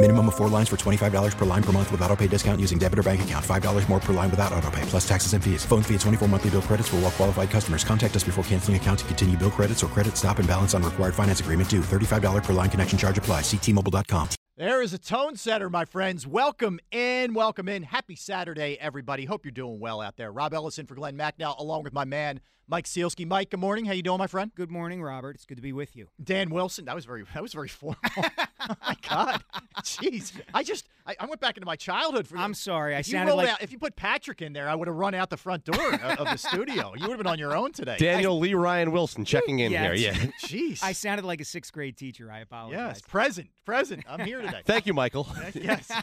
Minimum of four lines for $25 per line per month with auto pay discount using debit or bank account. $5 more per line without auto pay, plus taxes and fees. Phone fee at 24 monthly bill credits for all well qualified customers. Contact us before canceling account to continue bill credits or credit stop and balance on required finance agreement due. $35 per line connection charge apply. Ctmobile.com. There is a tone setter, my friends. Welcome in, welcome in. Happy Saturday, everybody. Hope you're doing well out there. Rob Ellison for Glenn Macnow, along with my man Mike Sielski. Mike, good morning. How you doing, my friend? Good morning, Robert. It's good to be with you. Dan Wilson. That was very that was very formal. oh my God, jeez. I just I, I, went back into my childhood. For I'm sorry. I if sounded like out, if you put Patrick in there, I would have run out the front door of, of the studio. You would have been on your own today. Daniel I, Lee Ryan Wilson checking in yeah, here. Yeah. Jeez. I sounded like a sixth grade teacher. I apologize. Yes, present, present. I'm here today. Thank you, Michael. yes.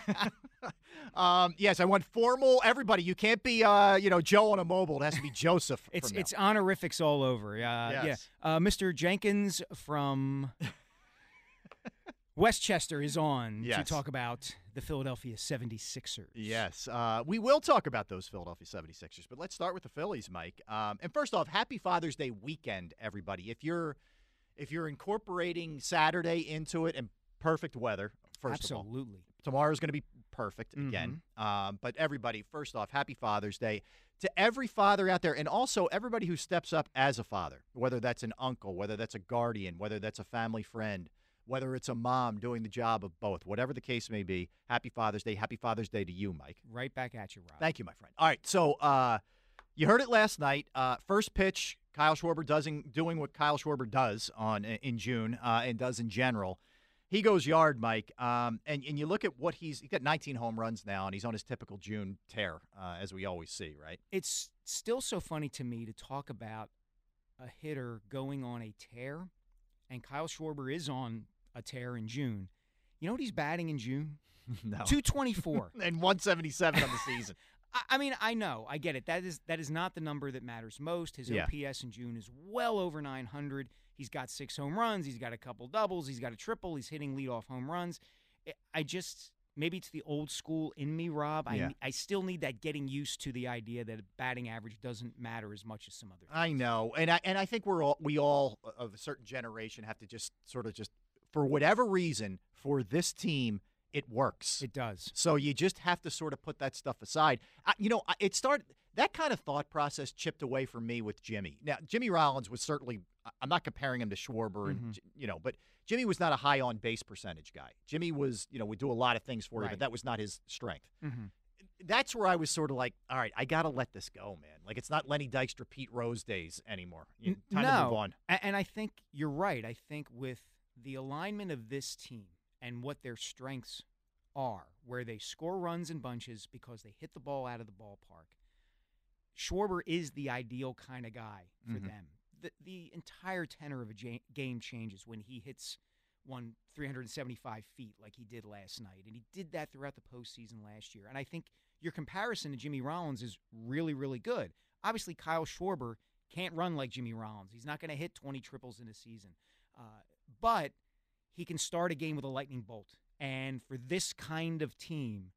um, yes, I want formal. Everybody, you can't be, uh, you know, Joe on a mobile. It has to be Joseph. it's it's honorifics all over. Uh, yes. Yeah, uh, Mr. Jenkins from Westchester is on yes. to talk about the Philadelphia 76ers. Yes, uh, we will talk about those Philadelphia 76ers, but let's start with the Phillies, Mike. Um, and first off, happy Father's Day weekend, everybody. If you're if you're incorporating Saturday into it and perfect weather, first Absolutely. of all, Absolutely. tomorrow's going to be perfect again. Mm-hmm. Um, but everybody, first off, happy Father's Day to every father out there, and also everybody who steps up as a father, whether that's an uncle, whether that's a guardian, whether that's a family friend, whether it's a mom doing the job of both, whatever the case may be. Happy Father's Day. Happy Father's Day to you, Mike. Right back at you, Rob. Thank you, my friend. All right, so uh, you heard it last night. Uh, first pitch, Kyle Schwarber doing doing what Kyle Schwarber does on in June uh, and does in general he goes yard, Mike. Um, and and you look at what he's he got 19 home runs now, and he's on his typical June tear, uh, as we always see, right? It's still so funny to me to talk about a hitter going on a tear, and Kyle Schwarber is on a tear in June. You know what he's batting in June? no, 224 and 177 on the season. I mean, I know, I get it. That is that is not the number that matters most. His Yeah. OPS in June is well over 900. He's got six home runs. He's got a couple doubles. He's got a triple. He's hitting leadoff home runs. I- I just maybe it's the old school in me, Rob. I Yeah. I still need that getting used to the idea that batting average doesn't matter as much as some other. I know, and I and I think we're all we all of a certain generation have to just sort of just for whatever reason for this team it works. It does. So you just have to sort of put that stuff aside. I, you know, it started that kind of thought process chipped away from me with Jimmy. Now, Jimmy Rollins was certainly. I'm not comparing him to Schwarber, and Mhm. you know, but Jimmy was not a high on base percentage guy. Jimmy was, you know, would do a lot of things for you, Right. but that was not his strength. hmm That's where I was sort of like, all right, I got to let this go, man. Like it's not Lenny Dykstra, Pete Rose days anymore. You, time no. to move on. And I think you're right. I think with the alignment of this team and what their strengths are, where they score runs in bunches because they hit the ball out of the ballpark, Schwarber is the ideal kind of guy for Mhm. them. The, the entire tenor of a ja- game changes when he hits one 375 feet like he did last night. And he did that throughout the postseason last year. And I think your comparison to Jimmy Rollins is really, really good. Obviously, Kyle Schwarber can't run like Jimmy Rollins. He's not going to hit 20 triples in a season. Uh, but he can start a game with a lightning bolt. And for this kind of team,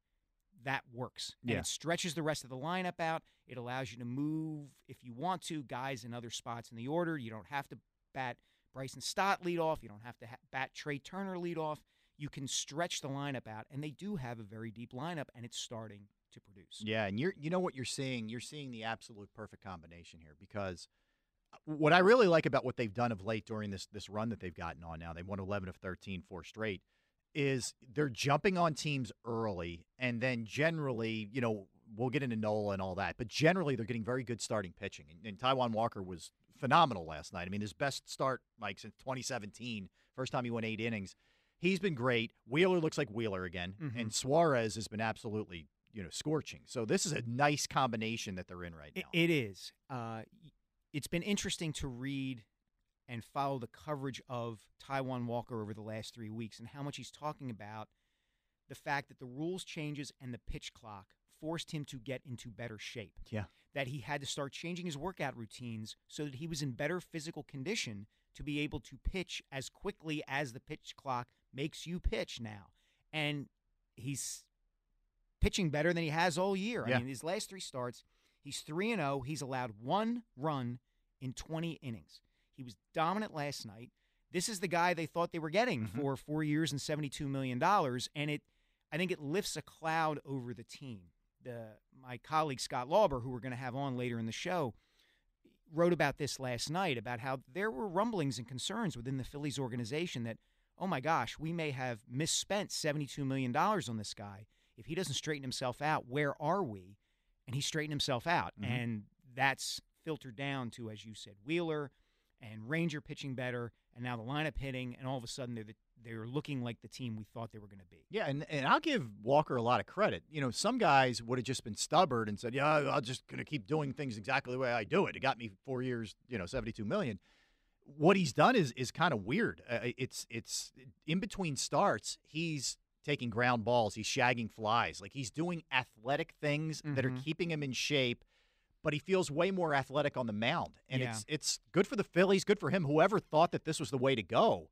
that works. And Yeah. it stretches the rest of the lineup out. It allows you to move, if you want to, guys in other spots in the order. You don't have to bat Bryson Stott lead off. You don't have to ha- bat Trey Turner lead off. You can stretch the lineup out. And they do have a very deep lineup, and it's starting to produce. Yeah, and you're you know what you're seeing? You're seeing the absolute perfect combination here because what I really like about what they've done of late during this this run that they've gotten on now, they've won 11 of 13, four straight, is they're jumping on teams early and then generally, you know, we'll get into Nola and all that. But generally, they're getting very good starting pitching. And, and Taijuan Walker was phenomenal last night. I mean, his best start, Mike, since 2017. First time he went eight innings. He's been great. Wheeler looks like Wheeler again, Mhm. and Suarez has been absolutely you know scorching. So this is a nice combination that they're in right now. It, is. Uh, it's been interesting to read and follow the coverage of Taijuan Walker over the last three weeks and how much he's talking about the fact that the rules changes and the pitch clock forced him to get into better shape. Yeah. That he had to start changing his workout routines so that he was in better physical condition to be able to pitch as quickly as the pitch clock makes you pitch now. And he's pitching better than he has all year. Yeah. I mean, his last three starts, he's 3 and 0. He's allowed one run in 20 innings. He was dominant last night. This is the guy they thought they were getting Mhm. for 4 years and 72 million dollars and it I think it lifts a cloud over the team. The my colleague Scott Lauber who we're going to have on later in the show wrote about this last night about how there were rumblings and concerns within the Phillies organization that oh my gosh, we may have misspent 72 million dollars on this guy. If he doesn't straighten himself out, where are we? And he straightened himself out. Mhm. And that's filtered down to, as you said, Wheeler and Ranger pitching better, and now the lineup hitting, and all of a sudden they're the, they're looking like the team we thought they were going to be. Yeah, and, and I'll give Walker a lot of credit. You know, some guys would have just been stubborn and said, "Yeah, I'm just going to keep doing things exactly the way I do it." It got me four years, you know, 72 million. What he's done is is kind of weird. Uh, it's it's in between starts, he's taking ground balls, he's shagging flies, like he's doing athletic things that are Mhm. keeping him in shape. But he feels way more athletic on the mound, and Yeah. it's it's good for the Phillies, good for him. Whoever thought that this was the way to go,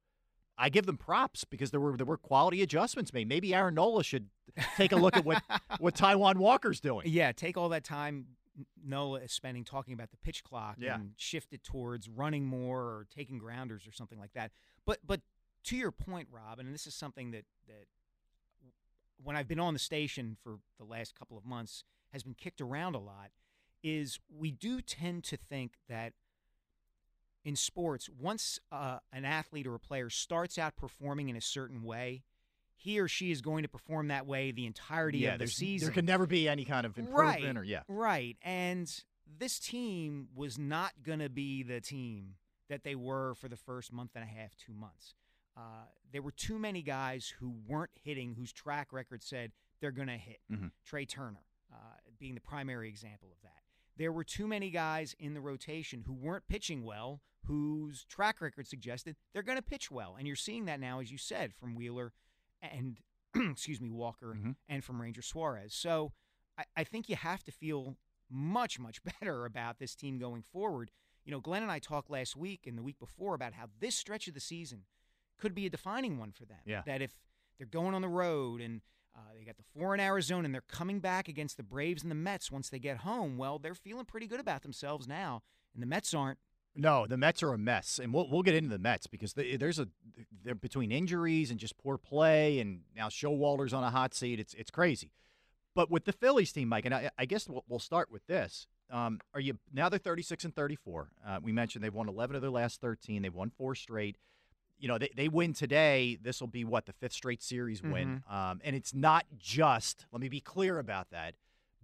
I give them props because there were there were quality adjustments made. Maybe Aaron Nola should take a look at what what Taijuan Walker's doing. Yeah, take all that time Nola is spending talking about the pitch clock Yeah. and shift it towards running more or taking grounders or something like that. But but to your point, Rob, and this is something that that when I've been on the station for the last couple of months has been kicked around a lot is we do tend to think that in sports, once uh, an athlete or a player starts out performing in a certain way, he or she is going to perform that way the entirety yeah, of the season. there can never be any kind of improvement Right. or yeah. Right. And this team was not going to be the team that they were for the first month and a half, two months. Uh, there were too many guys who weren't hitting, whose track record said they're going to hit. Mhm. Trey Turner uh, being the primary example of that. There were too many guys in the rotation who weren't pitching well, whose track record suggested they're going to pitch well. And you're seeing that now, as you said, from Wheeler and, excuse me, Walker Mhm. and from Ranger Suarez. So I, I think you have to feel much, much better about this team going forward. You know, Glenn and I talked last week and the week before about how this stretch of the season could be a defining one for them. Yeah. That if they're going on the road and uh, they got the four in Arizona and they're coming back against the Braves and the Mets once they get home, well, they're feeling pretty good about themselves now. And the Mets aren't. No, the Mets are a mess, and we'll we'll get into the Mets because they, there's a they're between injuries and just poor play, and now Showalter's on a hot seat. It's it's crazy. But with the Phillies team, Mike, and I, I guess we'll, we'll start with this. Um, are you now they're 36 and 34? Uh, we mentioned they've won 11 of their last 13. They've won four straight. You know, they, they win today. This will be what the fifth straight series win. Um, and it's not just. Let me be clear about that.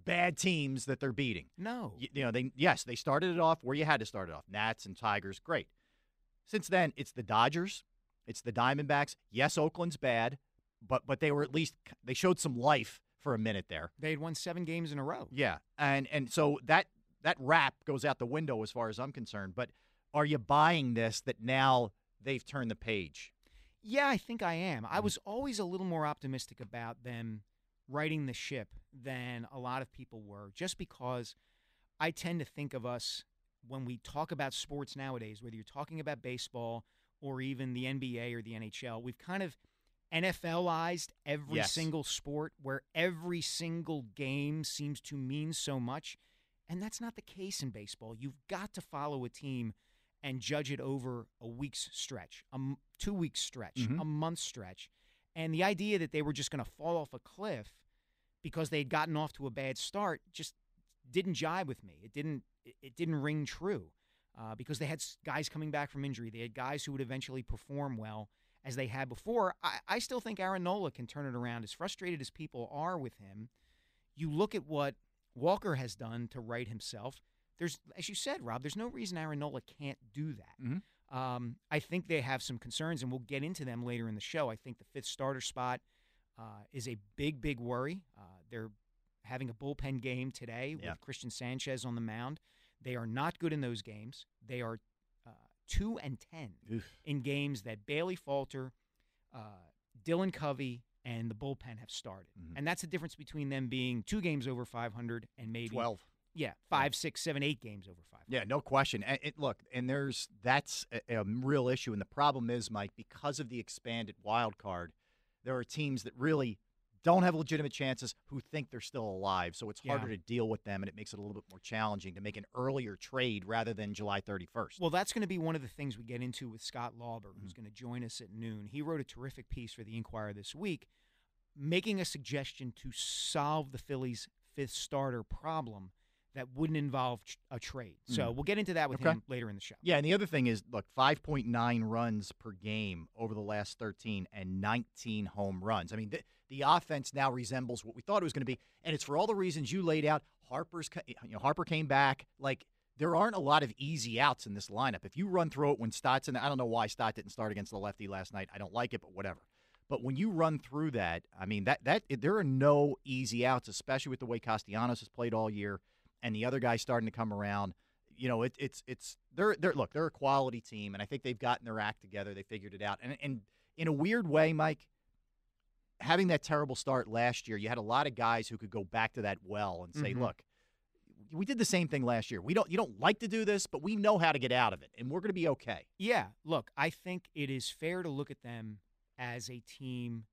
Bad teams that they're beating. No. Y- you know, they yes, they started it off where you had to start it off. Nats and Tigers, great. Since then, it's the Dodgers, it's the Diamondbacks. Yes, Oakland's bad, but but they were at least they showed some life for a minute there. They had won seven games in a row. Yeah, and and so that that rap goes out the window as far as I'm concerned. But are you buying this that now they've turned the page? Yeah, I think I am. I mm. was always a little more optimistic about them righting the ship than a lot of people were, just because I tend to think of us when we talk about sports nowadays, whether you're talking about baseball or even the NBA or the NHL, we've kind of NFLized every Yes. single sport where every single game seems to mean so much. And that's not the case in baseball. You've got to follow a team and judge it over a week's stretch, a two week stretch, Mhm. a month stretch. And the idea that they were just going to fall off a cliff because they'd gotten off to a bad start just didn't jibe with me. It didn't. It, it didn't ring true uh, because they had guys coming back from injury. They had guys who would eventually perform well as they had before. I, I still think Aaron Nola can turn it around. As frustrated as people are with him, you look at what Walker has done to right himself. There's, as you said, Rob, there's no reason Aaron Nola can't do that. Mm-hmm. Um, I think they have some concerns, and we'll get into them later in the show. I think the fifth starter spot uh, is a big, big worry. Uh, they're having a bullpen game today Yeah. with Christian Sanchez on the mound. They are not good in those games. They are uh, two and ten Oof. in games that Bailey Falter, uh, Dylan Covey, and the bullpen have started, Mhm. and that's the difference between them being two games over 500 and maybe 12. Yeah, five, six, seven, eight games over five. Yeah, no question. And it, look, and there's that's a, a real issue. And the problem is, Mike, because of the expanded wild card, there are teams that really don't have legitimate chances who think they're still alive. So it's Yeah. harder to deal with them, and it makes it a little bit more challenging to make an earlier trade rather than July 31st. Well, that's going to be one of the things we get into with Scott Lauber, Mm-hmm. who's going to join us at noon. He wrote a terrific piece for the Inquirer this week, making a suggestion to solve the Phillies' fifth starter problem that wouldn't involve a trade. So Mhm. we'll get into that with Okay. him later in the show. Yeah, and the other thing is, look, 5.9 runs per game over the last 13 and 19 home runs. I mean, the, the offense now resembles what we thought it was going to be, and it's for all the reasons you laid out. Harper's, you know, Harper came back. Like there aren't a lot of easy outs in this lineup. If you run through it when Stott's in, I don't know why Stott didn't start against the lefty last night. I don't like it, but whatever. But when you run through that, I mean that that there are no easy outs, especially with the way Castellanos has played all year, and the other guys starting to come around you know, it, it's it's they're they're look they're a quality team, and I think they've gotten their act together. They figured it out, and and in a weird way, Mike, having that terrible start last year, you had a lot of guys who could go back to that well and say, Mhm. look. We did the same thing last year. We don't you don't like to do this, but we know how to get out of it, and we're going to be okay. Yeah, look, I think it is fair to look at them as a team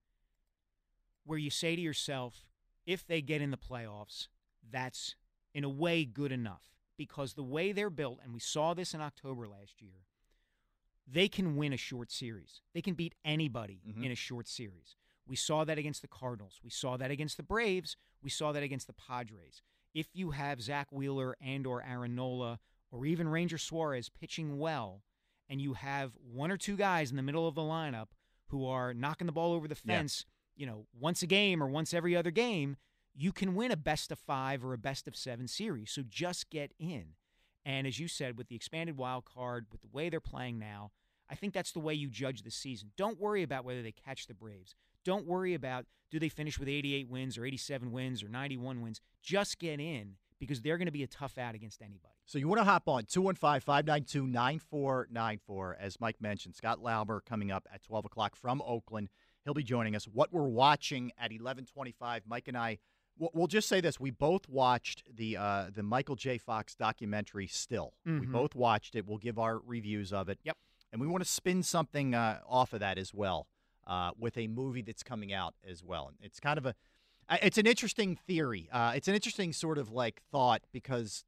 where you say to yourself, if they get in the playoffs, that's in a way good enough because the way they're built, and we saw this in October last year, they can win a short series. They can beat anybody Mhm. in a short series. We saw that against the Cardinals. We saw that against the Braves. We saw that against the Padres. If you have Zack Wheeler and or Aaron Nola or even Ranger Suarez pitching well, and you have one or two guys in the middle of the lineup who are knocking the ball over the Yeah. fence, you know, once a game or once every other game, you can win a best of five or a best of seven series. So just get in. And as you said, with the expanded wild card, with the way they're playing now, I think that's the way you judge the season. Don't worry about whether they catch the Braves. Don't worry about do they finish with 88 wins or 87 wins or 91 wins. Just get in because they're going to be a tough out against anybody. So you want to hop on 215 592 9494. As Mike mentioned, Scott Lauber coming up at 12 o'clock from Oakland. He'll be joining us. What we're watching at 1125, Mike and I, we'll, just say this. We both watched the uh, the Michael J. Fox documentary Still. We Mhm. both watched it. We'll give our reviews of it. Yep. And we want to spin something uh, off of that as well uh, with a movie that's coming out as well. And It's kind of a, it's an interesting theory. Uh, it's an interesting sort of like thought because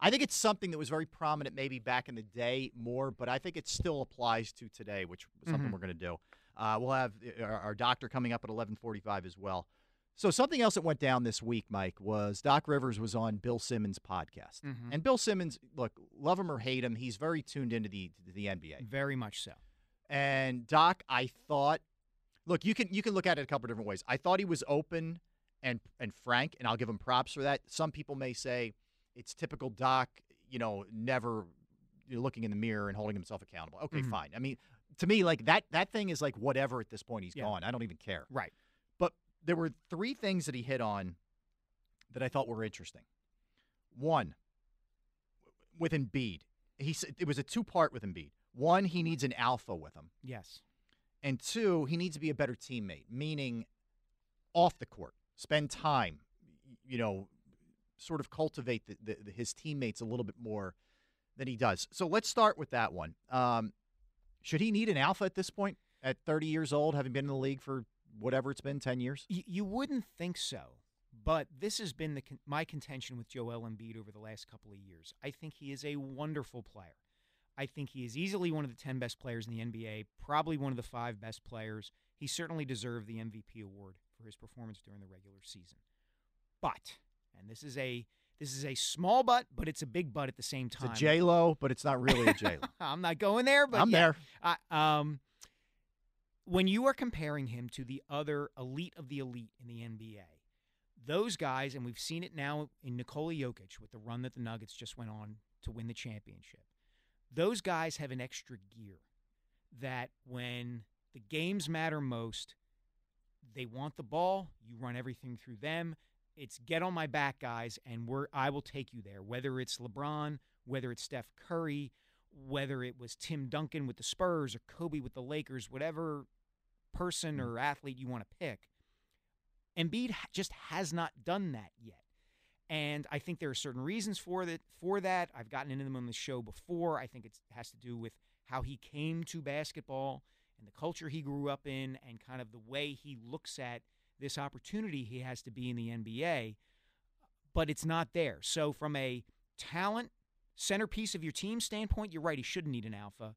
I think it's something that was very prominent maybe back in the day more, but I think it still applies to today, which is something Mhm. we're going to do. Uh, we'll have uh, our, our doctor coming up at 11:45 as well. So something else that went down this week, Mike, was Doc Rivers was on Bill Simmons' podcast, Mhm. and Bill Simmons, look, love him or hate him, he's very tuned into the the NBA. Very much so. And Doc, I thought, look, you can you can look at it a couple different ways. I thought he was open and and frank, and I'll give him props for that. Some people may say it's typical Doc, you know, never looking in the mirror and holding himself accountable. Okay, Mhm. fine. I mean, to me, like that that thing is like whatever at this point. He's Yeah. gone. I don't even care. Right. There were three things that he hit on that I thought were interesting. One, with Embiid, he said it was a two part with Embiid. One, he needs an alpha with him, Yes. and two, he needs to be a better teammate, meaning off the court, spend time, you know, sort of cultivate the, the, the, his teammates a little bit more than he does. So let's start with that one. Um, should he need an alpha at this point? At 30 years old, having been in the league for whatever it's been, 10 years? Y- you wouldn't think so, but this has been the con- my contention with Joel Embiid over the last couple of years. I think he is a wonderful player. I think he is easily one of the 10 best players in the NBA, probably one of the five best players. He certainly deserved the MVP award for his performance during the regular season. But, and this is a this is a small but, but it's a big but at the same time. It's a J Lo, but it's not really a J Lo. I'm not going there, but I'm yeah. there. I, um, when you are comparing him to the other elite of the elite in the NBA, Those guys, and we've seen it now in Nikola Jokic with the run that the Nuggets just went on to win the championship. Those guys have an extra gear that when the games matter most, they want the ball, you run everything through them. It's get on my back, guys, and we're I will take you there. Whether it's LeBron, whether it's Steph Curry, whether it was Tim Duncan with the Spurs or Kobe with the Lakers, whatever person or athlete you want to pick, Embiid just has not done that yet. And I think there are certain reasons for that. For that, I've gotten into them on the show before. I think it has to do with how he came to basketball and the culture he grew up in, and kind of the way he looks at this opportunity he has to be in the NBA. But it's not there. So, from a talent centerpiece of your team standpoint, you're right. He shouldn't need an alpha.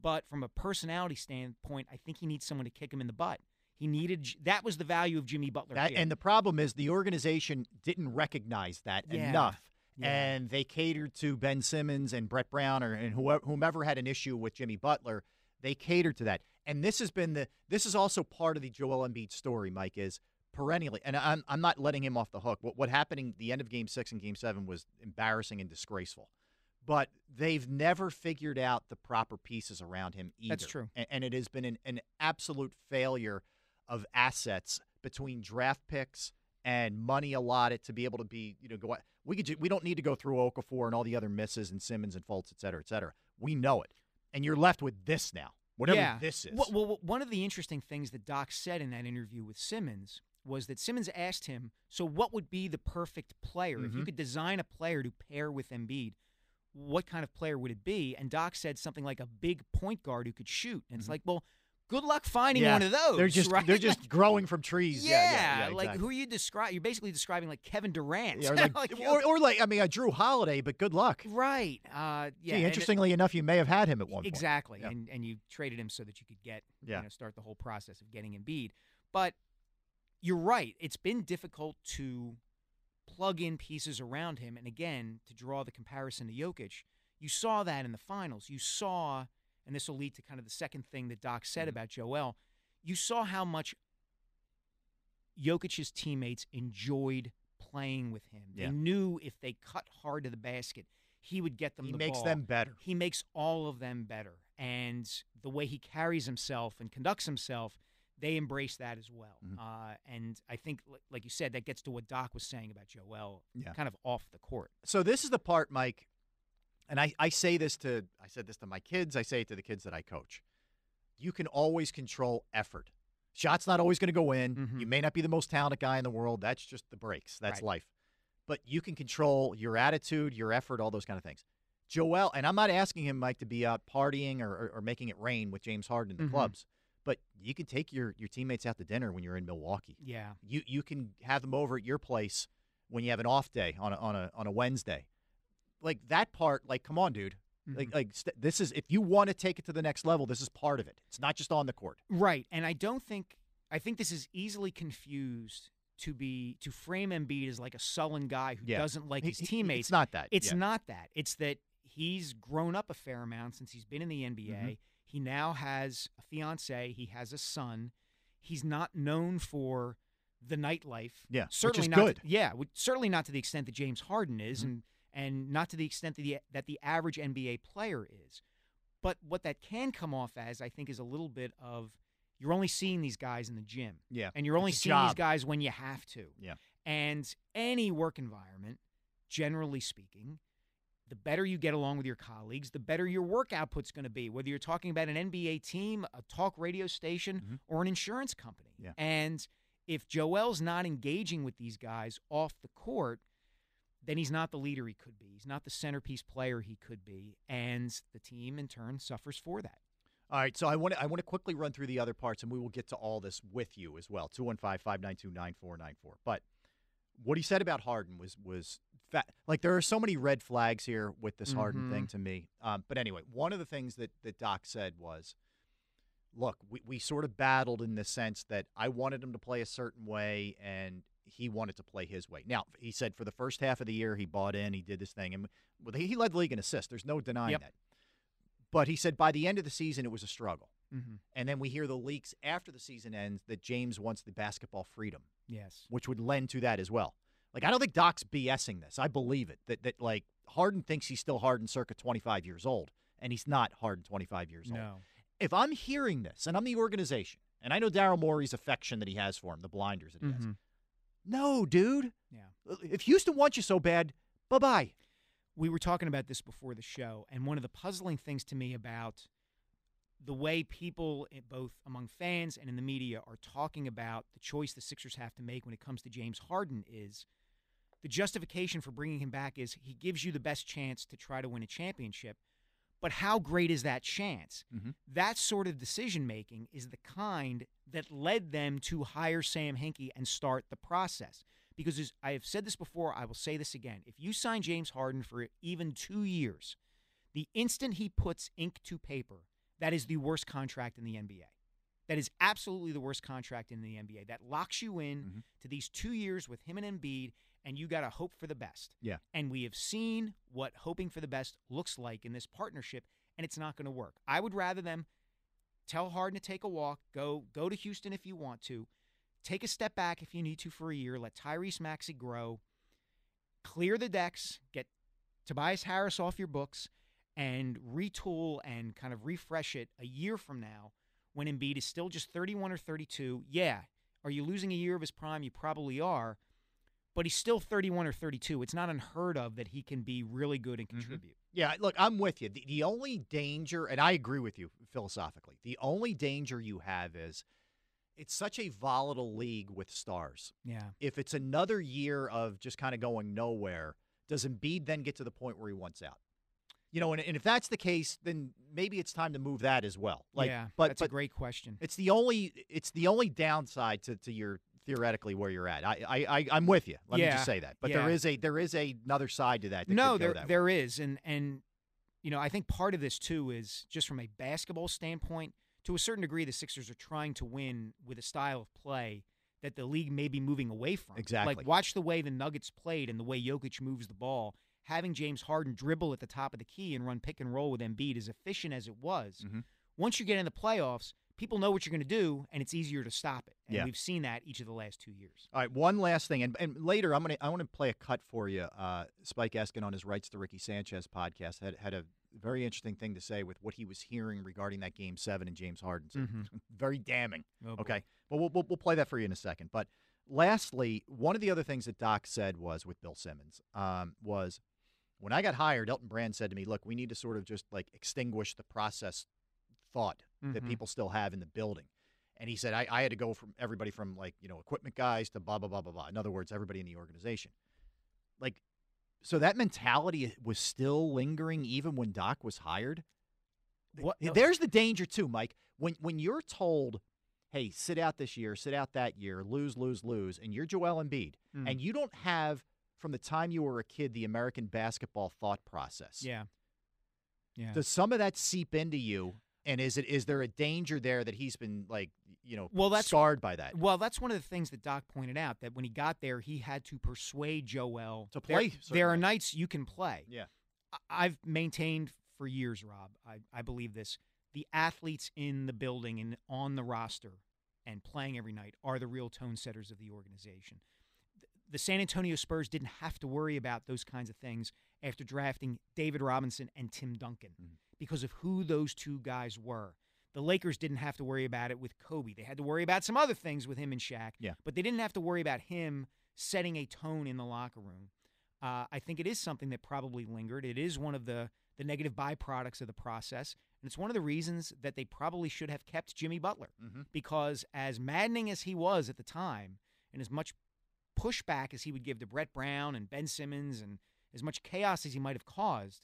But from a personality standpoint, I think he needs someone to kick him in the butt. He needed that was the value of Jimmy Butler. That, and the problem is the organization didn't recognize that Yeah. enough. Yeah. And they catered to Ben Simmons and Brett Brown or and whoever, whomever had an issue with Jimmy Butler. They catered to that. And this has been the this is also part of the Joel Embiid story, Mike, is perennially and I'm I'm not letting him off the hook. What what happened in the end of game six and game seven was embarrassing and disgraceful. But they've never figured out the proper pieces around him either. That's true. And, and it has been an, an absolute failure of assets between draft picks and money allotted to be able to be, you know, go. We could. ju- We don't need to go through Okafor and all the other misses and Simmons and Fultz, et cetera, et cetera. We know it, and you're left with this now. Whatever yeah. this is. Well, well, one of the interesting things that Doc said in that interview with Simmons was that Simmons asked him, "So, what would be the perfect player if you Mhm. could design a player to pair with Embiid? What kind of player would it be?" And Doc said something like a big point guard who could shoot. And it's like, well, good luck finding Mm-hmm. Yeah. one of those. They're just right? they're just growing from trees. yeah, Yeah, yeah, yeah, like who are you describe? You're basically describing like Kevin Durant. Yeah, or, like, Like, or, or like I mean, a Jrue Holiday, but good luck. right? Uh, yeah. Gee, and it- interestingly enough, you may have had him at one point. Exactly, Yeah. and and you traded him so that you could get Yeah. you know start the whole process of getting Embiid. But you're right; it's been difficult to plug in pieces around him, and again to draw the comparison to Jokic. You saw that in the finals. You saw, and this will lead to kind of the second thing that Doc said Mm-hmm. about Joel. You saw how much Jokic's teammates enjoyed playing with him. Yeah. They knew if they cut hard to the basket, he would get them He the makes ball. them better. He makes all of them better. And the way he carries himself and conducts himself, they embrace that as well. Mhm. Uh, and I think, like you said, that gets to what Doc was saying about Joel, Yeah. kind of off the court. So this is the part, Mike, and I, I say this to I said this to my kids, I say it to the kids that I coach. You can always control effort. Shot's not always going to go in. Mhm. You may not be the most talented guy in the world. That's just the breaks. That's Right. life. But you can control your attitude, your effort, all those kind of things. Joel, and I'm not asking him, Mike, to be out partying or, or, or making it rain with James Harden in the Mhm. clubs. But you can take your, your teammates out to dinner when you're in Milwaukee. Yeah. You you can have them over at your place when you have an off day on a on a on a Wednesday. Like that part, like come on, dude. Like Mhm. like st- this is if you want to take it to the next level, this is part of it. It's not just on the court. Right. And I don't think I think this is easily confused to be to frame Embiid as like a sullen guy who Yeah. doesn't like his teammates. It's not that. It's Yeah. not that. It's that he's grown up a fair amount since he's been in the NBA. Mm-hmm. He now has a fiance. He has a son. He's not known for the nightlife. Yeah, which certainly is not. good. yeah, certainly not to the extent that James Harden is, Mm-hmm. and and not to the extent that the that the average NBA player is. But what that can come off as, I think, is a little bit of you're only seeing these guys in the gym. Yeah, And you're only seeing these guys when you have to. Yeah. And any work environment, generally speaking, the better you get along with your colleagues, the better your work output's going to be, whether you're talking about an NBA team, a talk radio station, Mhm. or an insurance company. Yeah. And if Joel's not engaging with these guys off the court, then he's not the leader he could be. He's not the centerpiece player he could be. And the team, in turn, suffers for that. All right, so I want to I want to quickly run through the other parts, and we will get to all this with you as well. 215-592-9494. But what he said about Harden was was fa- like there are so many red flags here with this Harden Mhm. thing to me. Um, but anyway, one of the things that that Doc said was, look, we, we sort of battled in the sense that I wanted him to play a certain way, and he wanted to play his way. Now he said for the first half of the year he bought in, he did this thing, and well, he led the league in assists. There's no denying Yep. that. But he said by the end of the season it was a struggle. Mm-hmm. And then we hear the leaks after the season ends that James wants the basketball freedom, Yes. which would lend to that as well. Like I don't think Doc's BSing this. I believe it that that like Harden thinks he's still Harden circa 25 years old, and he's not Harden 25 years old. No. If I'm hearing this, and I'm the organization, and I know Daryl Morey's affection that he has for him, the blinders that he has. Mhm. No, dude. Yeah. If Houston wants you so bad, bye bye. we were talking about this before the show, and one of the puzzling things to me about the way people, eh, both among fans and in the media, are talking about the choice the Sixers have to make when it comes to James Harden is the justification for bringing him back is he gives you the best chance to try to win a championship. But how great is that chance? Mhm. That sort of decision making is the kind that led them to hire Sam Hinkie and start the process. Because as I have said this before, I will say this again. If you sign James Harden for even two years, the instant he puts ink to paper, that is the worst contract in the NBA. That is absolutely the worst contract in the NBA. That locks you in Mhm. to these two years with him and Embiid, and you got to hope for the best. Yeah. And we have seen what hoping for the best looks like in this partnership, and it's not going to work. I would rather them tell Harden to take a walk, go go to Houston if you want to, take a step back if you need to for a year, let Tyrese Maxey grow, clear the decks, get Tobias Harris off your books, and retool and kind of refresh it a year from now when Embiid is still just 31 or 32. Yeah, are you losing a year of his prime? You probably are, but he's still 31 or 32. It's not unheard of that he can be really good and mm-hmm. contribute. Yeah, look, I'm with you. The, the only danger, and I agree with you philosophically, the only danger you have is it's such a volatile league with stars. Yeah. If it's another year of just kind of going nowhere, does Embiid then get to the point where he wants out? You know, and, and if that's the case, then maybe it's time to move that as well. Like, yeah, but that's but a great question. it's the only it's the only downside to, to your theoretically where you're at. I I, I I'm with you. Let me just say that. But there yeah. is a there is a, another side to that. that no, there that way. there is, and and you know I think part of this too is just from a basketball standpoint. To a certain degree, the Sixers are trying to win with a style of play that the league may be moving away from. Exactly. Like watch the way the Nuggets played and the way Jokic moves the ball. Having James Harden dribble at the top of the key and run pick and roll with Embiid, as efficient as it was, Mhm. once you get in the playoffs, people know what you're going to do, and it's easier to stop it. And Yeah. we've seen that each of the last two years. All right, one last thing, and, and later I'm gonna I want to play a cut for you. Uh, Spike Eskin on his Rights to Ricky Sanchez podcast had had a very interesting thing to say with what he was hearing regarding that Game Seven and James Harden. So Mhm. Very damning. Oh. Okay, well, we'll we'll we'll play that for you in a second. But lastly, one of the other things that Doc said was with Bill Simmons um, was when I got hired, Elton Brand said to me, "Look, we need to sort of just like extinguish the process thought that Mhm. people still have in the building." And he said, I, I had to go from everybody from like, you know, equipment guys to blah, blah, blah, blah, blah. In other words, everybody in the organization. Like, so that mentality was still lingering even when Doc was hired. What- Th- There's the danger too, Mike. When when you're told, hey, sit out this year, sit out that year, lose, lose, lose, and you're Joel Embiid, Mm. and you don't have from the time you were a kid the American basketball thought process. Yeah. Yeah. Does some of that seep into you? And is it is there a danger there that he's been like you know Well, that's- scarred by that? Well, that's one of the things that Doc pointed out that when he got there, he had to persuade Joel To play, There, are certainly. nights you can play. Yeah. I've maintained for years, Rob. I, I believe this. The athletes in the building and on the roster and playing every night are the real tone setters of the organization. The San Antonio Spurs didn't have to worry about those kinds of things after drafting David Robinson and Tim Duncan Mm-hmm. Because of who those two guys were. The Lakers didn't have to worry about it with Kobe. They had to worry about some other things with him and Shaq. Yeah. But they didn't have to worry about him setting a tone in the locker room. Uh, I think it is something that probably lingered. It is one of the, the negative byproducts of the process. And it's one of the reasons that they probably should have kept Jimmy Butler. Mhm. Because as maddening as he was at the time, and as much pushback as he would give to Brett Brown and Ben Simmons, and as much chaos as he might have caused,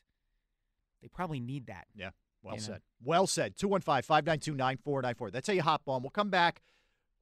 they probably need that. Yeah. Well You know? said. Well said. 215 592 9494. That's how you hop on. We'll come back,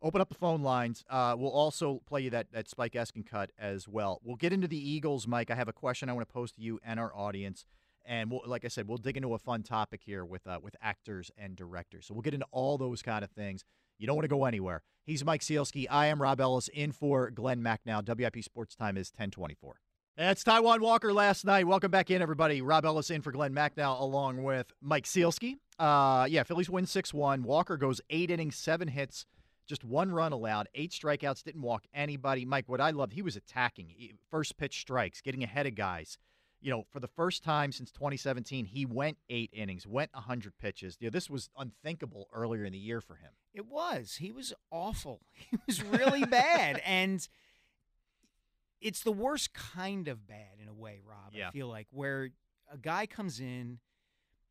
open up the phone lines. Uh, we'll also play you that, that Spike Eskin cut as well. We'll get into the Eagles, Mike. I have a question I want to pose to you and our audience. And we'll, like I said, we'll dig into a fun topic here with uh, with actors and directors. So we'll get into all those kind of things. You don't want to go anywhere. He's Mike Sielski. I am Rob Ellis in for Glenn Macnow. WIP Sports Time is 1024. That's Taijuan Walker last night. Welcome back in, everybody. Rob Ellis in for Glenn Macnow, along with Mike Sielski. Uh, yeah, Phillies win 6 1. Walker goes eight innings, seven hits, just one run allowed, eight strikeouts, didn't walk anybody. Mike, what I loved, he was attacking. First pitch strikes, getting ahead of guys. You know, for the first time since 2017, he went eight innings, went 100 pitches. You know, this was unthinkable earlier in the year for him. It was. He was awful. He was really bad. And it's the worst kind of bad in a way, Rob. Yeah. I feel like where a guy comes in.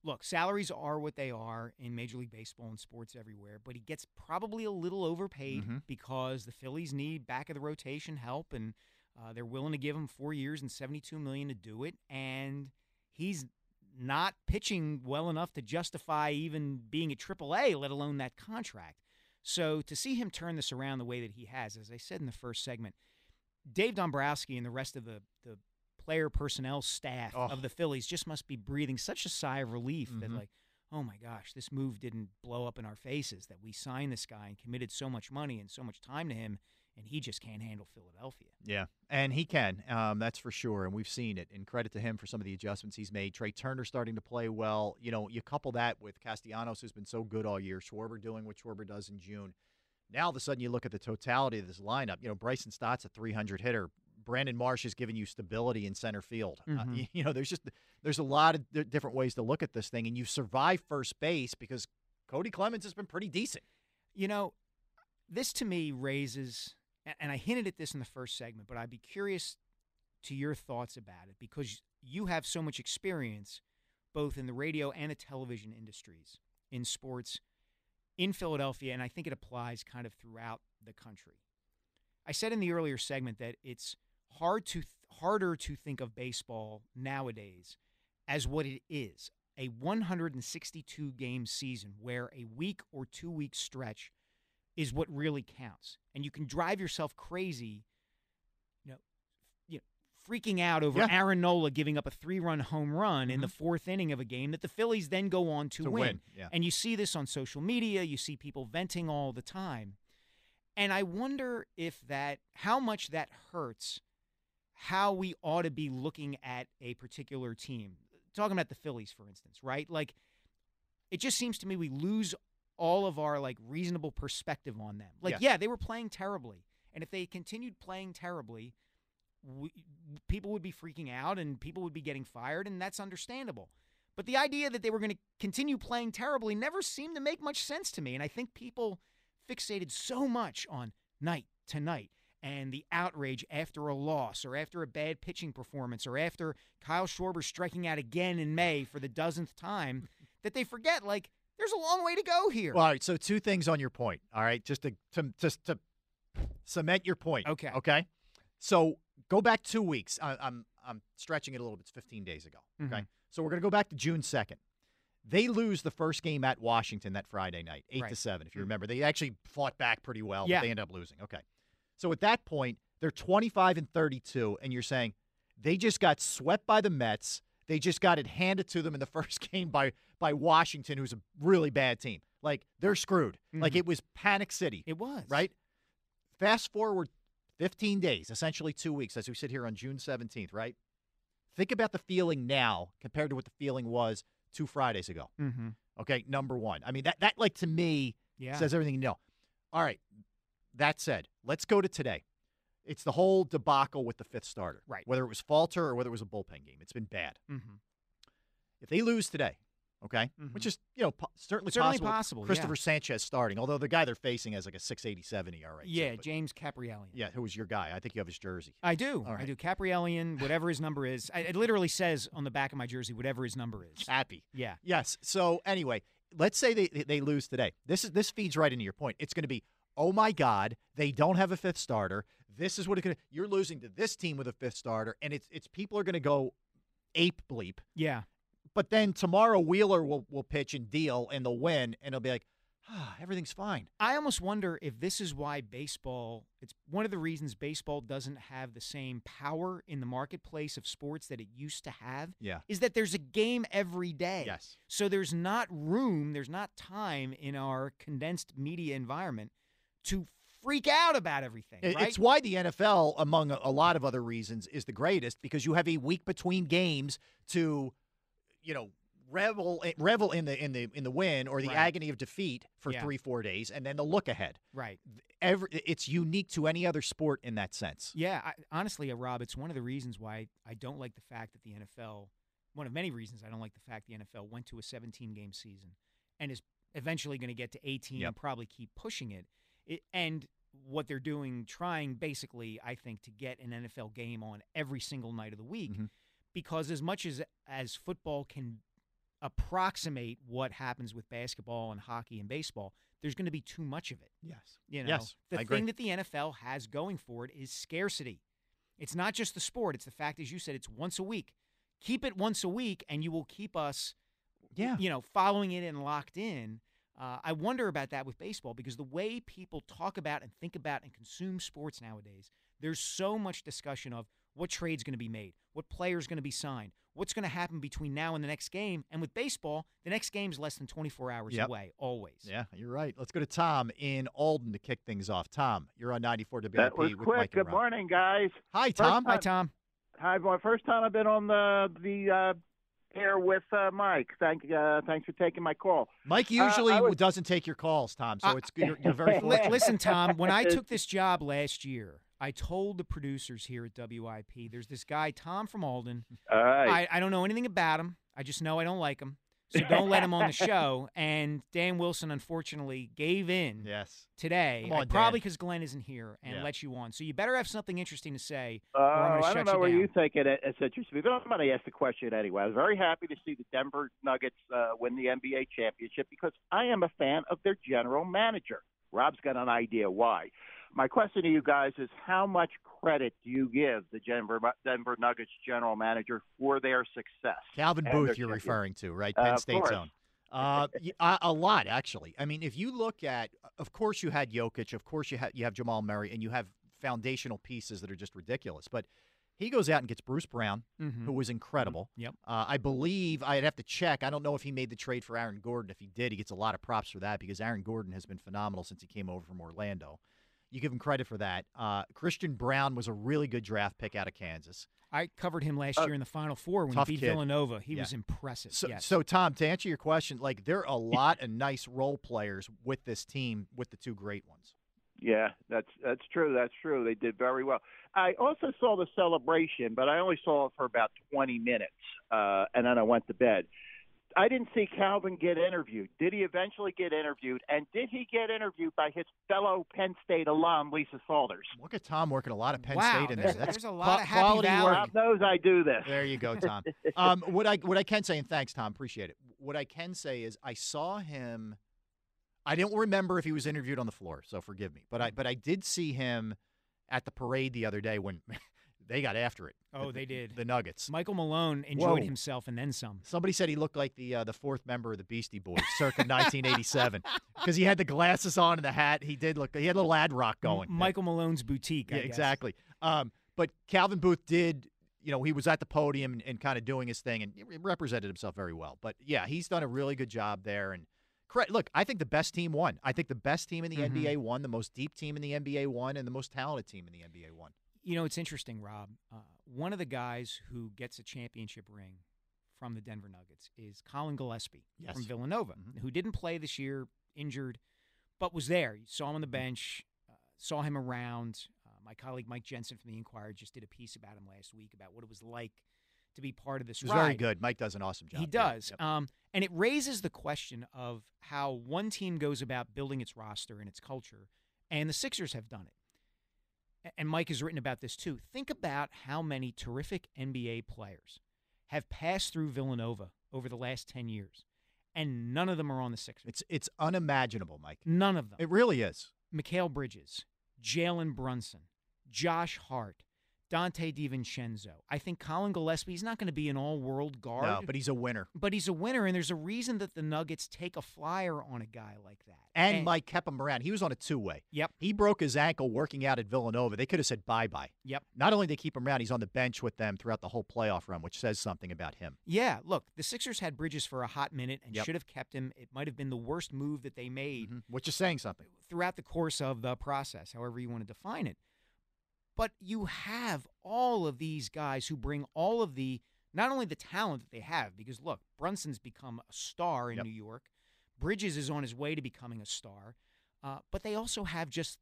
Look, salaries are what they are in Major League Baseball and sports everywhere, but he gets probably a little overpaid Mhm. because the Phillies need back of the rotation help, and uh, they're willing to give him four years and seventy-two million to do it. And he's not pitching well enough to justify even being at AAA, let alone that contract. So to see him turn this around the way that he has, as I said in the first segment, Dave Dombrowski and the rest of the the player personnel staff Oh. of the Phillies just must be breathing such a sigh of relief that Mhm. like, oh my gosh, this move didn't blow up in our faces. That we signed this guy and committed so much money and so much time to him, and he just can't handle Philadelphia. Yeah, and he can. Um, that's for sure, and we've seen it. And credit to him for some of the adjustments he's made. Trey Turner starting to play well. You know, you couple that with Castellanos, who's been so good all year. Schwarber doing what Schwarber does in June. Now, all of a sudden, you look at the totality of this lineup. You know, Bryson Stott's a 300 hitter. Brandon Marsh is giving you stability in center field. Uh, Mhm. you, you know, there's just there's a lot of di- different ways to look at this thing, and you survive first base because Cody Clemens has been pretty decent. You know, this to me raises, and I hinted at this in the first segment, but I'd be curious to your thoughts about it because you have so much experience both in the radio and the television industries in sports in Philadelphia, and I think it applies kind of throughout the country. I said in the earlier segment that it's hard to harder to think of baseball nowadays as what it is a 162 game season where a week or two week stretch is what really counts and you can drive yourself crazy you know you know freaking out over Yeah. Aaron Nola giving up a three-run home run in the mm-hmm. fourth inning of a game that the Phillies then go on to, To win, yeah. and you see this on social media you see people venting all the time and I wonder if that how much that hurts how we ought to be looking at a particular team. Talking about the Phillies, for instance, right? Like, it just seems to me we lose all of our like reasonable perspective on them. Like, Yes. yeah, they were playing terribly, and if they continued playing terribly, we, people would be freaking out and people would be getting fired, and that's understandable. But the idea that they were going to continue playing terribly never seemed to make much sense to me, and I think people fixated so much on night to night and the outrage after a loss or after a bad pitching performance or after Kyle Schwarber striking out again in May for the dozenth time that they forget like there's a long way to go here. Well, all right. So two things on your point. All right, just to to just to cement your point. Okay. Okay. So go back two weeks. I, I'm I'm stretching it a little bit. It's 15 days ago. Okay. Mhm. So we're gonna go back to June 2nd. They lose the first game at Washington that Friday night, eight to seven. If you remember, they actually fought back pretty well, Yeah. but they end up losing. Okay. So at that point, they're 25 and 32, and you're saying they just got swept by the Mets. They just got it handed to them in the first game by by Washington, who's a really bad team. Like they're screwed. Like Mhm. it was panic city. it was. right. Fast forward 15 days, essentially two weeks, as we sit here on June 17th. Right. Think about the feeling now compared to what the feeling was two Fridays ago. Mm-hmm. Okay, number one. I mean that that like to me Yeah. says everything you know. All right. That said, let's go to today. It's the whole debacle with the fifth starter. Right. Whether it was Falter or whether it was a bullpen game, it's been bad. mm-hmm. If they lose today, okay, Mhm. which is you know po- certainly, Certainly possible. possible, yeah. Christopher Sanchez starting, although the guy they're facing has like a 687 ERA. so- yeah, but- James Kaprielian. yeah, who was your guy? I think you have his jersey. I do. I do. Kaprielian, whatever his number is. I, it literally says on the back of my jersey, whatever his number is. Happy. Yeah. Yes. So anyway, let's say they they- lose today. This is this feeds right into your point. It's going to be, oh my God, they don't have a fifth starter. This is what going to. You're losing to this team with a fifth starter, and it's it's people are going to go ape bleep. Yeah. But then tomorrow Wheeler will will pitch and deal, and they'll win, and it'll be like, ah, everything's fine. I almost wonder if this is why baseball, it's one of the reasons baseball doesn't have the same power in the marketplace of sports that it used to have. Yeah. Is that there's a game every day. Yes. So there's not room, there's not time in our condensed media environment to freak out about everything. Right? It's why the NFL, among a lot of other reasons, is the greatest because you have a week between games to, you know, revel revel in the in the in the win or the Right. agony of defeat for Yeah. three four days, and then the look ahead. right. Every it's unique to any other sport in that sense. Yeah, I, honestly, uh, Rob, it's one of the reasons why I don't like the fact that the NFL. One of many reasons I don't like the fact the NFL went to a 17 game season and is eventually going to get to 18 Yep. and probably keep pushing it. it. And what they're doing, trying basically, I think, to get an NFL game on every single night of the week, Mhm. Because as much as as football can approximate what happens with basketball and hockey and baseball, there's going to be too much of it. Yes. You know, Yes, the I agree. thing that the NFL has going for it is scarcity. It's not just the sport; it's the fact, as you said, it's once a week. Keep it once a week, and you will keep us, Yeah. you know, following it and locked in. Uh, I wonder about that with baseball because the way people talk about and think about and consume sports nowadays, there's so much discussion of what trade's going to be made, what player's going to be signed, what's going to happen between now and the next game. And with baseball, the next game's less than 24 hours Yep. away, always. Yeah, you're right. Let's go to Tom in Aldan to kick things off. Tom, you're on 94 WIP That was with quick. Mike and Good Rob. morning, guys. Hi, First Tom. Hi, Tom. Hi, my first time I've been on the the uh, air with uh, Mike. Thank uh, thanks for taking my call. Mike Uh, usually I was- doesn't take your calls, Tom. So Uh, it's you're, you're very Li- Listen, Tom, when I took this job last year, I told the producers here at WIP, there's this guy, Tom from Aldan. All right. I, I don't know anything about him. I just know I don't like him. So don't let him on the show. And Dan Wilson, unfortunately, gave in Yes. today. Come on, probably Dan. because Glenn isn't here and Yeah. let you on. So you better have something interesting to say. Oh, or I'm gonna I shut don't know you where down. you think it, it's interesting, but I'm going to ask the question anyway. I was very happy to see the Denver Nuggets uh, win the NBA championship because I am a fan of their general manager. Rob's got an idea why. My question to you guys is how much credit do you give the Denver Denver Nuggets general manager for their success? Calvin and their Booth, you're champion- referring to, right? Uh, Penn of State's course. own. Uh, y- a, a lot actually. I mean, if you look at, of course, you had Jokic, of course, you have you have Jamal Murray, and you have foundational pieces that are just ridiculous. But he goes out and gets Bruce Brown, Mhm. who was incredible. Yep. Uh, I believe I'd have to check. I don't know if he made the trade for Aaron Gordon. If he did, he gets a lot of props for that because Aaron Gordon has been phenomenal since he came over from Orlando. You give him credit for that. Uh, Christian Braun was a really good draft pick out of Kansas. I covered him last Uh, year in the Final Four when he beat kid. Villanova. He Yeah. was impressive. So, yes. so Tom, to answer your question, like there are a lot of nice role players with this team, with the two great ones. Yeah, that's that's true. That's true. They did very well. I also saw the celebration, but I only saw it for about 20 minutes, uh, and then I went to bed. I didn't see Calvin get interviewed. Did he eventually get interviewed? And did he get interviewed by his fellow Penn State alum, Lisa Salters? Look at Tom working a lot of Penn Wow, State in there's- there. That's there's a lot qua- of Happy quality Valley. work. Rob knows I do this. There you go, Tom. um, what I what I can say, and thanks, Tom, appreciate it. What I can say is I saw him. I don't remember if he was interviewed on the floor, so forgive me. But I but I did see him at the parade the other day when they got after it. Oh, the- they did. The Nuggets. Michael Malone enjoyed Whoa. himself and then some. Somebody said he looked like the uh, the fourth member of the Beastie Boys, circa 1987, because he had the glasses on and the hat. He did look. He had a little Ad-Rock going. M- Michael Malone's boutique. I Yeah, guess. exactly. Um, but Calvin Booth did, you know, he was at the podium and, and kind of doing his thing and represented himself very well. But yeah, he's done a really good job there. And look, I think the best team won. I think the best team in the Mhm. NBA won, the most deep team in the NBA won, and the most talented team in the NBA won. You know, it's interesting, Rob. Uh, one of the guys who gets a championship ring from the Denver Nuggets is Collin Gillespie Yes. from Villanova, Mhm. who didn't play this year, injured, but was there. You saw him on the bench, uh, saw him around. Uh, my colleague Mike Jensen from the Inquirer just did a piece about him last week about what it was like to be part of this It was ride. very good. Mike does an awesome job. He does. Yep. Um, and it raises the question of how one team goes about building its roster and its culture, and the Sixers have done it. And Mike has written about this too. Think about how many terrific NBA players have passed through Villanova over the last 10 years, and none of them are on the Sixers. It's it's unimaginable, Mike. None of them. It really is. Mikal Bridges, Jalen Brunson, Josh Hart, Donte DiVincenzo. I think Collin Gillespie is not going to be an all-world guard. No, but he's a winner. But he's a winner, and there's a reason that the Nuggets take a flyer on a guy like that. And, and Mike kept him around. He was on a two-way. Yep. He broke his ankle working out at Villanova. They could have said bye-bye. Yep. Not only did they keep him around, he's on the bench with them throughout the whole playoff run, which says something about him. Yeah. Look, the Sixers had Bridges for a hot minute and Yep. should have kept him. It might have been the worst move that they made Mhm. Which is saying something. throughout the course of the process, however you want to define it. But you have all of these guys who bring all of the not only the talent that they have, because look, Brunson's become a star in Yep. New York. Bridges is on his way to becoming a star, uh, but they also have just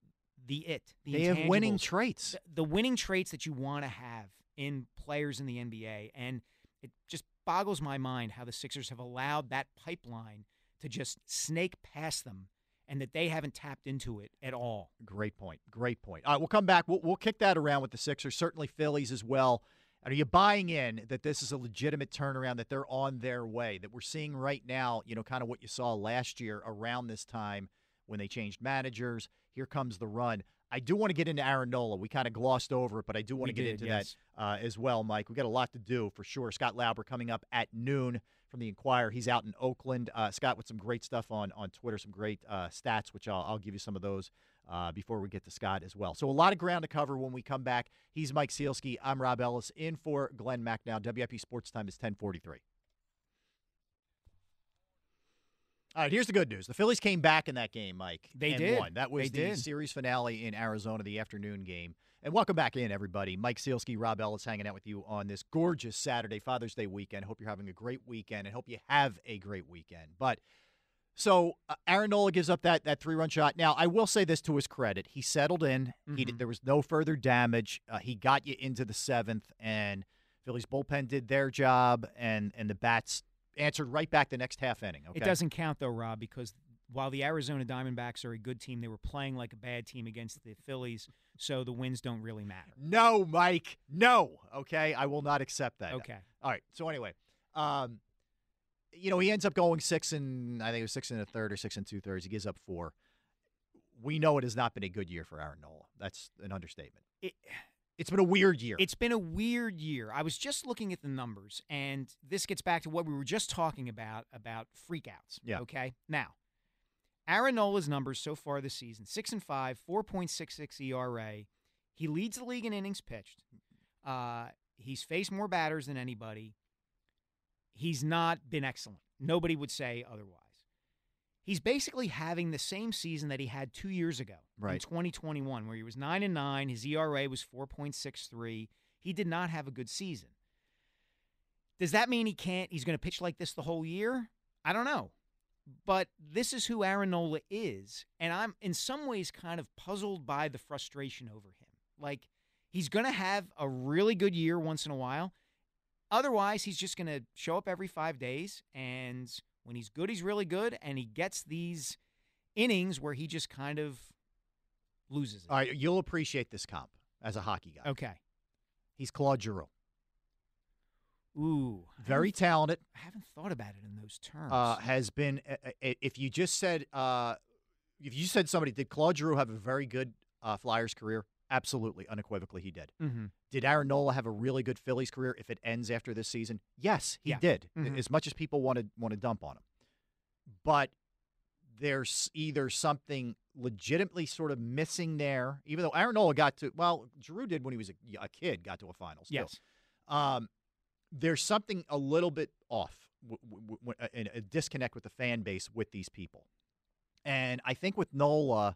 the it. The They have winning traits. the, the winning traits that you want to have in players in the NBA, and it just boggles my mind how the Sixers have allowed that pipeline to just snake past them, and that they haven't tapped into it at all. Great point. Great point. All right, we'll come back. We'll, we'll kick that around with the Sixers, certainly Phillies as well. Are you buying in that this is a legitimate turnaround, that they're on their way, that we're seeing right now, you know, kind of what you saw last year around this time when they changed managers? Here comes the run. I do want to get into Aaron Nola. We kind of glossed over it, but I do want We to get did, into yes. that uh, as well, Mike. we got a lot to do for sure. Scott Lauber coming up at noon from the Inquirer. He's out in Oakland. Uh, Scott with some great stuff on on Twitter, some great uh, stats, which I'll, I'll give you some of those uh, before we get to Scott as well. So a lot of ground to cover when we come back. He's Mike Sielski. I'm Rob Ellis in for Glen Macnow. WIP Sports Time is 1043. All right, here's the good news. The Phillies came back in that game, Mike. They and did. Won. That was They the did. series finale in Arizona, the afternoon game. And welcome back in, everybody. Mike Sielski, Rob Ellis hanging out with you on this gorgeous Saturday, Father's Day weekend. Hope you're having a great weekend and hope you have a great weekend. But so uh, Aaron Nola gives up that that three run shot. Now I will say this to his credit: he settled in. He did, there was no further damage. Uh, he got you into the seventh, and Phillies bullpen did their job, and and the bats answered right back the next half inning. Okay? It doesn't count though, Rob, because while the Arizona Diamondbacks are a good team, they were playing like a bad team against the Phillies, so the wins don't really matter. No, Mike. No. Okay, I will not accept that. Okay. All right. So anyway, um, you know, he ends up going six and I think it was six and a third or six and two thirds. He gives up four. We know it has not been a good year for Aaron Nola. That's an understatement. It, It's been a weird year. It's been a weird year. I was just looking at the numbers, and this gets back to what we were just talking about about freakouts. Yeah. Okay. Now, Aaron Nola's numbers so far this season: six and five, four point six six ERA. He leads the league in innings pitched. Uh, he's faced more batters than anybody. He's not been excellent. Nobody would say otherwise. He's basically having the same season that he had two years ago in 2021, where he was nine and nine. His ERA was 4.63. He did not have a good season. Does that mean he can't? He's going to pitch like this the whole year? I don't know. But this is who Aaron Nola is, and I'm in some ways kind of puzzled by the frustration over him. Like he's going to have a really good year once in a while. Otherwise, he's just going to show up every five days, and when he's good, he's really good, and he gets these innings where he just kind of loses it. All right, you'll appreciate this comp as a hockey guy. Okay. He's Claude Giroux. Ooh. Very haven't- talented. I haven't thought about it in those terms. Uh, has been. uh, uh, If you just said, uh, if you said somebody did Claude Giroux have a very good uh, Flyers career? Absolutely, unequivocally, he did. mm-hmm. Did Aaron Nola have a really good Phillies career if it ends after this season? Yes, he Yeah. did. Mhm. As much as people want to want to dump on him, but there's either something legitimately sort of missing there. Even though Aaron Nola got to well, Giroux did when he was a, a kid, got to a finals. Yes. Um, there's something a little bit off, w- w- w- a, uh, a disconnect with the fan base with these people, and I think with Nola.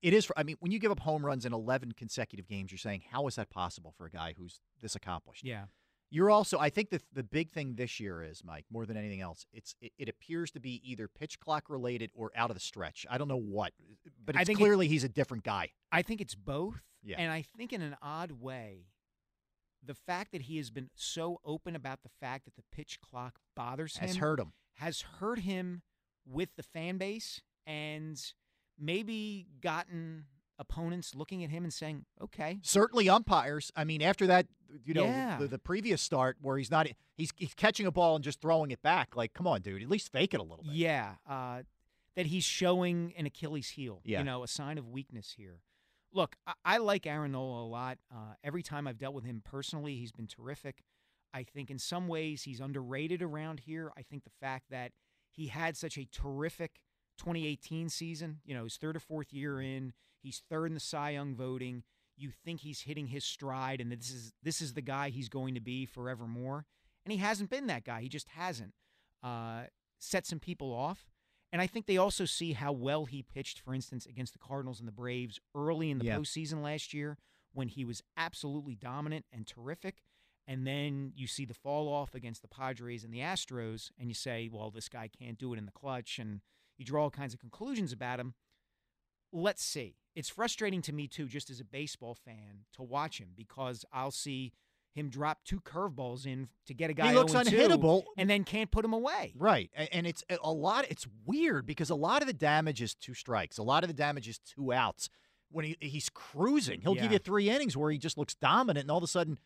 It is. For, I mean, when you give up home runs in 11 consecutive games, you're saying, how is that possible for a guy who's this accomplished? Yeah. You're also. I think the the big thing this year is Mike more than anything else. It's it, it appears to be either pitch clock related or out of the stretch. I don't know what, but I it's think it- clearly he's a different guy. I think it's both. Yeah. And I think in an odd way, the fact that he has been so open about the fact that the pitch clock bothers him Has hurt him. has hurt him with the fan base and maybe gotten opponents looking at him and saying, okay, Certainly umpires. I mean, after that, you know, Yeah. the, the previous start where he's not he's he's catching a ball and just throwing it back. Like, come on, dude, at least fake it a little bit. yeah, uh, that he's showing an Achilles heel, Yeah. you know, a sign of weakness here. Look, I, I like Aaron Nola a lot. Uh, every time I've dealt with him personally, he's been terrific. I think in some ways he's underrated around here. I think the fact that he had such a terrific 2018 season, you know, his third or fourth year in, he's third in the Cy Young voting. You think he's hitting his stride and this is this is the guy he's going to be forevermore. And he hasn't been that guy. He just hasn't. Uh, set some people off. And I think they also see how well he pitched, for instance, against the Cardinals and the Braves early in the Yeah. postseason last year when he was absolutely dominant and terrific. And then you see the fall off against the Padres and the Astros, and you say, well, this guy can't do it in the clutch. And you draw all kinds of conclusions about him. Let's see. It's frustrating to me, too, just as a baseball fan, to watch him because I'll see him drop two curveballs in to get a guy He looks 0-2 unhittable. and then can't put him away. Right. And it's a lot it's weird because a lot of the damage is two strikes. A lot of the damage is two outs. When he he's cruising, he'll give you three innings where he just looks dominant and all of a sudden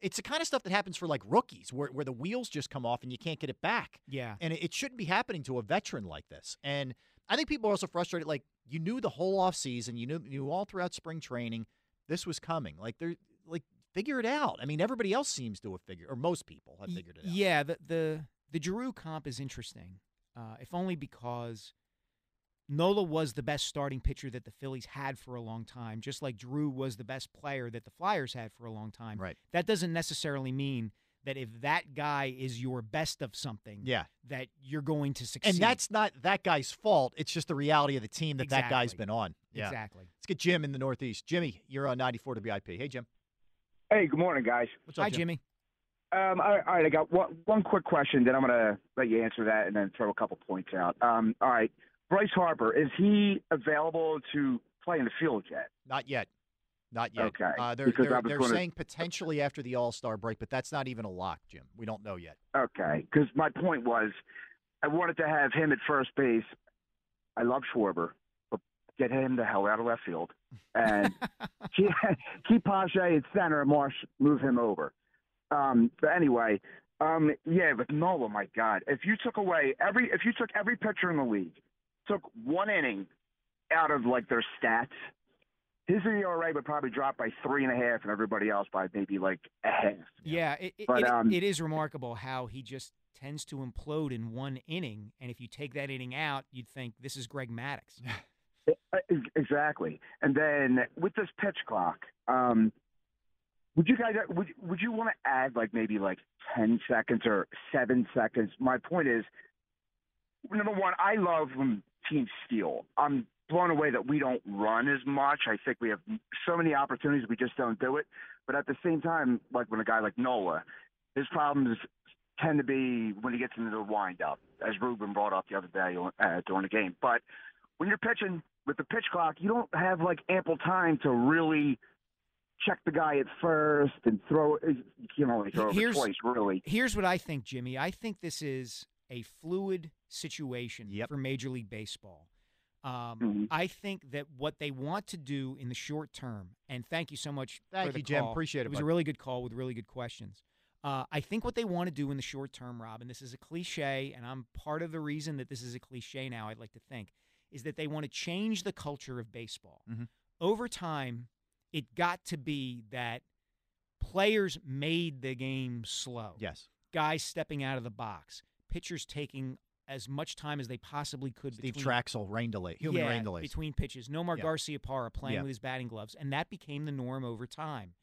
it's the kind of stuff that happens for like rookies where, where the wheels just come off and you can't get it back. Yeah. And it, it shouldn't be happening to a veteran like this. And I think people are also frustrated like you knew the whole off season, you knew knew all throughout spring training this was coming. Like they're like figure it out. I mean everybody else seems to have figured or most people have figured it out. Yeah, the the the Giroux comp is interesting, uh, if only because Nola was the best starting pitcher that the Phillies had for a long time, just like Giroux was the best player that the Flyers had for a long time. Right. That doesn't necessarily mean that if that guy is your best of something, Yeah. that you're going to succeed. And that's not that guy's fault. It's just the reality of the team that that guy's been on. Yeah. exactly. Let's get Jim in the Northeast. Jimmy, you're on 94 WIP. Hey, Jim. Hey, good morning, guys. What's up, Hi, Jimmy. Um, all right, all right, I got one, one quick question, then I'm going to let you answer that and then throw a couple points out. Um, all right, Bryce Harper, is he available to play in the field yet? Not yet. Not yet. Okay, Uh, they're because they're, they're gonna- saying potentially after the All Star break, but that's not even a lock, Jim. We don't know yet. Okay, because my point was I wanted to have him at first base. I love Schwarber, but get him the hell out of left field and keep, keep Pache at center and Marsh move him over. Um, but anyway, um, yeah, but Nola, my God, if you took away every, if you took every pitcher in the league, took one inning out of like their stats, his ERA would probably drop by three and a half, and everybody else by maybe like a half. Yeah, it, it, But, it- um, it is remarkable how he just tends to implode in one inning, and if you take that inning out, you'd think this is Greg Maddux. Uh, ex- Exactly. And then with this pitch clock, um, would you guys would would you want to add like maybe like ten seconds or seven seconds? My point is, number one, I love when teams steal. I'm blown away that we don't run as much. I think we have so many opportunities, we just don't do it. But at the same time, like when a guy like Nola, his problems tend to be when he gets into the windup, as Ruben brought up the other day uh, during the game. But when you're pitching with the pitch clock, you don't have like ample time to really check the guy at first and throw. You can only throw over Here's- twice, really. Here's what I think, Jimmy. I think this is a fluid situation for Major League Baseball. Um, Mm-hmm. I think that what they want to do in the short term, and thank you so much Thank for the you, Jim. Appreciate it, It was bud. a really good call with really good questions. Uh, I think what they want to do in the short term, Rob, and this is a cliche, and I'm part of the reason that this is a cliche now, I'd like to think, is that they want to change the culture of baseball. Mhm. Over time, it got to be that players made the game slow. Yes. Guys stepping out of the box, pitchers taking as much time as they possibly could. Steve between, Trachsel, rain delay, human yeah, rain delays. between pitches. Nomar Yeah. Garciaparra playing Yeah. with his batting gloves, and that became the norm over time.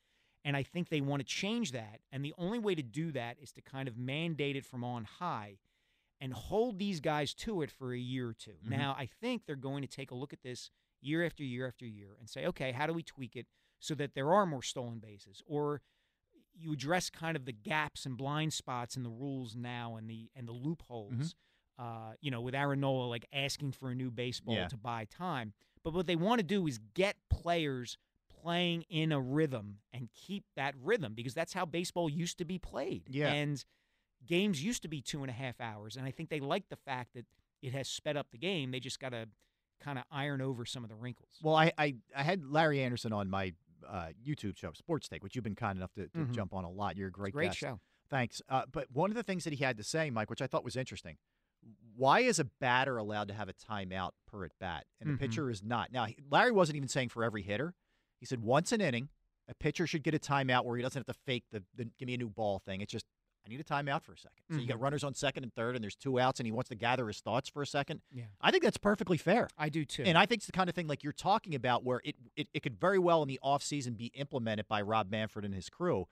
And I think they want to change that, and the only way to do that is to kind of mandate it from on high and hold these guys to it for a year or 2 Mhm. Now, I think they're going to take a look at this year after year after year and say, okay, how do we tweak it so that there are more stolen bases, or you address kind of the gaps and blind spots in the rules now and the and the loopholes. Mhm. Uh, you know, with Aaron Nola like asking for a new baseball Yeah. to buy time. But what they want to do is get players playing in a rhythm and keep that rhythm because that's how baseball used to be played. Yeah. And games used to be two and a half hours. And I think they like the fact that it has sped up the game. They just got to kind of iron over some of the wrinkles. Well, I, I, I had Larry Andersen on my uh, YouTube show, Sports Take, which you've been kind enough to, to Mhm. jump on a lot. You're a great, Great guest. show. Thanks. Uh, but one of the things that he had to say, Mike, which I thought was interesting, why is a batter allowed to have a timeout per at bat and the Mhm. pitcher is not? Now, Larry wasn't even saying for every hitter. He said once an inning, a pitcher should get a timeout where he doesn't have to fake the, the give me a new ball thing. It's just I need a timeout for a 2nd So you Mhm. got runners on second and third, and there's two outs, and he wants to gather his thoughts for a second. Yeah. I think that's perfectly fair. I do too. And I think it's the kind of thing like you're talking about where it, it, it could very well in the offseason be implemented by Rob Manfred and his crew.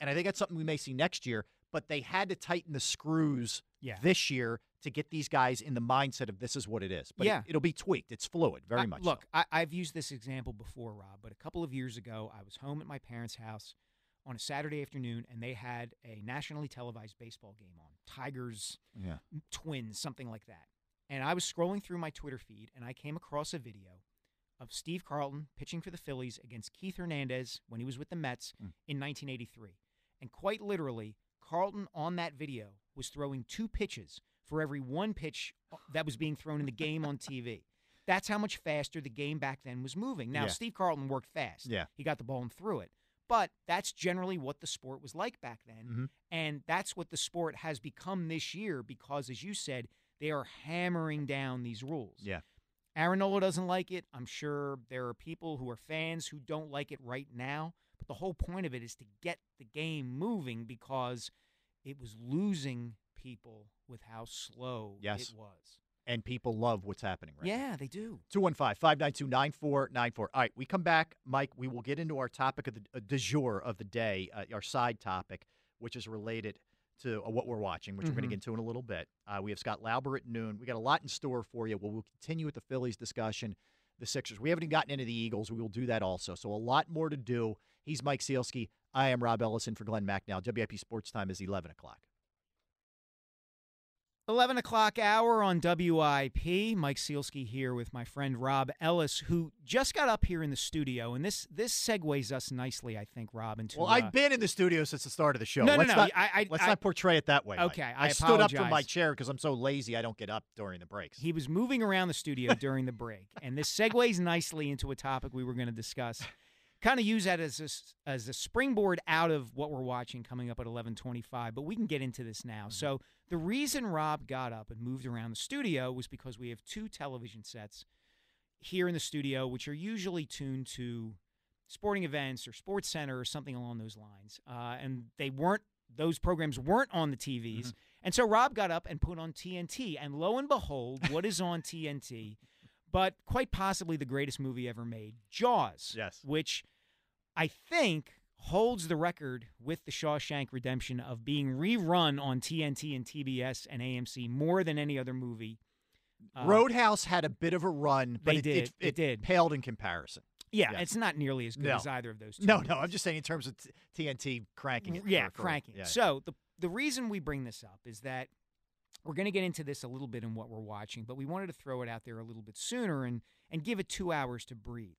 And I think that's something we may see next year, but they had to tighten the screws Yeah. this year to get these guys in the mindset of this is what it is. But Yeah. it, will be tweaked. It's fluid, very I- much. Look, I, I've used this example before, Rob, but a couple of years ago, I was home at my parents' house on a Saturday afternoon, and they had a nationally televised baseball game on Tigers. Yeah. Twins, something like that. And I was scrolling through my Twitter feed, and I came across a video of Steve Carlton pitching for the Phillies against Keith Hernandez when he was with the Mets Mm. in 1983. And quite literally, Carlton on that video was throwing two pitches for every one pitch that was being thrown in the game on TV. That's how much faster the game back then was moving. Now, Yeah. Steve Carlton worked fast. Yeah. He got the ball and threw it. But that's generally what the sport was like back then. Mhm. And that's what the sport has become this year because, as you said, they are hammering down these rules. Yeah. Aaron Nola doesn't like it. I'm sure there are people who are fans who don't like it right now. But the whole point of it is to get the game moving because it was losing people with how slow Yes. it was. And people love what's happening right now. Yeah, they do. 215 592 9494. All right, we come back, Mike. We will get into our topic of the uh, du jour of the day, uh, our side topic, which is related to uh, what we're watching, which we're going to get into in a little bit. Uh, we have Scott Lauber at noon. We got a lot in store for you. We'll, we'll continue with the Phillies discussion, the Sixers. We haven't even gotten into the Eagles. We will do that also. So a lot more to do. He's Mike Sielski. I am Rob Ellison for Glen Macnow. WIP Sports Time is 11 o'clock. 11 o'clock hour on WIP. Mike Sielski here with my friend Rob Ellis, who just got up here in the studio. And this this segues us nicely, I think, Rob, into. Well, uh, I've been in the studio since the start of the show. No, no, let's no. Not, I- I- let's I- not portray it that way. Mike. Okay, I, I stood up from my chair because I'm so lazy I don't get up during the breaks. He was moving around the studio during the break, and this segues nicely into a topic we were going to discuss. Kind of use that as a, as a springboard out of what we're watching coming up at 11:25, but we can get into this now. So the reason Rob got up and moved around the studio was because we have two television sets here in the studio, which are usually tuned to sporting events or Sports Center or something along those lines, uh, and they weren't. Those programs weren't on the TVs. And so Rob got up and put on TNT, and lo and behold, what is on TNT? But quite possibly the greatest movie ever made, Jaws. Yes. Which I think holds the record with The Shawshank Redemption of being rerun on TNT and TBS and AMC more than any other movie. Uh, Roadhouse had a bit of a run, but They it, did, It, it did. paled in comparison. Yeah, Yeah. it's not nearly as good No. as either of those two. No, movies. no, I'm just saying in terms of t- TNT cranking it. Yeah, cranking. yeah. So the the reason we bring this up is that we're going to get into this a little bit in what we're watching, but we wanted to throw it out there a little bit sooner and and give it two hours to breathe.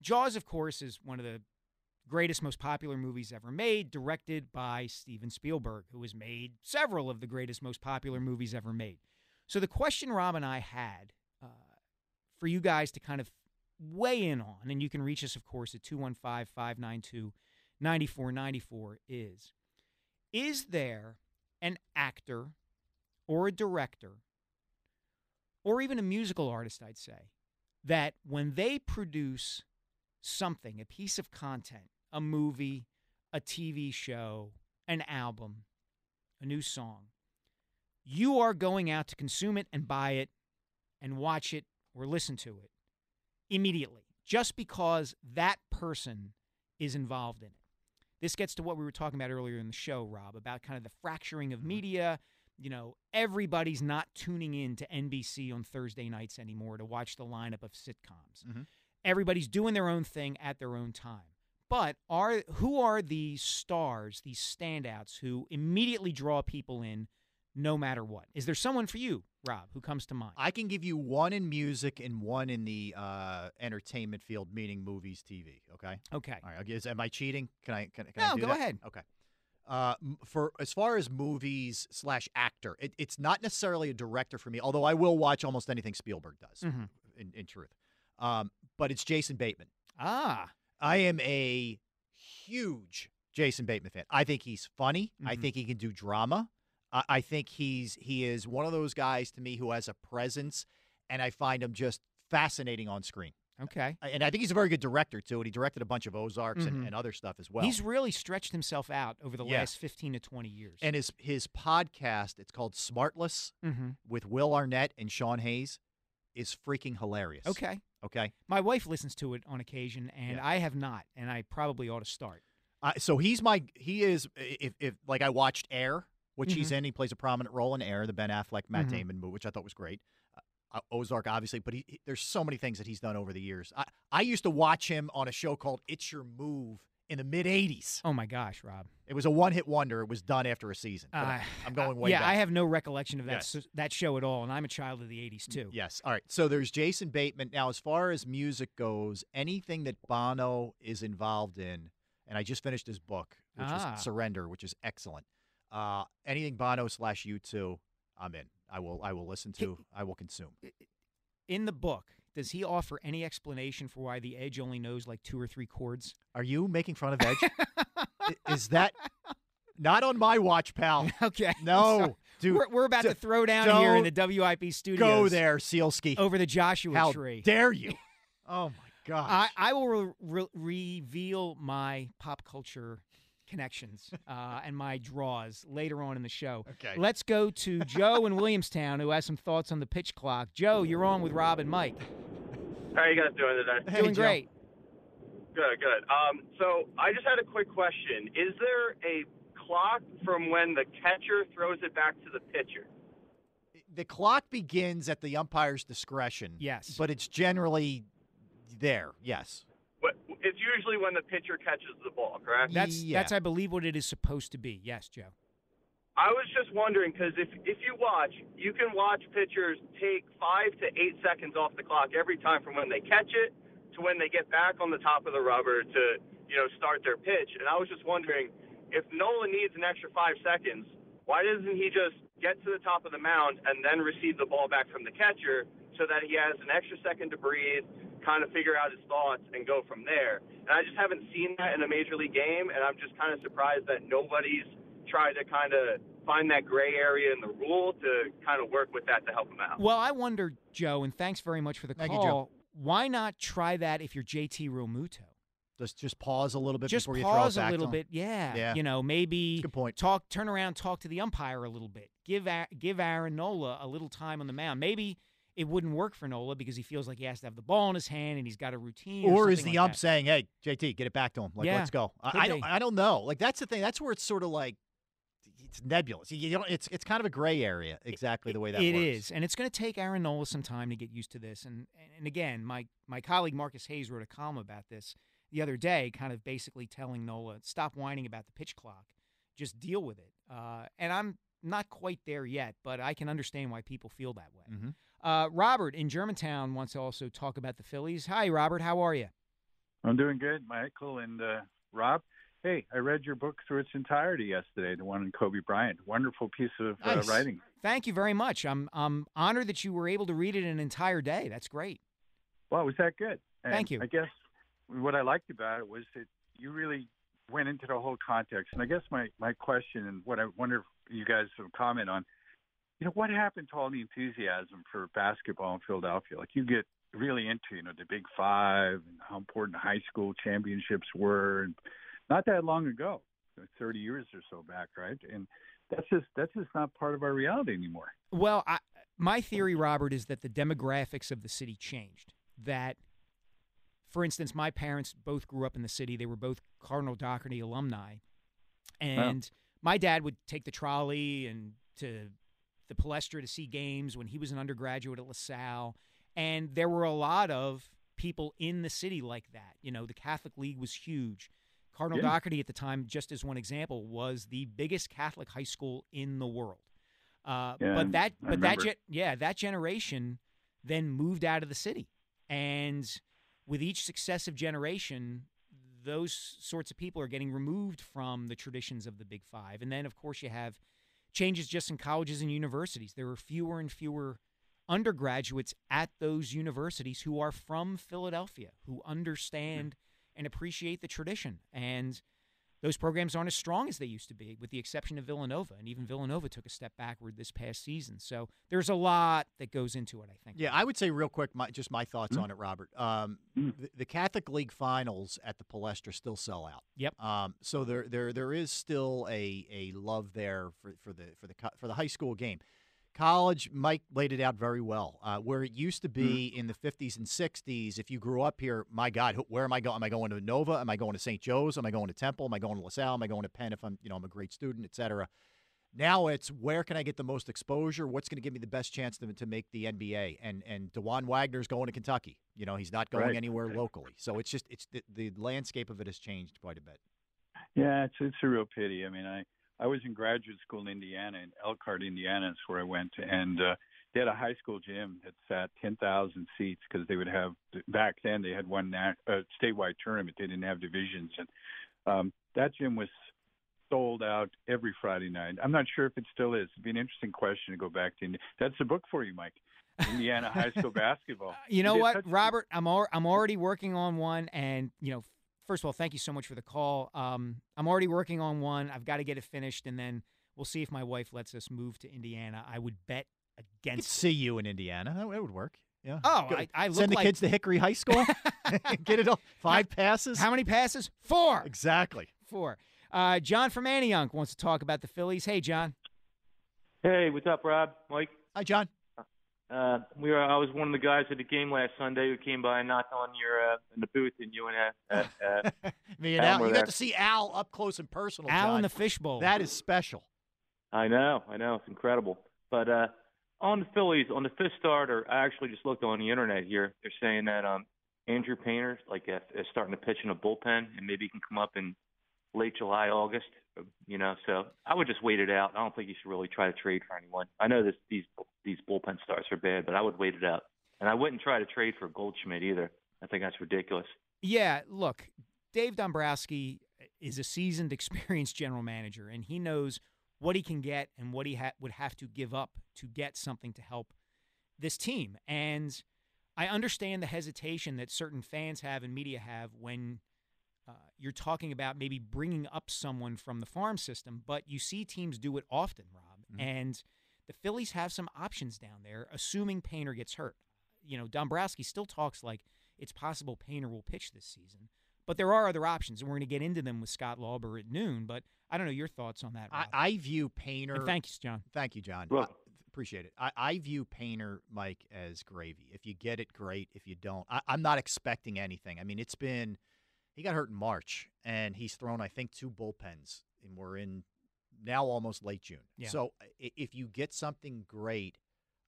Jaws, of course, is one of the greatest, most popular movies ever made, directed by Steven Spielberg, who has made several of the greatest, most popular movies ever made. So the question Rob and I had uh, for you guys to kind of weigh in on, and you can reach us, of course, at 215 592 9494 is Is there an actor or a director or even a musical artist, I'd say, that when they produce something, a piece of content, a movie, a TV show, an album, a new song, you are going out to consume it and buy it and watch it or listen to it immediately just because that person is involved in it. This gets to what we were talking about earlier in the show, Rob, about kind of the fracturing of mm-hmm. media. You know, everybody's not tuning in to NBC on Thursday nights anymore to watch the lineup of sitcoms. Mhm. Everybody's doing their own thing at their own time. But are who are these stars, these standouts who immediately draw people in no matter what? Is there someone for you, Rob, who comes to mind? I can give you one in music and one in the uh, entertainment field, meaning movies, TV. Okay. Okay. All right. Is, am I cheating? Can I? Can, can I No, do go that? ahead. Okay. Uh, for as far as movies slash actor, it, it's not necessarily a director for me. Although I will watch almost anything Spielberg does. Mhm. In, in truth, um, but it's Jason Bateman. Ah. I am a huge Jason Bateman fan. I think he's funny. I Mhm. think he can do drama. I, I think he's he is one of those guys to me who has a presence, and I find him just fascinating on screen. Okay. And I think he's a very good director too. And he directed a bunch of Ozarks Mhm. and, and other stuff as well. He's really stretched himself out over the Yeah. last 15 to 20 years. and his his podcast, it's called Smartless Mhm. with Will Arnett and Sean Hayes, is freaking hilarious. Okay. Okay. My wife listens to it on occasion, and I have not, and I probably ought to start. Uh, so he's my he is if if like I watched Air, which he's Mhm. in. He plays a prominent role in Air, the Ben Affleck Matt Mhm. Damon movie, which I thought was great. Uh, Ozark, obviously, but he, he- there's so many things that he's done over the years. I I used to watch him on a show called It's Your Move in the mid '80s. Oh my gosh, Rob! It was a one hit wonder. It was done after a season. Uh, I'm going way yeah, back. I have no recollection of that Yes. s- that show at all, and I'm a child of the '80s too. Yes. All right. So there's Jason Bateman. Now, as far as music goes, anything that Bono is involved in, and I just finished his book, which Ah. was Surrender, which is excellent. Uh, anything Bono slash U2, I'm in. I will. I will listen to. I will consume. In the book, does he offer any explanation for why the Edge only knows like two or three chords? Are you making fun of Edge? Is that not on my watch, pal? Okay. No, dude. we're, we're about d- to throw down here in the WIP studios. Go there, Sielski. over the Joshua How tree. dare you? Oh my God. I, I will re- re- reveal my pop culture connections uh, and my draws later on in the show. Okay. Let's go to Joe in Williamstown, who has some thoughts on the pitch clock. Joe, you're on with Rob and Mike. How are you guys doing today? Doing great. Good, good. Um, so I just had a quick question. Is there a clock from when the catcher throws it back to the pitcher? the clock begins at the umpire's discretion. Yes. But it's generally there. Yes. What, it's usually when the pitcher catches the ball, correct? That's that's I believe what it is supposed to be. Yes, Joe. I was just wondering because if if you watch, you can watch pitchers take five to eight seconds off the clock every time from when they catch it to when they get back on the top of the rubber to you know start their pitch. And I was just wondering if Nolan needs an extra five seconds, why doesn't he just get to the top of the mound and then receive the ball back from the catcher so that he has an extra second to breathe, kind of figure out his thoughts, and go from there? And I just haven't seen that in a major league game, and I'm just kind of surprised that nobody's tried to kind of find that gray area in the rule to kind of work with that to help him out. Well, I wonder, Joe, and thanks very much for the Thank you, call. Joe. Why not try that if you're JT Realmuto? Just just pause a little bit Just before you throw pause it a back little to him. bit, yeah. Yeah. You know, maybe Good point. talk, turn around, talk to the umpire a little bit. Give give Aaron Nola a little time on the mound. Maybe it wouldn't work for Nola because he feels like he has to have the ball in his hand and he's got a routine. Or, Or is the like ump that. saying, "Hey, JT, get it back to him. Like, Yeah, let's go." I, could I don't. I don't know. Like that's the thing. That's where it's sort of like it's nebulous. You don't. It's it's kind of a gray area. Exactly the way that It works. is, and it's going to take Aaron Nola some time to get used to this. And and again, my my colleague Marcus Hayes wrote a column about this the other day, kind of basically telling Nola, stop whining about the pitch clock, just deal with it. Uh, and I'm not quite there yet, but I can understand why people feel that way. Mhm. Uh, Robert in Germantown wants to also talk about the Phillies. Hi, Robert. How are you? I'm doing good, Michael and uh, Rob. Hey, I read your book through its entirety yesterday, the one on Kobe Bryant. Wonderful piece of uh, Nice. writing. Thank you very much. I'm I'm honored that you were able to read it an entire day. That's great. Well, was that good? And Thank you. I guess what I liked about it was that you really went into the whole context. And I guess my, my question and what I wonder if you guys will comment on, you know, what happened to all the enthusiasm for basketball in Philadelphia? Like you get really into, you know, the Big Five and how important high school championships were, and not that long ago, 30 years or so back, right? And that's just that's just not part of our reality anymore. Well, I, my theory, Robert, is that the demographics of the city changed. That, for instance, my parents both grew up in the city. They were both Cardinal Dougherty alumni, and my dad would take the trolley and to the Palestra to see games when he was an undergraduate at LaSalle, and there were a lot of people in the city like that. You know, the Catholic League was huge. Cardinal Yeah. Dougherty at the time, just as one example, was the biggest Catholic high school in the world. Uh, Yeah, but that, I but that, remember. ge- yeah, that generation then moved out of the city, and with each successive generation, those sorts of people are getting removed from the traditions of the Big Five. And then, of course, you have changes just in colleges and universities. There are fewer and fewer undergraduates at those universities who are from Philadelphia, who understand mm-hmm. and appreciate the tradition. And those programs aren't as strong as they used to be, with the exception of Villanova. And even Villanova took a step backward this past season. So there's a lot that goes into it, I think. Yeah, I would say real quick, my, just my thoughts Mm-hmm. on it, Robert. Um, the, the Catholic League finals at the Palestra still sell out. Yep. Um, so there, there, there is still a, a love there for, for the for the for the high school game. College, Mike laid it out very well. Uh, where it used to be in the 50s and 60s, if you grew up here, my God, where am I going? Am I going to Nova? Am I going to St. Joe's? Am I going to Temple? Am I going to LaSalle? Am I going to Penn if I'm, you know, I'm a great student, et cetera? Now it's where can I get the most exposure? What's going to give me the best chance to, to make the NBA? And and Dewan Wagner's going to Kentucky. You know, he's not going Right. anywhere locally. So it's just it's the, the landscape of it has changed quite a bit. Yeah, it's it's a real pity. I mean, I I was in graduate school in Indiana, in Elkhart, Indiana, is where I went, and uh, they had a high school gym that sat ten thousand seats because they would have back then they had one nat, uh, statewide tournament. They didn't have divisions, and um, that gym was sold out every Friday night. I'm not sure if it still is. It'd be an interesting question to go back to. Indi- That's the book for you, Mike. Indiana high school basketball. You know what, Robert? I'm al- I'm already working on one, and you know, first of all, thank you so much for the call. Um, I'm already working on one. I've got to get it finished, and then we'll see if my wife lets us move to Indiana. I would bet I could against. see you in Indiana. That, that would work. Yeah. Oh, Go- I, I look send the like kids to Hickory High School. Get it all five passes. how many passes? Four. Exactly. Four. Uh, John from Antioch wants to talk about the Phillies. Hey, John. Hey, what's up, Rob? Mike? Hi, John. Uh, we were. I was one of the guys at the game last Sunday who came by and knocked on your uh, in the booth, and you and uh, uh, Me and Al. Al you there. got to see Al up close and personal. Al John. in the fishbowl. That is special. I know, I know, it's incredible. But uh, on the Phillies, on the fifth starter, I actually just looked on the internet here. They're saying that um, Andrew Painter, like, uh, is starting to pitch in a bullpen, and maybe he can come up in late July, August. You know, so I would just wait it out. I don't think you should really try to trade for anyone. I know this these these bullpen starts are bad, but I would wait it out, and I wouldn't try to trade for Goldschmidt either. I think that's ridiculous. Yeah, look, Dave Dombrowski is a seasoned, experienced general manager, and he knows what he can get and what he ha- would have to give up to get something to help this team. And I understand the hesitation that certain fans have and media have when you're talking about maybe bringing up someone from the farm system, but you see teams do it often, Rob. Mm-hmm. And the Phillies have some options down there, assuming Painter gets hurt. You know, Dombrowski still talks like it's possible Painter will pitch this season, but there are other options, and we're going to get into them with Scott Lauber at noon. But I don't know your thoughts on that. I, Rob. I view Painter. And thank you, John. Thank you, John. Well- I appreciate it. I, I view Painter, Mike, as gravy. If you get it, great. If you don't, I, I'm not expecting anything. I mean, it's been he got hurt in March, and he's thrown I think two bullpens, and we're in now almost late June. Yeah. So if you get something great,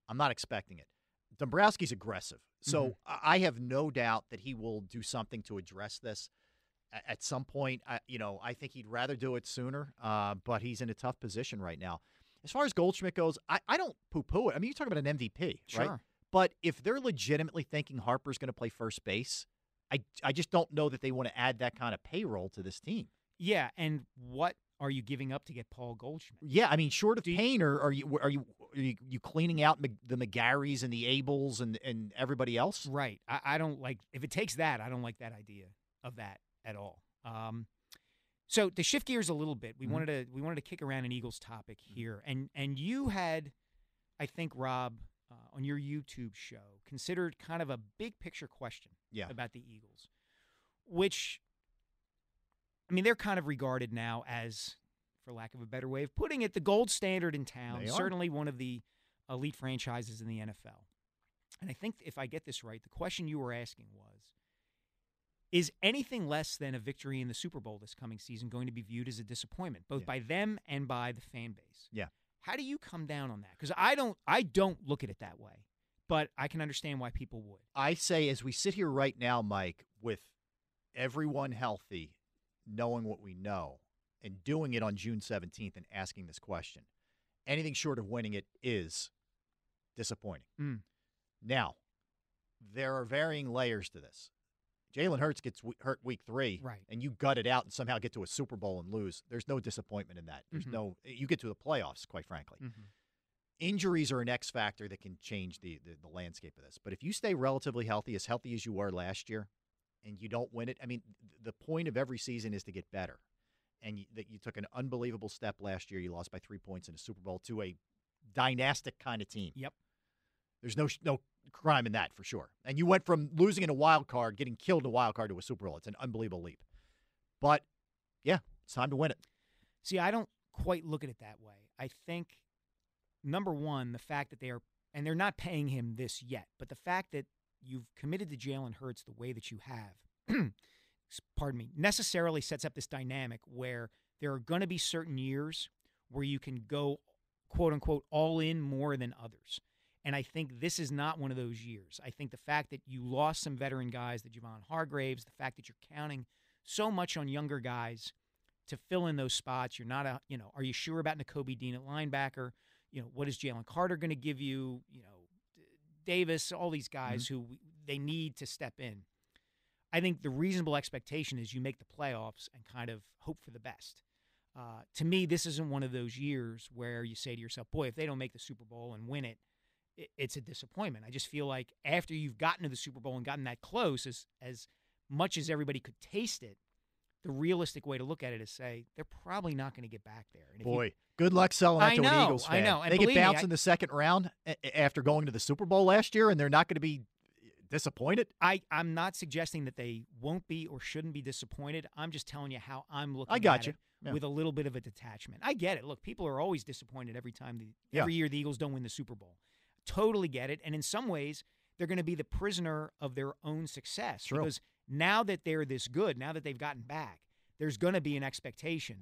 I'm not expecting it. Dombrowski's aggressive, so Mhm. I have no doubt that he will do something to address this at some point. I, you know, I think he'd rather do it sooner, uh, but he's in a tough position right now. As far as Goldschmidt goes, I, I don't poo poo it. I mean, you're talking about an MVP, right? But if they're legitimately thinking Harper's going to play first base, I, I just don't know that they want to add that kind of payroll to this team. Yeah, and what are you giving up to get Paul Goldschmidt? Yeah, I mean, short of Painter, are you are you are you, you cleaning out the McGarrys and the Abels and and everybody else? Right. I, I don't like if it takes that. I don't like that idea of that at all. Um, so to shift gears a little bit, we Mhm. wanted to we wanted to kick around an Eagles topic here, and and you had, I think, Rob, uh, on your YouTube show, considered kind of a big picture question Yeah. about the Eagles, which, I mean, they're kind of regarded now as, for lack of a better way of putting it, the gold standard in town. Certainly one of the elite franchises in the NFL. And I think if I get this right, the question you were asking was Is anything less than a victory in the Super Bowl this coming season going to be viewed as a disappointment, both Yeah. by them and by the fan base? Yeah. How do you come down on that? Because I don't, I don't look at it that way, but I can understand why people would. I say, as we sit here right now, Mike, with everyone healthy, knowing what we know, and doing it on June 17th and asking this question, anything short of winning it is disappointing. Mm. Now, there are varying layers to this. Jalen Hurts gets w- hurt week three, Right. and you gut it out and somehow get to a Super Bowl and lose. There's no disappointment in that. There's Mhm. no. You get to the playoffs, quite frankly Mm-hmm. injuries are an X factor that can change the, the, the landscape of this. But if you stay relatively healthy, as healthy as you were last year, and you don't win it, I mean, th- the point of every season is to get better. and you, that you took an unbelievable step last year. You lost by three points in a Super Bowl to a dynastic kind of team. Yep. There's no no crime in that for sure. And you went from losing in a wild card, getting killed in a wild card to a Super Bowl. It's an unbelievable leap. But yeah, it's time to win it. See, I don't quite look at it that way. I think number one, the fact that they are, and they're not paying him this yet, but the fact that you've committed to Jalen Hurts the way that you have, pardon me, necessarily sets up this dynamic where there are going to be certain years where you can go, quote unquote, all in more than others. And I think this is not one of those years. I think the fact that you lost some veteran guys, the Javon Hargraves, the fact that you're counting so much on younger guys to fill in those spots. You're not a, you know, are you sure about Nakobe Dean at linebacker? You know, what is Jalen Carter going to give you? You know, Davis, all these guys mm-hmm. who they need to step in. I think the reasonable expectation is you make the playoffs and kind of hope for the best. Uh, to me, this isn't one of those years where you say to yourself, boy, if they don't make the Super Bowl and win it it's a disappointment. I just feel like after you've gotten to the Super Bowl and gotten that close, as, as much as everybody could taste it, the realistic way to look at it is say they're probably not going to get back there. And Boy, you, good luck selling that I to know, an Eagles fan. I know. And they get bounced me, I, in the second round after going to the Super Bowl last year, and they're not going to be eh, disappointed. I I'm not suggesting that they won't be or shouldn't be disappointed. I'm just telling you how I'm looking. I got you. Yeah. With a little bit of a detachment, I get it. Look, people are always disappointed every time the yeah. every year the Eagles don't win the Super Bowl. Totally get it, and in some ways, they're going to be the prisoner of their own success True. because now that they're this good, now that they've gotten back, there's going to be an expectation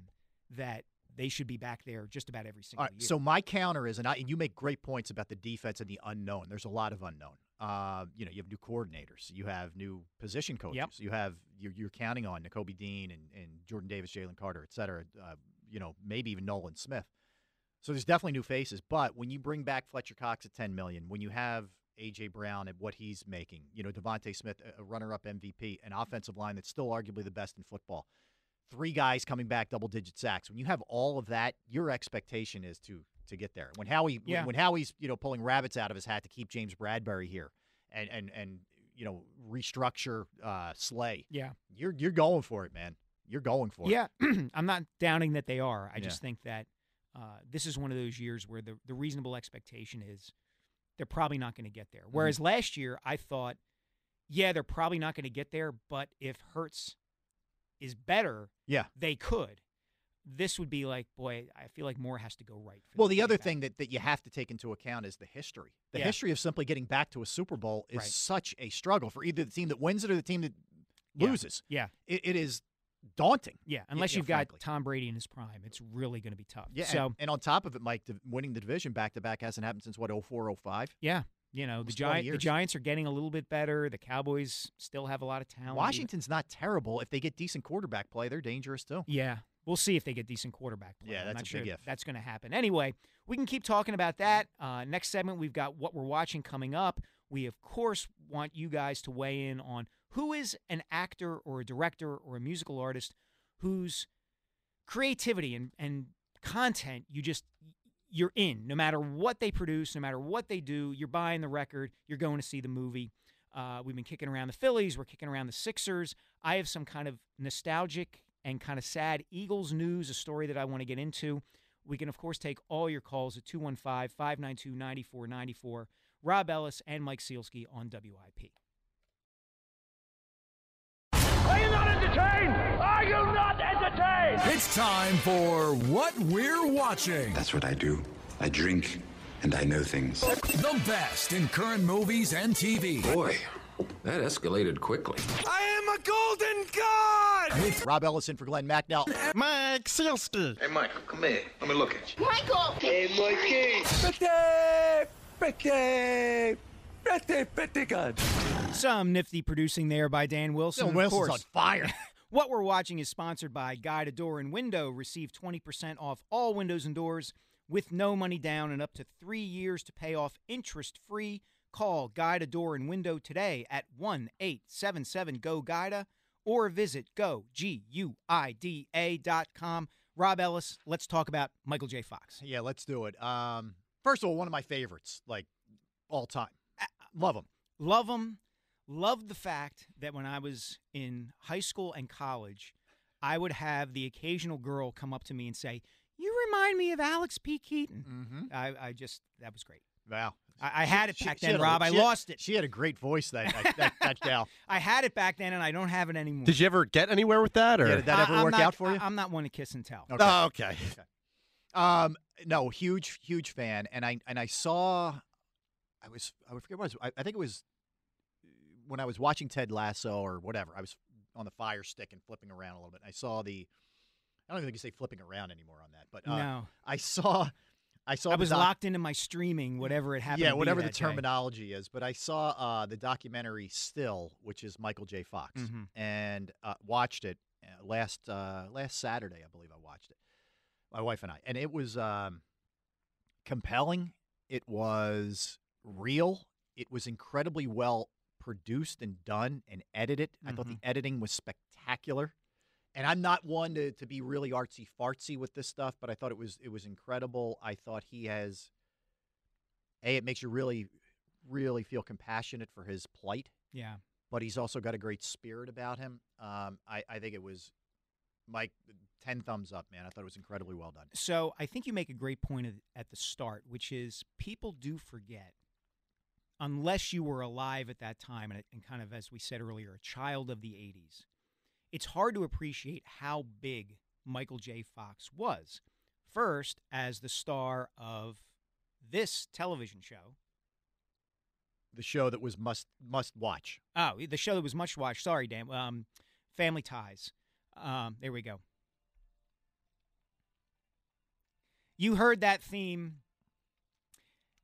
that they should be back there just about every single All right, year. So my counter is, and, I, and you make great points about the defense and the unknown. There's a lot of unknown. Uh, you know, you have new coordinators, you have new position coaches, yep. you have you're, you're counting on Nakobe Dean and, and Jordan Davis, Jalen Carter, et cetera. Uh, you know, maybe even Nolan Smith. So there's definitely new faces. But when you bring back Fletcher Cox at 10 million, when you have AJ Brown at what he's making, you know, DeVonta Smith, a runner-up MVP, an offensive line that's still arguably the best in football three guys coming back double digit sacks. When you have all of that, your expectation is to to get there. When Howie yeah. when Howie's you know pulling rabbits out of his hat to keep James Bradberry here and and and you know restructure uh, Slay. Yeah, you're you're going for it, man. You're going for yeah. it. Yeah, I'm not doubting that they are. I Yeah. just think that uh, this is one of those years where the the reasonable expectation is they're probably not going to get there. Whereas last year, I thought, yeah, they're probably not going to get there, but if Hurts is better, Yeah. they could. This would be like, boy, I feel like more has to go right. For Well, the other back. thing that, that you have to take into account is the history. The Yeah. history of simply getting back to a Super Bowl is Right. such a struggle for either the team that wins it or the team that Yeah. loses. Yeah. It, it is daunting. Yeah, unless you know, you've got. Tom Brady in his prime, it's really going to be tough. Yeah, So and, and on top of it, Mike, winning the division back to back hasn't happened since what 04, 05? yeah, you know the Almost 20 Giant, the. Giants are getting a little bit better. The Cowboys still have a lot of talent. Washington's not terrible. If they get decent quarterback play, they're dangerous too. Yeah, we'll see if they get decent quarterback play. Yeah, I'm that's not a sure big if. That's going to happen. Anyway, we can keep talking about that. Uh, next segment, we've got what we're watching coming up. We of course want you guys to weigh in on who is an actor or a director or a musical artist whose creativity and, and content you just you're in. No matter what they produce no matter what they do you're buying the record you're going to see the movie. Uh, we've been kicking around the phillies we're kicking around the sixers. I have some kind of nostalgic and kind of sad eagles news a story that i want to get into. We can of course take all your calls at 215-592-9494 rob ellis and mike Sielski on wip entertained? Are you not entertained? It's time for What We're Watching. That's what I do. I drink and I know things. The best in current movies and TV. Boy, that escalated quickly. I am a golden god! With Rob Ellison for Glen Macnow. Mike Sielski. Hey, Michael, come here. Let me look at you. Michael! Hey, Mikey! Pretty, pretty, pretty, pretty good. Some nifty producing there by Dan Wilson. Dan Wilson's on fire. what we're watching is sponsored by Guida Door and Window. Receive 20% off all windows and doors with no money down and up to three years to pay off interest free. Call Guida Door and Window today at 1 877 GO GUIDA or visit go, G U I D A dot com. Rob Ellis, let's talk about Michael J. Fox. Yeah, let's do it. Um, first of all, one of my favorites, like all time. Love them. Love them. Loved the fact that when I was in high school and college, I would have the occasional girl come up to me and say, "You remind me of Alex P. Keaton." Mm-hmm. I, I just that was great. Wow. I, I had it She- back she then, had a- Rob. I she had- lost it. She had a great voice, that that, that, that gal. I had it back then, and I don't have it anymore. Did you ever get anywhere with that? Or Yeah, did that ever I- I'm work not- out for you? I, am not one to kiss and tell. Okay. Oh, okay. Um, no, huge, huge fan, and I and I saw, I was I forget what it was. I, I think it was when I was watching Ted Lasso or whatever. I was on the Fire Stick and flipping around a little bit. I saw the, I don't even think you say flipping around anymore on that, but uh, No. I saw, I saw. I was doc- locked into my streaming, whatever it happened. Yeah, to be whatever the that day. terminology is. But I saw uh, the documentary Still, which is Michael J. Fox, Mhm. and uh, watched it uh, last uh, last Saturday, I believe I watched it. My wife and I, and it was um, compelling. It was real. It was incredibly well produced and done and edited. I thought the Mhm. editing was spectacular. And I'm not one to, to be really artsy fartsy with this stuff, but I thought it was it was incredible. I thought he has a it makes you really really feel compassionate for his plight, Yeah. but he's also got a great spirit about him. Um, I I think it was Mike ten thumbs up, man. I thought it was incredibly well done. So I think you make a great point at- at the start, which is people do forget, unless you were alive at that time and, and kind of, as we said earlier, a child of the 80s, it's hard to appreciate how big Michael J. Fox was. First, as the star of this television show. The show that was must must watch. Oh, the show that was much watched. Sorry, Dan. Um, Family Ties. Um, there we go. You heard that theme.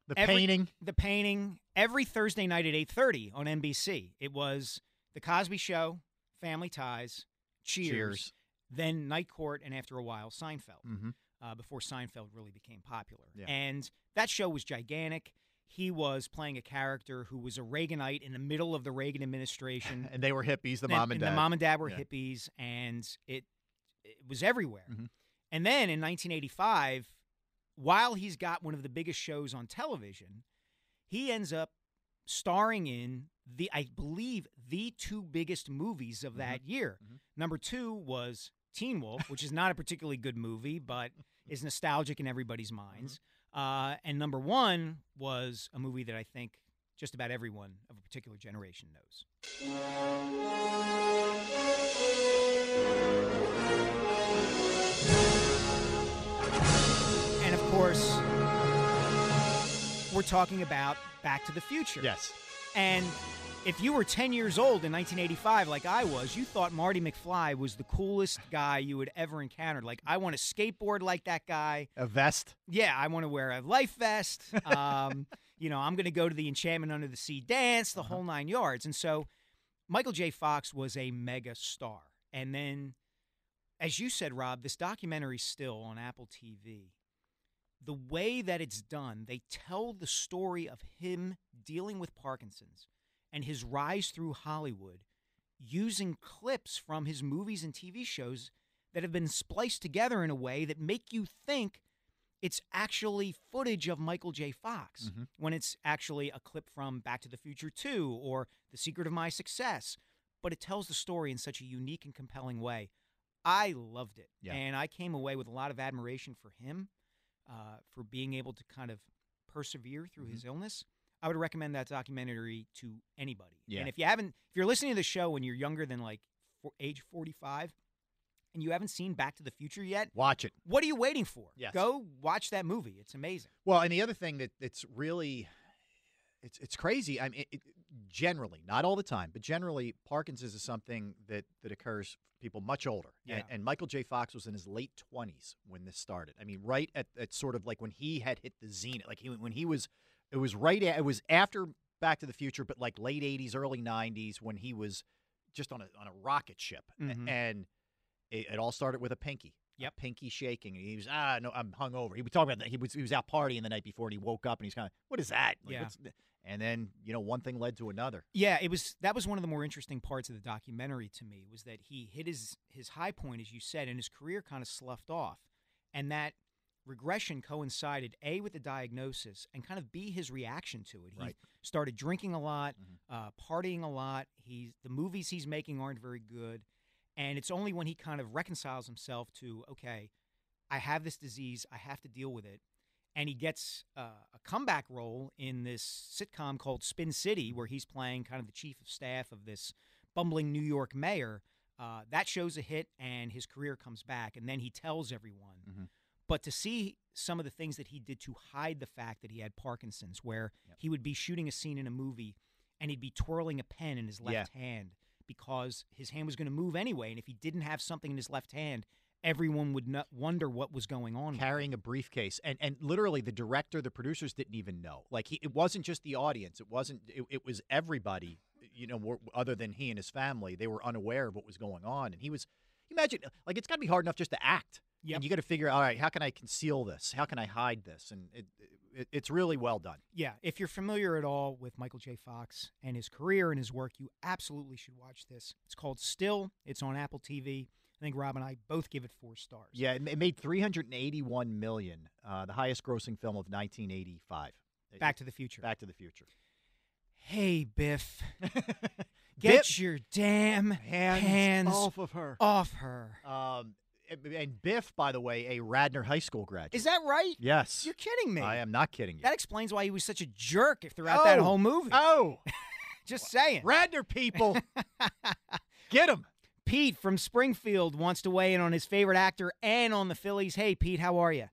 The every- painting. The painting every Thursday night at eight thirty on NBC. It was The Cosby Show, Family Ties, Cheers, Cheers. then Night Court, and after a while Seinfeld. Mhm. Uh, before Seinfeld really became popular, Yeah. and that show was gigantic. He was playing a character who was a Reaganite in the middle of the Reagan administration. And they were hippies, the And- mom and dad. The mom and dad were Yeah. hippies, and it it was everywhere. Mhm. And then in 1985, while he's got one of the biggest shows on television, he ends up starring in the I believe the two biggest movies of that mm-hmm. year. Mm-hmm. Number two was Teen Wolf, which is not a particularly good movie, but is nostalgic in everybody's minds. Mm-hmm. Uh, and number one was a movie that I think just about everyone of a particular generation knows. Course, we're talking about Back to the Future. Yes. And if you were 10 years old in 1985, like I was, you thought Marty McFly was the coolest guy you had ever encountered. Like, I want to skateboard like that guy. A vest. Yeah, I want to wear a life vest. Um, you know, I'm going to go to the Enchantment Under the Sea dance, the Uh-huh. whole nine yards. And so Michael J. Fox was a mega star. And then, as you said, Rob, this documentary still on Apple TV, the way that it's done, they tell the story of him dealing with Parkinson's and his rise through Hollywood using clips from his movies and TV shows that have been spliced together in a way that make you think it's actually footage of Michael J. Fox Mhm. when it's actually a clip from Back to the Future 2 or The Secret of My Success. But it tells the story in such a unique and compelling way. I loved it. Yeah. And I came away with a lot of admiration for him uh, for being able to kind of persevere through Mm-hmm. his illness. I would recommend that documentary to anybody. Yeah. And if you haven't, if you're listening to the show and you're younger than like for age 45 and you haven't seen Back to the Future yet, Watch it. what are you waiting for? Yes. Go watch that movie. It's amazing. Well, and the other thing that it's really it's it's crazy. I mean, it, it, generally, not all the time, but generally, Parkinson's is something that that occurs for people much older. And, Yeah. and Michael J. Fox was in his late twenties when this started. I mean, right at, at sort of like when he had hit the zenith, like he, when he was, it was right. At, it was after Back to the Future, but like late '80s, early '90s when he was just on a on a rocket ship, Mhm. and it, it all started with a pinky. Yep. Pinky shaking. And he was ah no, I'm hungover. He was talking about that. He was he was out partying the night before, and he woke up, and he's kind of what is that? Like, Yeah. What's th-" And then you know one thing led to another. Yeah, it was that was one of the more interesting parts of the documentary to me was that he hit his his high point as you said and his career kind of sloughed off. And that regression coincided a with the diagnosis and kind of b his reaction to it. He Right. started drinking a lot, uh, partying a lot. He's the movies he's making aren't very good. And it's only when he kind of reconciles himself to, okay, I have this disease, I have to deal with it. And he gets uh, a comeback role in this sitcom called Spin City, where he's playing kind of the chief of staff of this bumbling New York mayor. Uh, that show's a hit, and his career comes back. And then he tells everyone. Mm-hmm. But to see some of the things that he did to hide the fact that he had Parkinson's, where he would be shooting a scene in a movie and he'd be twirling a pen in his left hand because his hand was going to move anyway. And if he didn't have something in his left hand, everyone would not wonder what was going on. carrying a briefcase and and literally the director the producers didn't even know like he, it wasn't just the audience it wasn't it, it was everybody you know other than he and his family they were unaware of what was going on and he was imagine like it's got to be hard enough just to act Yep. and you got to figure all right how can i conceal this how can i hide this and it, it it's really well done Yeah, if you're familiar at all with Michael J. Fox and his career and his work, you absolutely should watch this. It's called Still. It's on Apple TV. I think Rob and I both give it four stars. yeah it, made 381 million uh, the highest grossing film of 1985 Back to the Future. back to the future Hey, Biff. Get Biff- your damn Hands hands, off of her. Off her. Um, and- Biff, by the way, a Radnor High School graduate. Is that right? Yes. You're kidding me. I am not kidding you. That explains why he was such a jerk throughout that Oh. whole movie. Oh, Just saying. Radnor people, get him. Pete from Springfield wants to weigh in on his favorite actor and on the Phillies. Hey, Pete, how are you?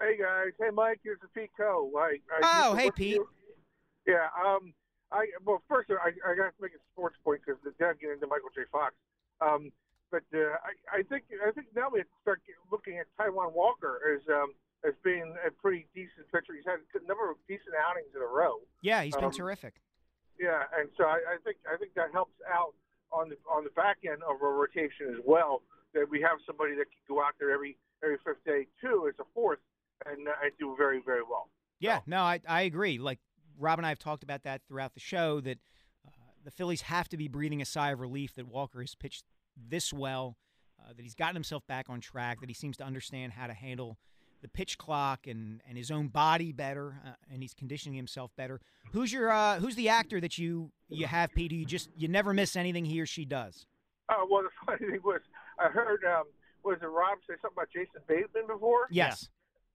Hey guys, hey Mike, here's the Pete Co. I, I Oh, hey, Pete. Yeah, um, I well first I I got to make a sports point because then I get into Michael J. Fox. Um, but uh, I I think I think now we have to start looking at Taijuan Walker as um as being a pretty decent pitcher. He's had a number of decent outings in a row. Yeah, he's been Um, terrific. Yeah, and so I, I think I think that helps out on the on the back end of a rotation as well. That we have somebody that can go out there every every fifth day too as a fourth and uh, do very very well. Yeah, no, I, I agree. Like Rob and I have talked about that throughout the show that uh, the Phillies have to be breathing a sigh of relief that Walker has pitched this well, uh, that he's gotten himself back on track, that he seems to understand how to handle the pitch clock and, and his own body better, uh, and he's conditioning himself better. Who's your uh, who's the actor that you you have, Pete? You just you never miss anything he or she does. Uh, well, the funny thing was, I heard um, was it Rob say something about Jason Bateman before? Yes.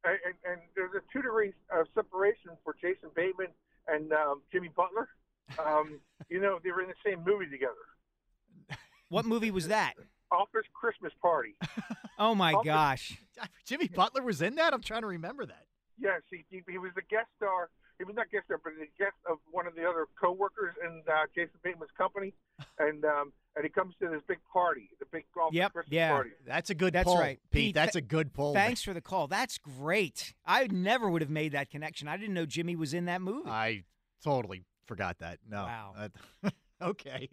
And, and, and there's a two degree of separation for Jason Bateman and um, Jimmy Butler. Um, you know, they were in the same movie together. What movie was that? Office Christmas Party. Oh my Office- gosh. Jimmy Butler was in that. I'm trying to remember that. Yes, he, he, he was the guest star. He was not guest star, but the guest of one of the other coworkers in uh, Jason Bateman's company, and um, and he comes to this big party, the big golf Yep. Christmas Yeah. party. That's a good That's pull, right, Pete. That's th- a good pull. Thanks for the call. That's great. I never would have made that connection. I didn't know Jimmy was in that movie. I totally forgot that. No. Wow. That- okay.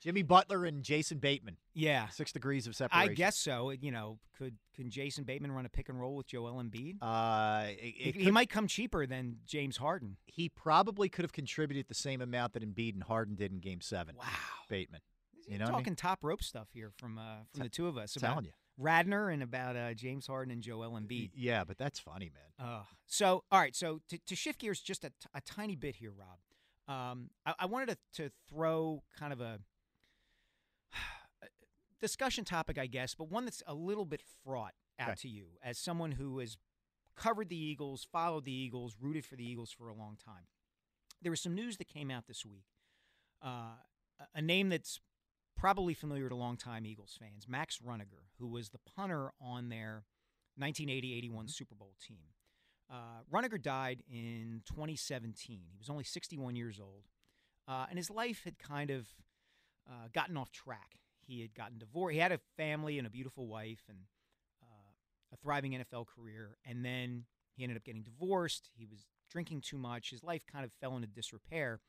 Jimmy Butler and Jason Bateman. Yeah. Six degrees of separation. I guess so. You know, could can Jason Bateman run a pick and roll with Joel Embiid? Uh, it- he, it he could- might come cheaper than James Harden. He probably could have contributed the same amount that Embiid and Harden did in Game Seven. Wow. Bateman. You know what I mean? Talking top rope stuff here from uh, from the two of us. telling you. Radner and about uh, James Harden and Joel Embiid. Yeah, but that's funny, man. Uh, so, all right. So, to, to shift gears just a, t- a tiny bit here, Rob, um, I, I wanted to, to throw kind of a discussion topic, I guess, but one that's a little bit fraught out Okay. to you as someone who has covered the Eagles, followed the Eagles, rooted for the Eagles for a long time. There was some news that came out this week. Uh, a- name that's probably familiar to longtime Eagles fans, Max Runager, who was the punter on their 1980-81 Super Bowl team. Uh, Runager died in 2017. He was only 61 years old, uh, and his life had kind of uh, gotten off track. He had gotten divorced. He had a family and a beautiful wife and uh, a thriving NFL career, and then he ended up getting divorced. He was drinking too much. His life kind of fell into disrepair,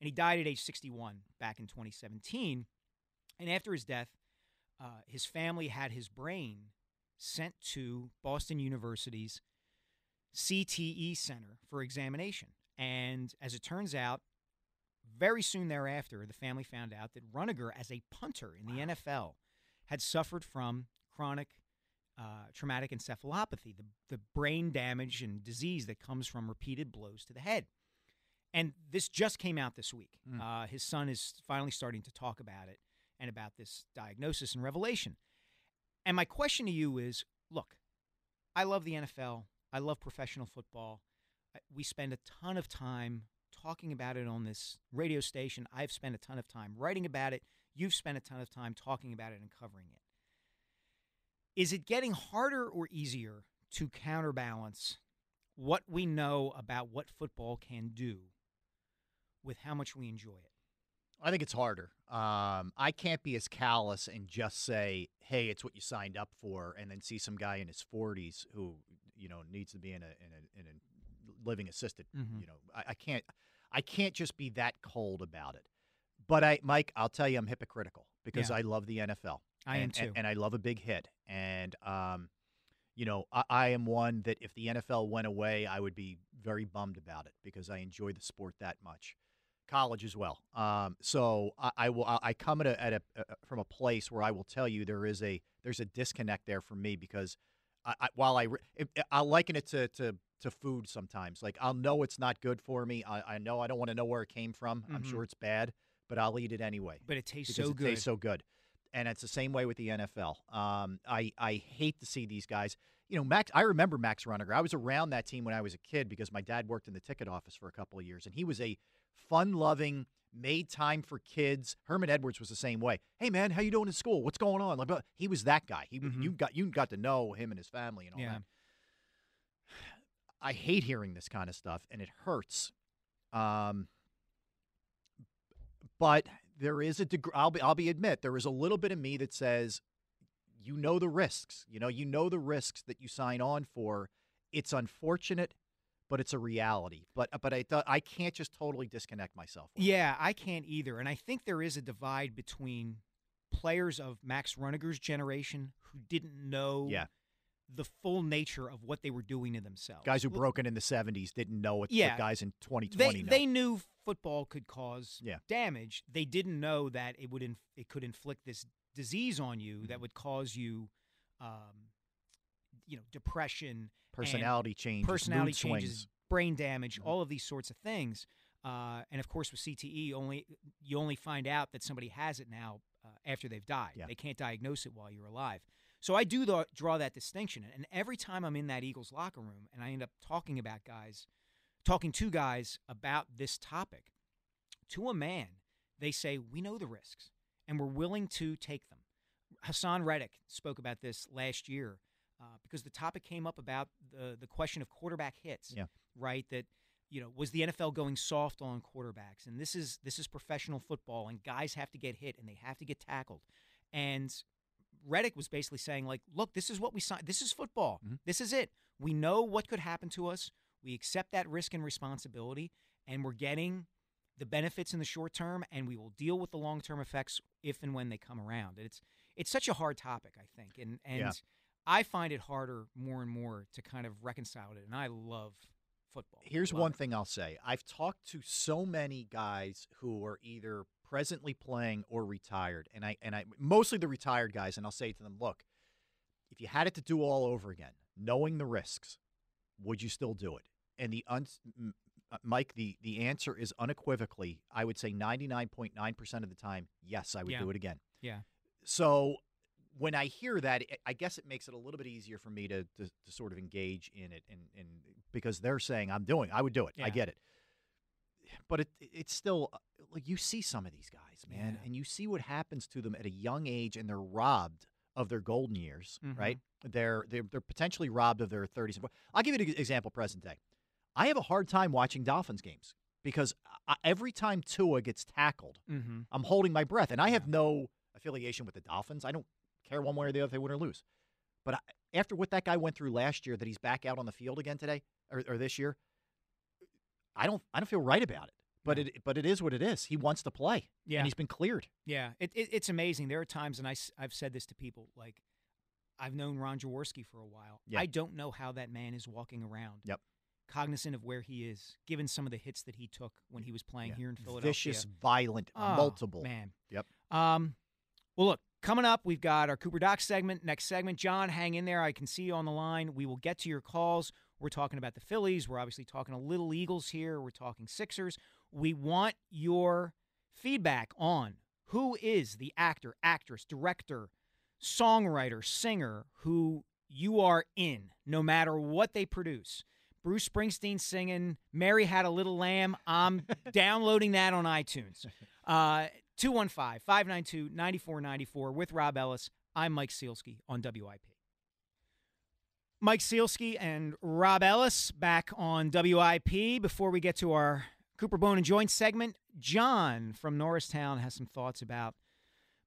and he died at age 61 back in 2017. And after his death, uh, his family had his brain sent to Boston University's CTE Center for examination. And as it turns out, very soon thereafter, the family found out that Runager, as a punter in the NFL, had suffered from chronic uh, traumatic encephalopathy, the, the brain damage and disease that comes from repeated blows to the head. And this just came out this week. Mm. Uh, his son is finally starting to talk about it. and about this diagnosis and revelation. And my question to you is look, I love the NFL, I love professional football. We spend a ton of time talking about it on this radio station. I've spent a ton of time writing about it. You've spent a ton of time talking about it and covering it. Is it getting harder or easier to counterbalance what we know about what football can do with how much we enjoy it? I think it's harder. Um, I can't be as callous and just say, "Hey, it's what you signed up for," and then see some guy in his 40s who you know needs to be in a in a, in a living assisted. Mhm. You know, I, I can't I can't just be that cold about it. But I, Mike, I'll tell you, I'm hypocritical because Yeah. I love the NFL. I am too. and, and I love a big hit. And um, you know, I, I am one that if the NFL went away, I would be very bummed about it because I enjoy the sport that much. College as well. Um, so I, I will. I come at a, at a uh, from a place where I will tell you there is a there's a disconnect there for me because I, I, while I I'll liken it to, to to food sometimes. Like I'll know it's not good for me. I, I know I don't want to know where it came from. I'm Mhm. sure it's bad, but I'll eat it anyway. But it tastes so it good. Tastes so good, and it's the same way with the NFL. Um, I I hate to see these guys. You know, Max. I remember Max Runager. I was around that team when I was a kid because my dad worked in the ticket office for a couple of years, and he was a fun-loving, made time for kids. Herman Edwards was the same way. Hey man, how you doing in school? What's going on? Like, he was that guy. He you got you got to know him and his family and all Yeah. that. I hate hearing this kind of stuff, and it hurts. Um, but there is a degree. I'll be. I'll be admit there is a little bit of me that says, you know the risks. You know, you know the risks that you sign on for. It's unfortunate, but it's a reality. But but I th- I can't just totally disconnect myself. Yeah, I can't either. And I think there is a divide between players of Max Runager's generation who didn't know Yeah. the full nature of what they were doing to themselves. Guys who broke in in the '70s didn't know what Yeah. the guys in 2020 they, know. they knew football could cause Yeah. damage. They didn't know that it would inf- it could inflict this disease on you Mm-hmm. that would cause you, um, you know, depression, Personality changes, personality mood changes, swings. Mm-hmm. brain damage, all of these sorts of things. Uh, and of course, with CTE, only you only find out that somebody has it now uh, after they've died. Yeah. They can't diagnose it while you're alive. So I do th- draw that distinction. And every time I'm in that Eagles locker room and I end up talking about guys, talking to guys about this topic, to a man, they say, We know the risks and we're willing to take them. Haason Reddick spoke about this last year uh, because the topic came up about the, the question of quarterback hits, Yeah. right? That you know was the NFL going soft on quarterbacks, and this is this is professional football, and guys have to get hit and they have to get tackled, and Reddick was basically saying like, look, this is what we signed. This is football. This is it. We know what could happen to us. We accept that risk and responsibility, and we're getting the benefits in the short term, and we will deal with the long term effects if and when they come around. And it's it's such a hard topic, I think, and and Yeah. I find it harder more and more to kind of reconcile it. And I love football. Here's Love one it. thing I'll say. I've talked to so many guys who are either presently playing or retired, and I and I mostly the retired guys, and I'll say to them, look, if you had it to do all over again, knowing the risks, would you still do it? And the un- uh, Mike, the the answer is unequivocally, I would say 99.9% of the time, yes, I would Yeah. do it again. Yeah. So when I hear that, I- guess it makes it a little bit easier for me to to, to sort of engage in it, and, and because they're saying I'm doing, I would do it. I get it, but it it's still uh, like you see some of these guys, man, Yeah. and you see what happens to them at a young age, and they're robbed of their golden years, Mhm. right? They're they're they're potentially robbed of their 30s. and 40s. I'll give you an example. Present day, I have a hard time watching Dolphins games because I, every time Tua gets tackled, Mhm. I'm holding my breath, and I have no affiliation with the Dolphins. I don't care one way or the other if they win or lose. But I, after what that guy went through last year, that he's back out on the field again today or, or this year, I don't I don't feel right about it. But it but it is what it is. He wants to play, Yeah. and he's been cleared. Yeah, it, it, it's amazing. There are times, and I, have said this to people, like I've known Ron Jaworski for a while. Yeah. I don't know how that man is walking around. Yep. Cognizant of where he is, given some of the hits that he took when he was playing Yeah. here in Philadelphia. Vicious, violent, Oh, multiple. Man. Yep. Um, well, look, coming up, we've got our Cooper Doc segment. Next segment, John, hang in there. I can see you on the line. We will get to your calls. We're talking about the Phillies. We're obviously talking a little Eagles here. We're talking Sixers. We want your feedback on Who is the actor, actress, director, songwriter, singer who you are in, no matter what they produce? Bruce Springsteen singing Mary Had a Little Lamb. I'm downloading that on iTunes. Uh, 215 592 9494 with Rob Ellis. I'm Mike Sielski on WIP. Mike Sielski and Rob Ellis back on WIP. Before we get to our Cooper Bone and Joint segment, John from Norristown has some thoughts about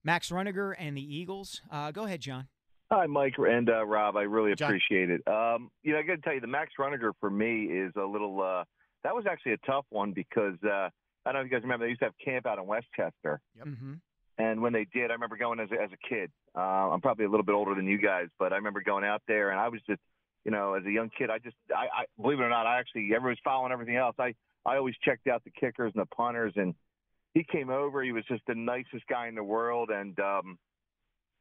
Max Runager and the Eagles. Uh, go ahead, John. Hi, Mike and uh, Rob. I really appreciate it. Um, you know, I got to tell you, the Max Runager for me is a little. Uh, that was actually a tough one because uh, I don't know if you guys remember they used to have camp out in West Chester. Yep. Mm-hmm. And when they did, I remember going as a, as a kid. Uh, I'm probably a little bit older than you guys, but I remember going out there, and I was just, you know, as a young kid, I just, I, I believe it or not, I actually, everyone was following everything else. I, I always checked out the kickers and the punters, and he came over. He was just the nicest guy in the world, and um,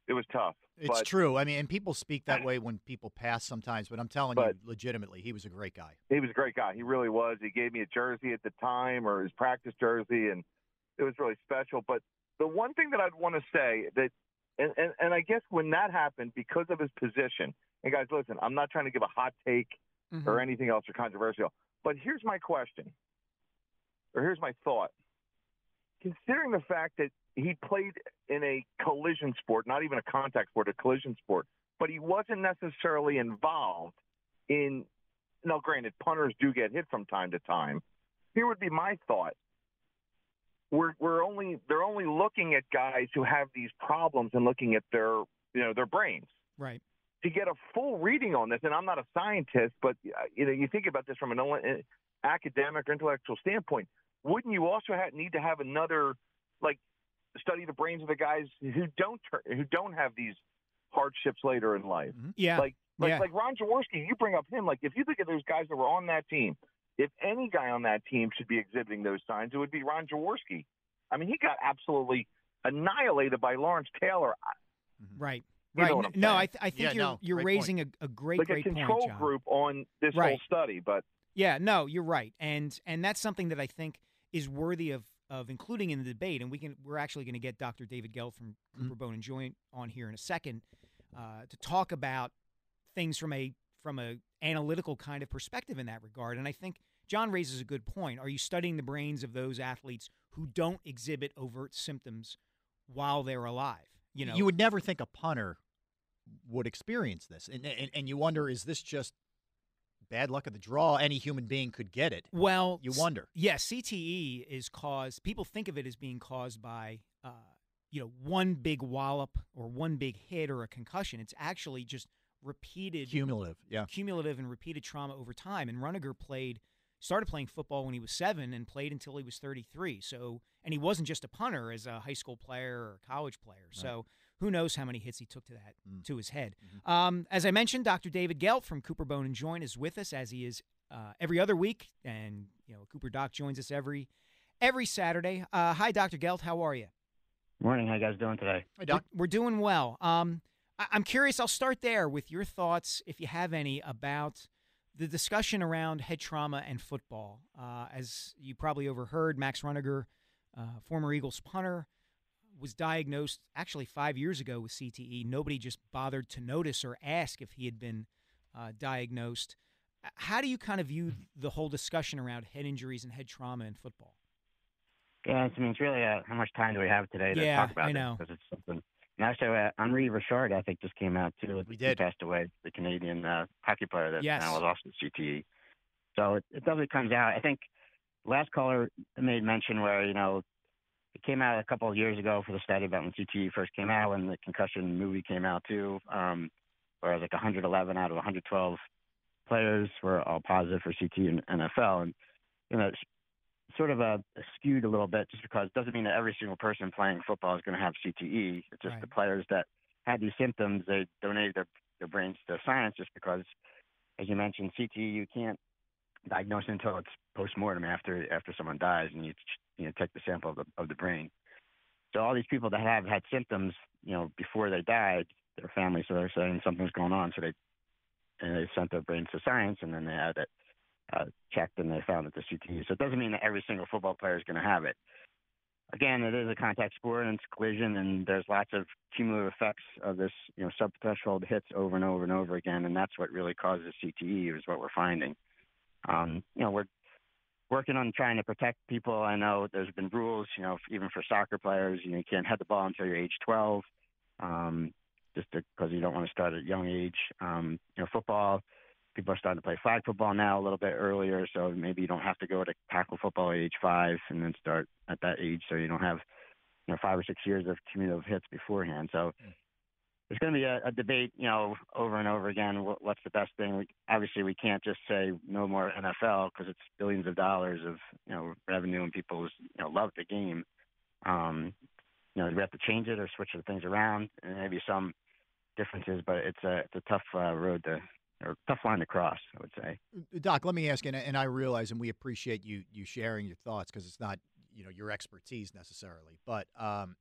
it was tough. It's but, true. I mean, and people speak that way when people pass sometimes, but I'm telling But- you, legitimately, he was a great guy. He was a great guy. He really was. He gave me a jersey at the time, or his practice jersey, and it was really special. But the one thing that I'd want to say that, and, and, and I guess when that happened, because of his position, and guys, listen, I'm not trying to give a hot take or mm-hmm. anything else or controversial, but here's my question, or here's my thought. Considering the fact that he played in a collision sport, not even a contact sport, a collision sport, but he wasn't necessarily involved in. Now, granted, punters do get hit from time to time. Here would be my thought. We're we're only they're only looking at guys who have these problems and looking at their you know their brains Right. to get a full reading on this, and I'm not a scientist, but uh, you know, you think about this from an uh, academic or intellectual standpoint. Wouldn't you also have, need to have another, like, study the brains of the guys who don't turn, who don't have these hardships later in life? Mm-hmm. Yeah. like like Yeah. like Ron Jaworski. You bring up him. Like, if you look at those guys that were on that team, if any guy on that team should be exhibiting those signs, it would be Ron Jaworski. I mean, he got absolutely annihilated by Lawrence Taylor. Mm-hmm. Right. You right. no, saying. I, th- I think Yeah, you're no, you're great raising a, a great like great a control point, John. group on this Right. whole study, but Yeah, no, you're right, and and that's something that I think is worthy of of including in the debate. And we can we're actually going to get Dr. David Gelt from Mm-hmm. Cooper Bone and Joint on here in a second uh, to talk about things from a from a analytical kind of perspective in that regard. And I think John raises a good point. Are you studying the brains of those athletes who don't exhibit overt symptoms while they're alive? You know, you would never think a punter would experience this, and and, and you wonder, is this just bad luck of the draw? Any human being could get it. Well, you wonder. Yeah, CTE is caused. People think of it as being caused by, uh, you know, one big wallop or one big hit or a concussion. It's actually just repeated, Cumulative, yeah. cumulative and repeated trauma over time. And Runager played, started playing football when he was seven and played until he was 33. So, and he wasn't just a punter as a high school player or college player. So. Who knows how many hits he took to that to his head? Um, as I mentioned, Dr. David Gelt from Cooper Bone and Joint is with us as he is uh, every other week, and you know Cooper Doc joins us every every Saturday. Uh, hi, Dr. Gelt. How are you? Morning. How you guys doing today? Hi, Doc. We're, we're doing well. Um, I, I'm curious. I'll start there with your thoughts, if you have any, about the discussion around head trauma and football. Uh, as you probably overheard, Max Runager, uh, former Eagles punter, was diagnosed actually five years ago with CTE. Nobody just bothered to notice or ask if he had been uh, diagnosed. Uh, How do you kind of view the whole discussion around head injuries and head trauma in football? Yeah, it's, I mean, it's really uh, how much time do we have today to Yeah, talk about I this? know. Because it's something. And actually, uh, Henri Richard, I think, just came out too. We He did. passed away, the Canadian uh, hockey player that Yes. now was also CTE. So it, it definitely comes out. I think last caller made mention where you know it came out a couple of years ago for the study about when CTE first came out, when the concussion movie came out too. Um, where like 111 out of 112 players were all positive for CTE in NFL, and you know, it's sort of uh skewed a little bit just because it doesn't mean that every single person playing football is going to have CTE. It's just the players that had these symptoms, they donated their their brains to science just because, as you mentioned, CTE you can't diagnose until it's post mortem after after someone dies, and you you know take the sample of the of the brain. So all these people that have had symptoms, you know, before they died, their families they're saying something's going on, so they and they sent their brains to science, and then they had it uh, checked, and they found it the CTE. So it doesn't mean that every single football player is going to have it. again, it is a contact sport and it's collision, and there's lots of cumulative effects of this, you know, subthreshold hits over and over and over again, and that's what really causes CTE is what we're finding. Um, you know, we're working on trying to protect people. I know there's been rules, you know, even for soccer players, you know, you can't head the ball until you're age 12, um, just because you don't want to start at a young age. Um, you know, football, people are starting to play flag football now a little bit earlier, so maybe you don't have to go to tackle football at age five and then start at that age, so you don't have you know five or six years of cumulative hits beforehand. So there's going to be a, a debate, you know, over and over again. What, what's the best thing? We, obviously, we can't just say no more NFL because it's billions of dollars of you know revenue and people you know love the game. Um, you know, do we have to change it or switch the things around, and maybe some differences, but it's a it's a tough uh, road to or tough line to cross, I would say. Doc, let me ask, and, and I realize, and we appreciate you you sharing your thoughts because it's not you know your expertise necessarily, but um,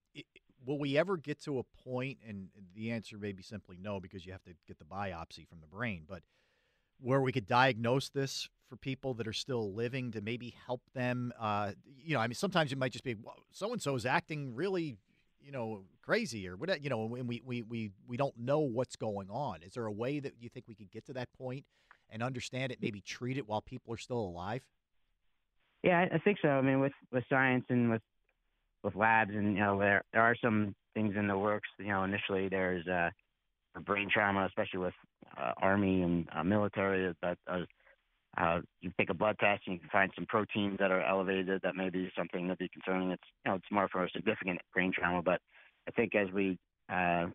will we ever get to a? And the answer may be simply no, because you have to get the biopsy from the brain, but where we could diagnose this for people that are still living to maybe help them. Uh, you know, I mean, sometimes it might just be so and so is acting really you know, crazy or whatever, you know, and we, we, we, we don't know what's going on. Is there a way that you think we could get to that point and understand it, maybe treat it while people are still alive? Yeah, I think so. I mean, with, with science and with, with labs and, you know, there, there are some things in the works, you know, initially there's, uh, brain trauma, especially with uh, army and uh, military that uh, uh, you take a blood test and you can find some proteins that are elevated that may be something that be concerning. It's you know it's more for a significant brain trauma, but I think as we uh,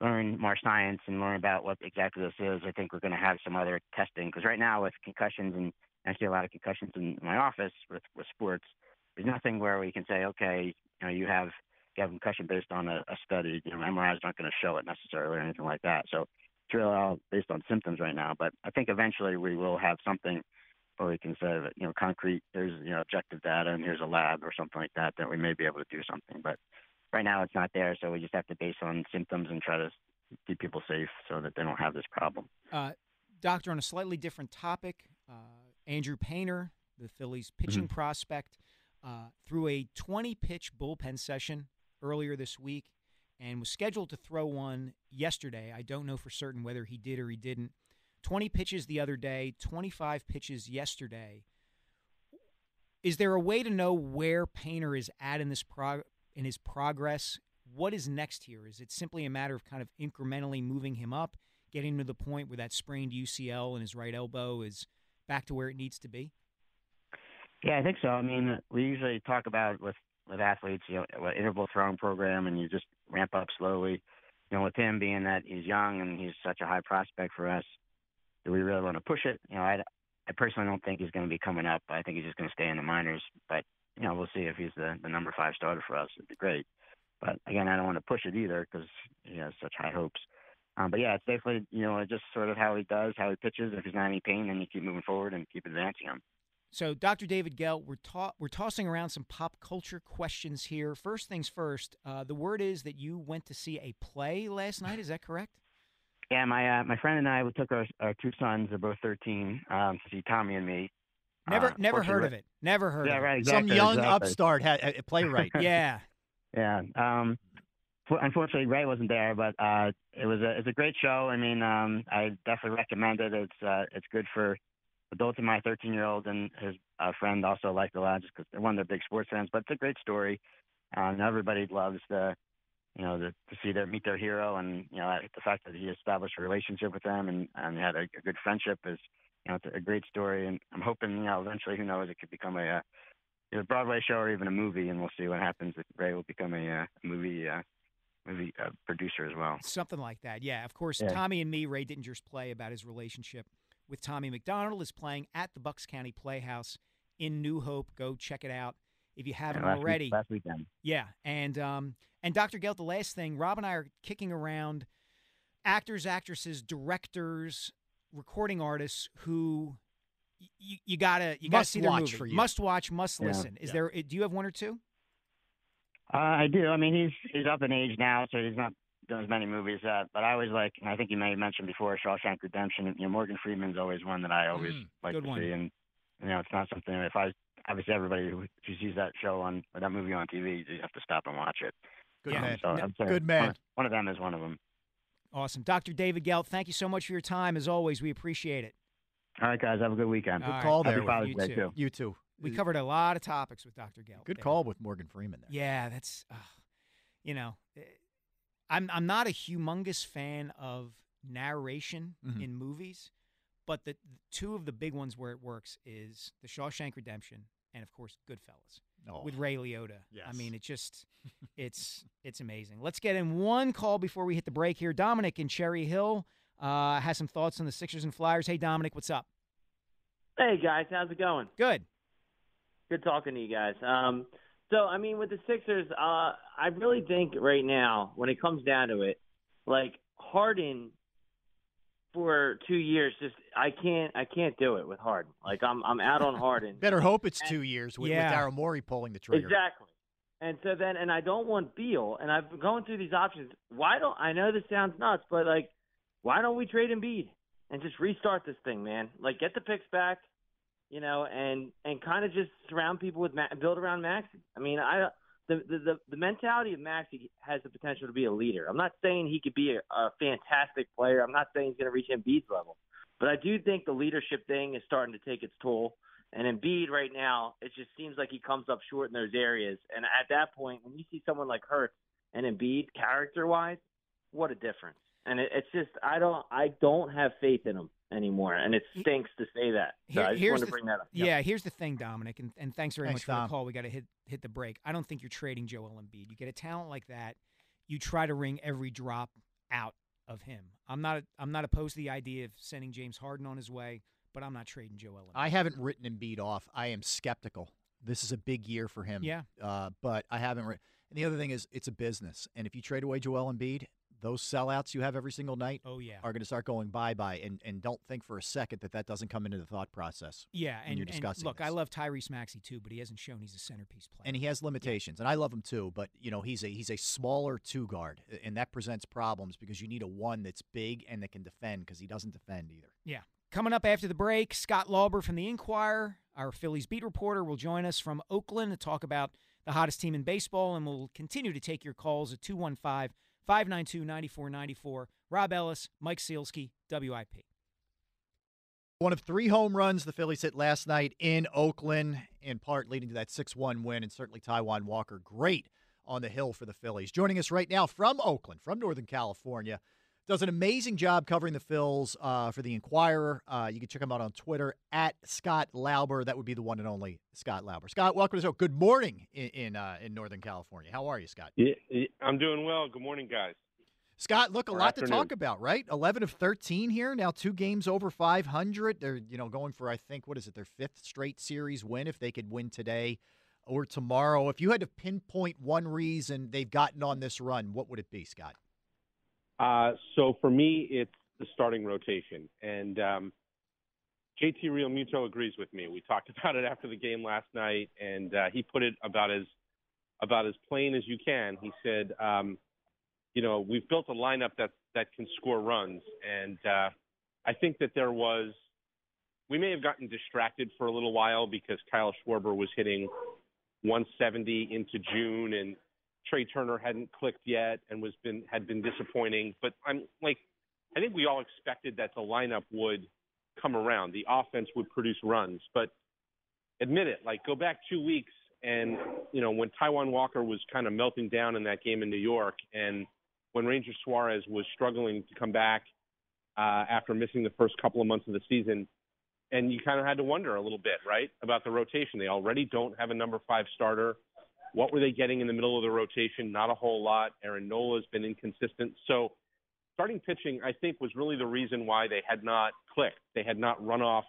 learn more science and learn about what exactly this is, I think we're going to have some other testing because right now with concussions and I see a lot of concussions in my office with with sports. There's nothing where we can say, okay, you know, you have you have concussion based on a, a study. You know, MRI is not going to show it necessarily or anything like that. So it's really all based on symptoms right now. But I think eventually we will have something where we can say that you know concrete. There's you know objective data, and here's a lab or something like that that we may be able to do something. But right now it's not there, so we just have to base on symptoms and try to keep people safe so that they don't have this problem. Uh, doctor, on a slightly different topic, uh, Andrew Painter, the Phillies pitching Mm-hmm. prospect, uh, threw a 20 pitch bullpen session earlier this week and was scheduled to throw one yesterday. I don't know for certain whether he did or he didn't. 20 pitches the other day, 25 pitches yesterday. Is there a way to know where Painter is at in this prog- in his progress? What is next here? Is it simply a matter of kind of incrementally moving him up, getting to the point where that sprained UCL in his right elbow is back to where it needs to be? Yeah, I think so. I mean, we usually talk about with with athletes, you know, what interval throwing program, and you just ramp up slowly. You know, with him being that he's young and he's such a high prospect for us, do we really want to push it? You know, I, I personally don't think he's going to be coming up. I think he's just going to stay in the minors. But you know, we'll see if he's the the number five starter for us. It'd be great. But again, I don't want to push it either because he has such high hopes. Um, but yeah, it's definitely you know just sort of how he does, how he pitches. If he's not in any pain, then you keep moving forward and keep advancing him. So, Dr. David Gelt, we're ta- we're tossing around some pop culture questions here. First things first, uh, the word is that you went to see a play last night. Is that correct? Yeah, my uh, my friend and I we took our our two sons, they're both thirteen, um, to see Tommy and me. Never Uh, never heard of it. Never heard Yeah, of it. right, Some young exactly. upstart had a playwright. yeah. Yeah. Um, unfortunately, Ray wasn't there, but uh, it was a it's a great show. I mean, um, I definitely recommend it. It's uh, it's good for adults and my 13 year old and his uh, friend also liked it a lot just because they're one of their big sports fans. But it's a great story. Um, everybody loves the you know the, to see their meet their hero and you know the fact that he established a relationship with them and and had a, a good friendship is you know it's a great story. And I'm hoping you know eventually who knows it could become a uh, either a Broadway show or even a movie, and we'll see what happens. If Ray will become a uh, movie uh, movie uh, producer as well. Something like that. Yeah. Of course, Yeah. Tommy and me, Ray Didinger's play about his relationship with Tommy McDonald is playing at the Bucks County Playhouse in New Hope. Go check it out if you haven't Yeah, last week- already. last weekend. Yeah, and um, and Dr. Gelt, the last thing, Rob and I are kicking around actors, actresses, directors, recording artists who y- y- you gotta you gotta see their watch movie. for you. Must watch, must Yeah. listen. Is Yeah. there? Do you have one or two? Uh, I do. I mean, he's he's up in age now, so he's not doing as many movies. Uh, but I always like, and I think you may have mentioned before, Shawshank Redemption. You know, Morgan Freeman's always one that I always Mm, like to one. see, and you know, it's not something if I obviously everybody who, who sees that show on or that movie on TV, you have to stop and watch it. Good Um, man. So I'd say Good man. One of, one of them is one of them. Awesome. Dr. David Gelt, thank you so much for your time. As always, we appreciate it. All right, guys, have a good weekend. All right. Call Happy there. Father's You Day too. too. You too. We covered a lot of topics with Dr. Gelt. Good there. call with Morgan Freeman there. Yeah, that's, uh, you know, eh, I'm I'm not a humongous fan of narration Mhm. in movies, but the, the two of the big ones where it works is The Shawshank Redemption and of course Goodfellas Oh, with Ray Liotta. I mean, it just it's it's amazing. Let's get in one call before we hit the break here. Dominic in Cherry Hill uh, has some thoughts on the Sixers and Flyers. Hey, Dominic, what's up? Hey guys, how's it going? Good. Good talking to you guys. Um, so I mean, with the Sixers, uh, I really think right now, when it comes down to it, like Harden for two years, just I can't, I can't do it with Harden. Like I'm, I'm out on Harden. Better hope it's two years with, Yeah. with Daryl Morey pulling the trigger. Exactly. And so then, and I don't want Beal, and I've been going through these options. Why don't I know this sounds nuts, but like, why don't we trade Embiid and just restart this thing, man? Like, get the picks back, you know, and and kind of just surround people with Ma- build around Maxey. I mean, I the, the the mentality of Maxey has the potential to be a leader. I'm not saying he could be a, a fantastic player. I'm not saying he's going to reach Embiid's level, but I do think the leadership thing is starting to take its toll. And Embiid right now, it just seems like he comes up short in those areas. And at that point, when you see someone like Hurts and Embiid, character-wise, what a difference. And it, it's just I don't I don't have faith in him anymore, and it stinks to say that. So Here- I just here's wanted the to bring th- that up. Yeah, here's the thing, Dominic, and, and thanks very Thanks, much for Dom. the call. We got to hit hit the break. I don't think you're trading Joel Embiid. You get a talent like that, you try to wring every drop out of him. I'm not I'm not opposed to the idea of sending James Harden on his way, but I'm not trading Joel Embiid. I haven't written Embiid off. I am skeptical. This is a big year for him. Yeah. Uh, but I haven't. Written. And the other thing is, it's a business. And if you trade away Joel Embiid, those sellouts you have every single night Oh, yeah. are going to start going bye bye. And and don't think for a second that that doesn't come into the thought process. yeah, when and, you're and discussing. look, this. I love Tyrese Maxey too, but he hasn't shown he's a centerpiece player. and he has limitations, and I love him too. But you know, he's a he's a smaller two guard, and that presents problems because you need a one that's big and that can defend because he doesn't defend either. Yeah. Coming up after the break, Scott Lauber from the Inquirer, our Phillies beat reporter, will join us from Oakland to talk about the hottest team in baseball, and we'll continue to take your calls at 215 592 9494. Rob Ellis, Mike Sielski, WIP. One of three home runs the Phillies hit last night in Oakland, in part leading to that 6 1 win, and certainly Taijuan Walker, great on the hill for the Phillies. Joining us right now from Oakland, from Northern California, does an amazing job covering the Phils uh, for the Inquirer. Uh, you can check him out on Twitter at Scott Lauber. That would be the one and only Scott Lauber. Scott, welcome to the show. Good morning in in, uh, in Northern California. How are you, Scott? Yeah, I'm doing well. Good morning, guys. Scott, look, a Or lot to talk about, right? 11 of 13 here. Now two games over 500. They're, you know, going for I think what is it? Their fifth straight series win if they could win today or tomorrow. If you had to pinpoint one reason they've gotten on this run, what would it be, Scott? Uh, so for me, it's the starting rotation, and um, JT Realmuto agrees with me. We talked about it after the game last night, and uh, he put it about as about as plain as you can. He said, um, "You know, we've built a lineup that that can score runs, and uh, I think that there was." We may have gotten distracted for a little while because Kyle Schwarber was hitting 170 into June, and Trea Turner hadn't clicked yet and was been had been disappointing. But I'm like, I think we all expected that the lineup would come around, the offense would produce runs. But admit it, like go back two weeks, and you know when Taijuan Walker was kind of melting down in that game in New York, and when Ranger Suarez was struggling to come back uh, after missing the first couple of months of the season. And you kind of had to wonder a little bit, right, about the rotation. They already don't have a number five starter. What were they getting in the middle of the rotation? Not a whole lot. Aaron Nola's been inconsistent. So starting pitching, I think, was really the reason why they had not clicked. They had not run off,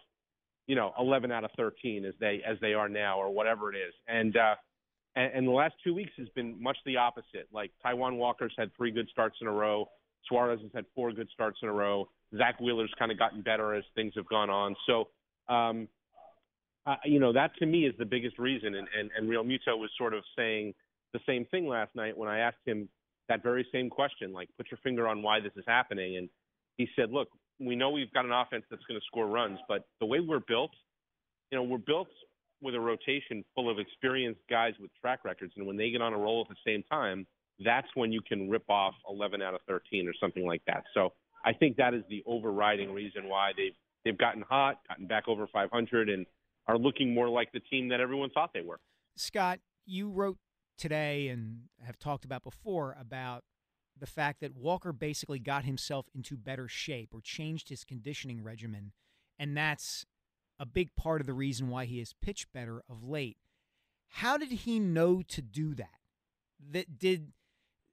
you know, 11 out of 13 as they as they are now, or whatever it is. And uh, and, and the last two weeks has been much the opposite. Like Taijuan Walker's had three good starts in a row. Suarez has had four good starts in a row. Zack Wheeler's kind of gotten better as things have gone on. So, um, you know, that to me is the biggest reason. And, and, and Realmuto was sort of saying the same thing last night when I asked him that very same question, like, put your finger on why this is happening. And he said, look, we know we've got an offense that's going to score runs, but the way we're built, you know, we're built with a rotation full of experienced guys with track records, and when they get on a roll at the same time, that's when you can rip off 11 out of 13 or something like that. So I think that is the overriding reason why they've they've gotten hot, gotten back over 500, and are looking more like the team that everyone thought they were. Scott, you wrote today and have talked about before about the fact that Walker basically got himself into better shape or changed his conditioning regimen, and that's a big part of the reason why he has pitched better of late. How did he know to do that? That did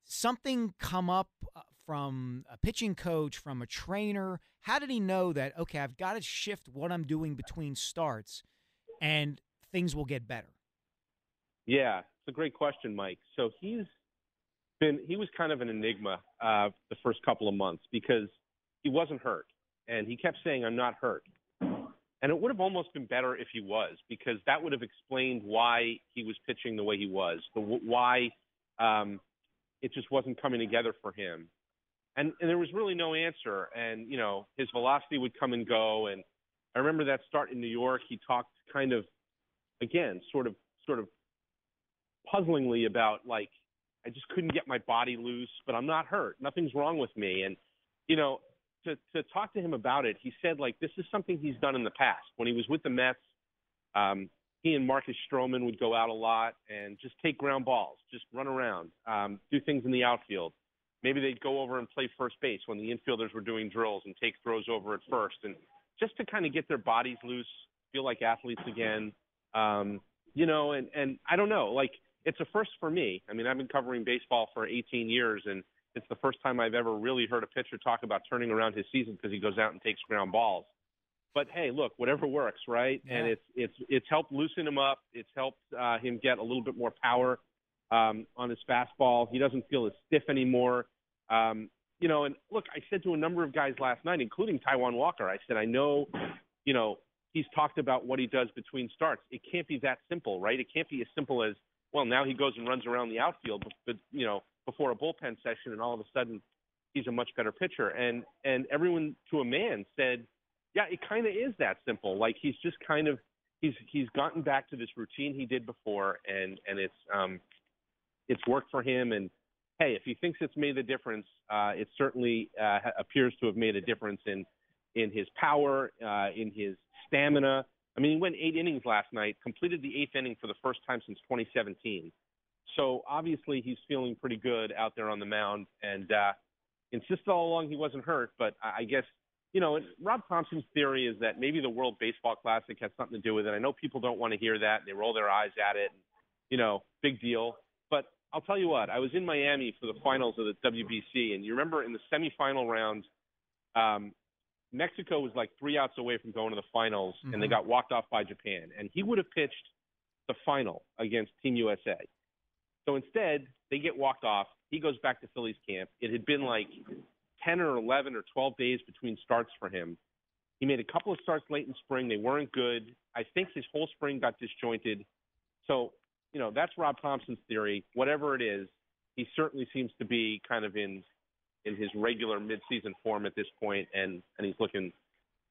something come up uh, from a pitching coach, from a trainer? How did he know that okay, I've got to shift what I'm doing between starts and things will get better? Yeah, it's a great question, Mike. So he's been he was kind of an enigma uh, the first couple of months because he wasn't hurt, and he kept saying, "I'm not hurt." And it would have almost been better if he was, because that would have explained why he was pitching the way he was, the why um, it just wasn't coming together for him. And, and there was really no answer. And you know, his velocity would come and go. And I remember that start in New York. He talked kind of, again, sort of, sort of puzzlingly about like I just couldn't get my body loose, but I'm not hurt. Nothing's wrong with me. And you know, to to talk to him about it, he said like this is something he's done in the past. When he was with the Mets, um, he and Marcus Stroman would go out a lot and just take ground balls, just run around, um, do things in the outfield. Maybe they'd go over and play first base when the infielders were doing drills and take throws over at first, and just to kind of get their bodies loose, feel like athletes again. Um, you know, and and I don't know, like it's a first for me. I mean, I've been covering baseball for 18 years, and it's the first time I've ever really heard a pitcher talk about turning around his season because he goes out and takes ground balls. But hey, look, whatever works, right? Yeah. And it's it's it's helped loosen him up. It's helped uh, him get a little bit more power um, on his fastball. He doesn't feel as stiff anymore. Um, you know, and look, I said to a number of guys last night, including Taijuan Walker, I said, I know, you know, he's talked about what he does between starts. It can't be that simple, right? It can't be as simple as well, now he goes and runs around the outfield, but, you know, before a bullpen session, and all of a sudden, he's a much better pitcher. And and everyone to a man said, yeah, it kind of is that simple. Like he's just kind of he's he's gotten back to this routine he did before, and and it's um it's worked for him. And hey, if he thinks it's made a difference, uh, it certainly uh, appears to have made a difference in in his power, uh, in his stamina. I mean, he went eight innings last night, completed the eighth inning for the first time since 2017. So obviously he's feeling pretty good out there on the mound, and uh, insisted all along he wasn't hurt. But I guess you know, Rob Thompson's theory is that maybe the World Baseball Classic has something to do with it. I know people don't want to hear that; they roll their eyes at it. And, you know, big deal. But I'll tell you what, I was in Miami for the finals of the WBC, and you remember in the semifinal round, um, Mexico was like three outs away from going to the finals, mm-hmm. and they mm-hmm. got walked off by Japan. And he would have pitched the final against Team USA. So instead, they get walked off. He goes back to Philly's camp. It had been like 10 or 11 or 12 days between starts for him. He made a couple of starts late in spring. They weren't good. I think his whole spring got disjointed. So, you know, that's Rob Thompson's theory. Whatever it is, he certainly seems to be kind of in in his regular midseason form at this point, and and he's looking, you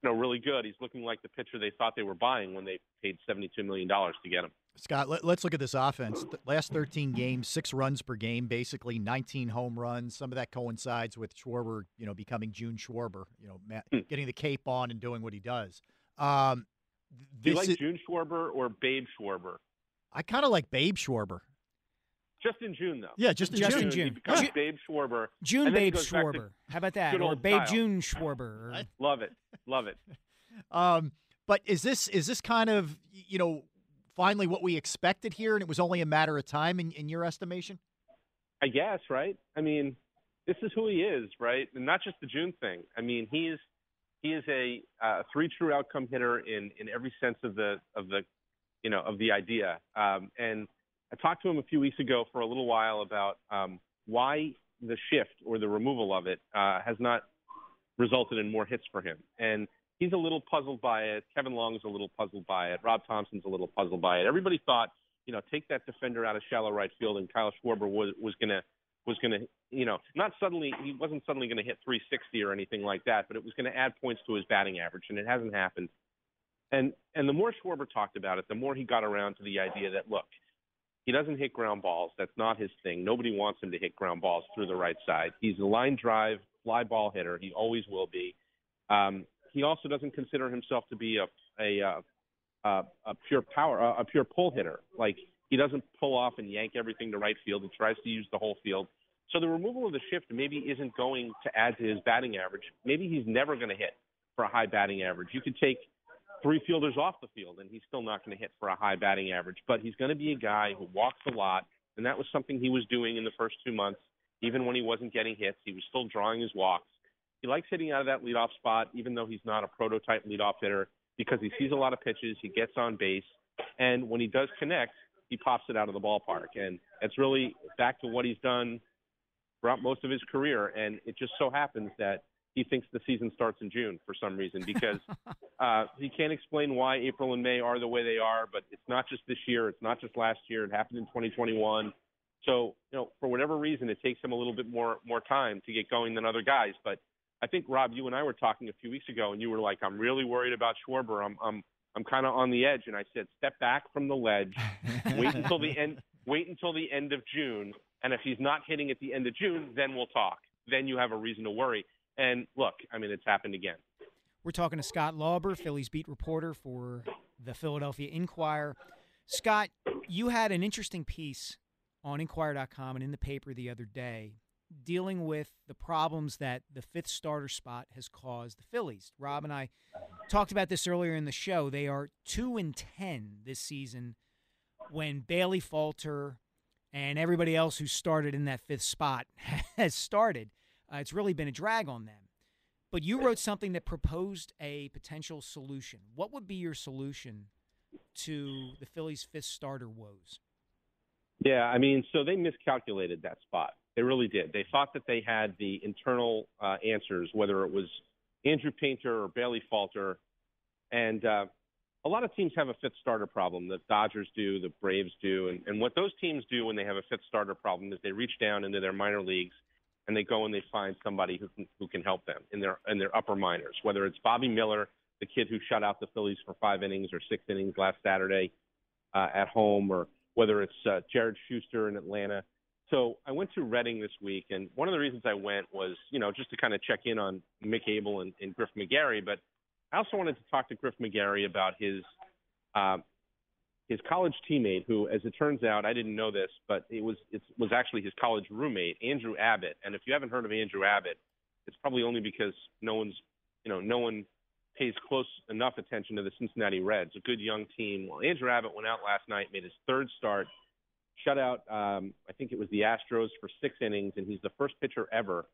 know, really good. He's looking like the pitcher they thought they were buying when they paid seventy-two million dollars to get him. Scott, let, us look at this offense. The last 13 games, six runs per game, basically 19 home runs. Some of that coincides with Schwarber, you know, becoming June Schwarber, you know, hmm. getting the cape on and doing what he does. Um, Do you like is, June Schwarber or Babe Schwarber? I kind of like Babe Schwarber. Just in June, though. Yeah, just in just June. in June. Because June, Babe Schwarber. June Babe Schwarber. How about that? Or Babe style. June Schwarber. Or... Love it. Love it. um, but is this is this kind of you know finally what we expected here, and it was only a matter of time in, in your estimation? I guess, right? I mean, this is who he is, right? And not just the June thing. I mean, he is he is a uh, three true outcome hitter in in every sense of the of the you know of the idea. Um, and I talked to him a few weeks ago for a little while about um, why the shift or the removal of it uh, has not resulted in more hits for him. And he's a little puzzled by it. Kevin Long is a little puzzled by it. Rob Thompson's a little puzzled by it. Everybody thought, you know, take that defender out of shallow right field, and Kyle Schwarber was was gonna was gonna, you know, not suddenly he wasn't suddenly gonna hit 360 or anything like that, but it was gonna add points to his batting average, and it hasn't happened. And and the more Schwarber talked about it, the more he got around to the idea that look, he doesn't hit ground balls. That's not his thing. Nobody wants him to hit ground balls through the right side. He's a line drive, fly ball hitter. He always will be. Um, he also doesn't consider himself to be a a a, a, a pure power, a, a pure pull hitter. Like he doesn't pull off and yank everything to right field. He tries to use the whole field. So the removal of the shift maybe isn't going to add to his batting average. Maybe he's never going to hit for a high batting average. You could take three fielders off the field and he's still not going to hit for a high batting average. But he's going to be a guy who walks a lot, and that was something he was doing in the first two months. Even when he wasn't getting hits, he was still drawing his walks. He likes hitting out of that leadoff spot, even though he's not a prototype leadoff hitter, because he sees a lot of pitches, he gets on base, and when he does connect, he pops it out of the ballpark. And it's really back to what he's done throughout most of his career. And it just so happens that he thinks the season starts in June for some reason because uh, he can't explain why April and May are the way they are. But it's not just this year. It's not just last year. It happened in 2021. So you know, for whatever reason, it takes him a little bit more more time to get going than other guys. But I think Rob, you and I were talking a few weeks ago, and you were like, "I'm really worried about Schwarber. I'm I'm I'm kind of on the edge." And I said, "Step back from the ledge. Wait until the end. Wait until the end of June. And if he's not hitting at the end of June, then we'll talk. Then you have a reason to worry." And look, I mean, it's happened again. We're talking to Scott Lauber, Phillies beat reporter for the Philadelphia Inquirer. Scott, you had an interesting piece on Inquirer.com and in the paper the other day dealing with the problems that the fifth starter spot has caused the Phillies. Rob and I talked about this earlier in the show. They are 2 and 10 this season when Bailey Falter and everybody else who started in that fifth spot has started. Uh, it's really been a drag on them. But you wrote something that proposed a potential solution. What would be your solution to the Phillies' fifth starter woes? Yeah, I mean, so they miscalculated that spot. They really did. They thought that they had the internal uh, answers, whether it was Andrew Painter or Bailey Falter, and uh, a lot of teams have a fifth starter problem. The Dodgers do, the Braves do, and, and what those teams do when they have a fifth starter problem is they reach down into their minor leagues and they go and they find somebody who can who can help them in their in their upper minors. Whether it's Bobby Miller, the kid who shut out the Phillies for five innings or six innings last Saturday uh, at home, or whether it's uh, Jared Shuster in Atlanta. So I went to Reading this week, and one of the reasons I went was, you know, just to kind of check in on Mick Abel and, and Griff McGarry, but I also wanted to talk to Griff McGarry about his uh, his college teammate, who, as it turns out, I didn't know this, but it was it was actually his college roommate, Andrew Abbott. And if you haven't heard of Andrew Abbott, it's probably only because no one's, you know, no one pays close enough attention to the Cincinnati Reds, a good young team. Well, Andrew Abbott went out last night, made his third start, shut out, um, I think it was the Astros for six innings, and he's the first pitcher ever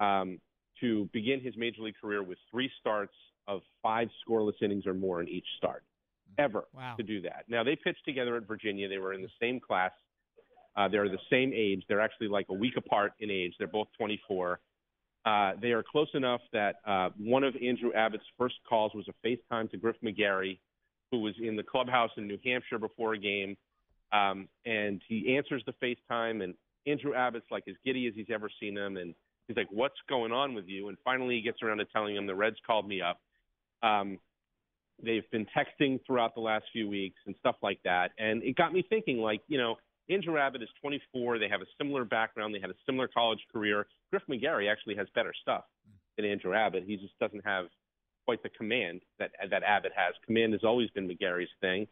um, to begin his major league career with three starts of five scoreless innings or more in each start ever wow. to do that. Now they pitched together at Virginia. They were in the same class. Uh, they're the same age. They're actually like a week apart in age. They're both 24. Uh, they are close enough that uh, one of Andrew Abbott's first calls was a FaceTime to Griff McGarry, who was in the clubhouse in New Hampshire before a game. Um, and he answers the FaceTime, and Andrew Abbott's like as giddy as he's ever seen him. And he's like, What's going on with you? And finally, he gets around to telling him the Reds called me up. Um, they've been texting throughout the last few weeks and stuff like that. And it got me thinking, like, you know, Andrew Abbott is 24. They have a similar background. They had a similar college career. Griff McGarry actually has better stuff than Andrew Abbott. He just doesn't have quite the command that that Abbott has. Command has always been McGarry's thing.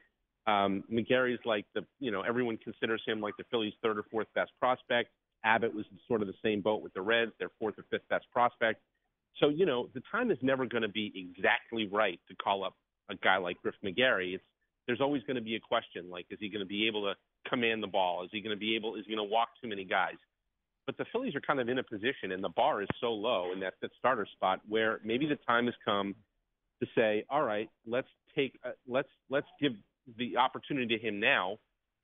Um, McGarry's like the, you know, everyone considers him like the Phillies' third or fourth best prospect. Abbott was sort of the same boat with the Reds, their fourth or fifth best prospect. So, you know, the time is never going to be exactly right to call up a guy like Griff McGarry, it's there's always going to be a question like, is he going to be able to command the ball? Is he going to be able? Is he going to walk too many guys? But the Phillies are kind of in a position, and the bar is so low in that fifth starter spot where maybe the time has come to say, all right, let's take, uh, let's let's give the opportunity to him now,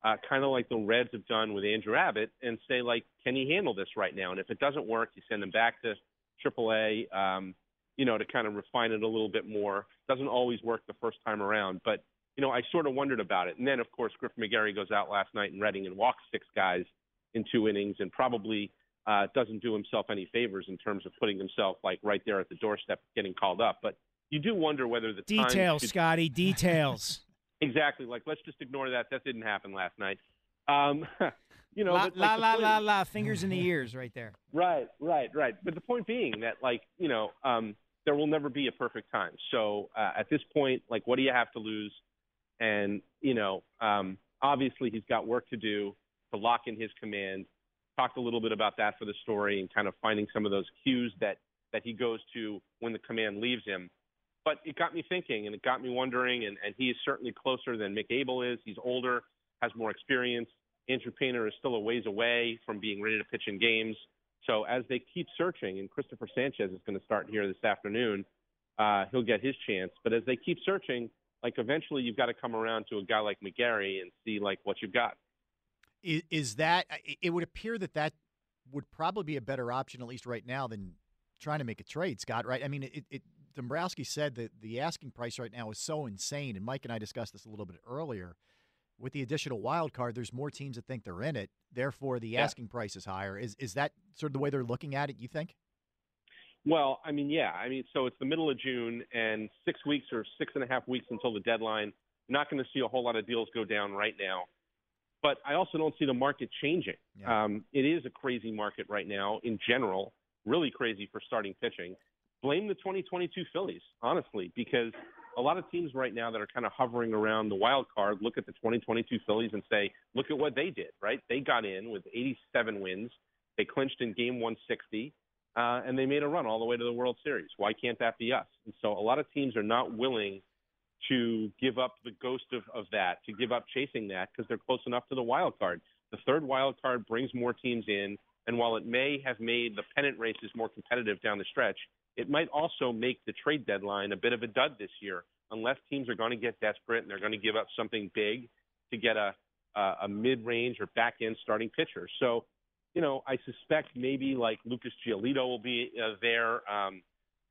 uh, kind of like the Reds have done with Andrew Abbott, and say like, can he handle this right now? And if it doesn't work, you send him back to AAA. Um, you know, to kind of refine it a little bit more. Doesn't always work the first time around, but you know, I sort of wondered about it. And then, of course, Griff McGarry goes out last night in Reading and walks six guys in two innings, and probably uh, doesn't do himself any favors in terms of putting himself like right there at the doorstep getting called up. But you do wonder whether the Details, should- Scotty. Details. exactly. Like, let's just ignore that. That didn't happen last night. Um, you know, la but, la like, la point- la la. Fingers in the ears, right there. Right, right, right. But the point being that, like, you know, um, there will never be a perfect time. So uh, at this point, like, what do you have to lose? And you know, um, obviously, he's got work to do to lock in his command. Talked a little bit about that for the story and kind of finding some of those cues that that he goes to when the command leaves him. But it got me thinking, and it got me wondering. And, and he is certainly closer than Mick Abel is. He's older, has more experience. Andrew Painter is still a ways away from being ready to pitch in games. So as they keep searching, and Christopher Sanchez is going to start here this afternoon, uh, he'll get his chance. But as they keep searching, like eventually you've got to come around to a guy like McGarry and see like what you've got. Is, that? It would appear that that would probably be a better option, at least right now, than trying to make a trade, Scott. Right? I mean, it. it Dombrowski said that the asking price right now is so insane, and Mike and I discussed this a little bit earlier. With the additional wild card, there's more teams that think they're in it. Therefore, the Yeah. asking price is higher. Is is that sort of the way they're looking at it? You think? Well, I mean, yeah. I mean, so it's the middle of June and six weeks or six and a half weeks until the deadline. You're Not going to see a whole lot of deals go down right now. But I also don't see the market changing. Um, it is a crazy market right now in general, really crazy for starting pitching. Blame the 2022 Phillies, honestly, because a lot of teams right now that are kind of hovering around the wild card look at the 2022 Phillies and say, look at what they did, right? They got in with 87 wins. They clinched in game 160 uh, and they made a run all the way to the World Series. Why can't that be us? And so a lot of teams are not willing to give up the ghost of, of that, to give up chasing that because they're close enough to the wild card. The third wild card brings more teams in, and while it may have made the pennant races more competitive down the stretch, it might also make the trade deadline a bit of a dud this year, unless teams are going to get desperate and they're going to give up something big to get a a, a mid-range or back-end starting pitcher. So you know, I suspect maybe like Lucas Giolito will be uh, there um,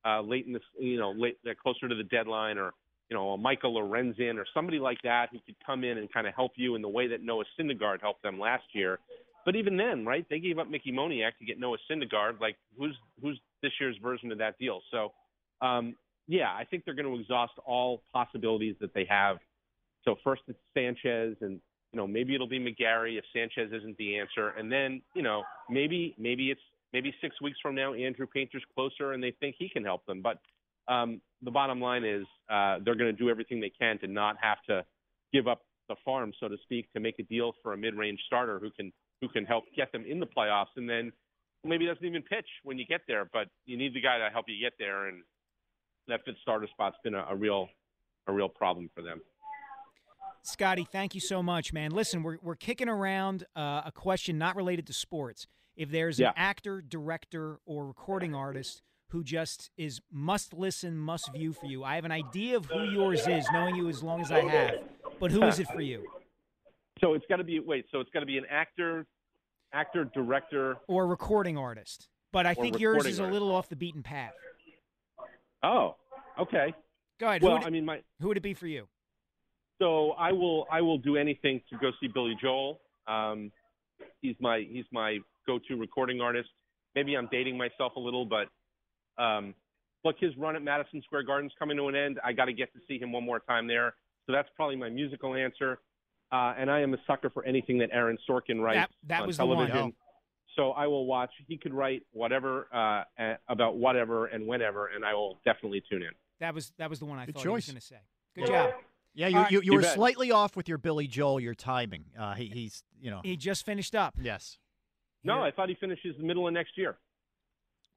uh, late in this, you know, late uh, closer to the deadline, or you know, Michael Lorenzen or somebody like that who could come in and kind of help you in the way that Noah Syndergaard helped them last year. But even then, right, they gave up Mickey Moniak to get Noah Syndergaard. Like, who's who's this year's version of that deal? So, um, yeah, I think they're going to exhaust all possibilities that they have. So first it's Sanchez and you know, maybe it'll be McGarry if Sanchez isn't the answer. And then, you know, maybe maybe it's maybe six weeks from now Andrew Painter's closer and they think he can help them. But um, the bottom line is uh, they're going to do everything they can to not have to give up the farm, so to speak, to make a deal for a mid-range starter who can who can help get them in the playoffs. And then maybe doesn't even pitch when you get there, but you need the guy to help you get there. And that fifth starter spot's been a, a real a real problem for them. Scotty, thank you so much, man. Listen, we're, we're kicking around uh, a question not related to sports. If there's Yeah. an actor, director, or recording artist who just is must listen, must view for you, I have an idea of who yours is, knowing you as long as I have. But who is it for you? So it's got to be wait. So it's got to be an actor, actor, director. Or recording artist. But I think yours is a artist. little off the beaten path. Oh, okay. Go ahead. Well, who would, I mean, my who would it be for you? so I will I will do anything to go see Billy Joel. Um, he's my he's my go-to recording artist. Maybe I'm dating myself a little, but um, look, his run at Madison Square Garden's coming to an end. I got to get to see him one more time there. So that's probably my musical answer. Uh, and I am a sucker for anything that Aaron Sorkin writes That- that on was the one. television. So I will watch. He could write whatever uh, uh, about whatever and whenever, and I will definitely tune in. That was that was the one I Good thought he was going to say. Good job. Yeah, you All right. you, you You were bet. slightly off with your Billy Joel, your timing. Uh, he, he's you know He just finished up. yes. No, I thought he finishes the middle of next year.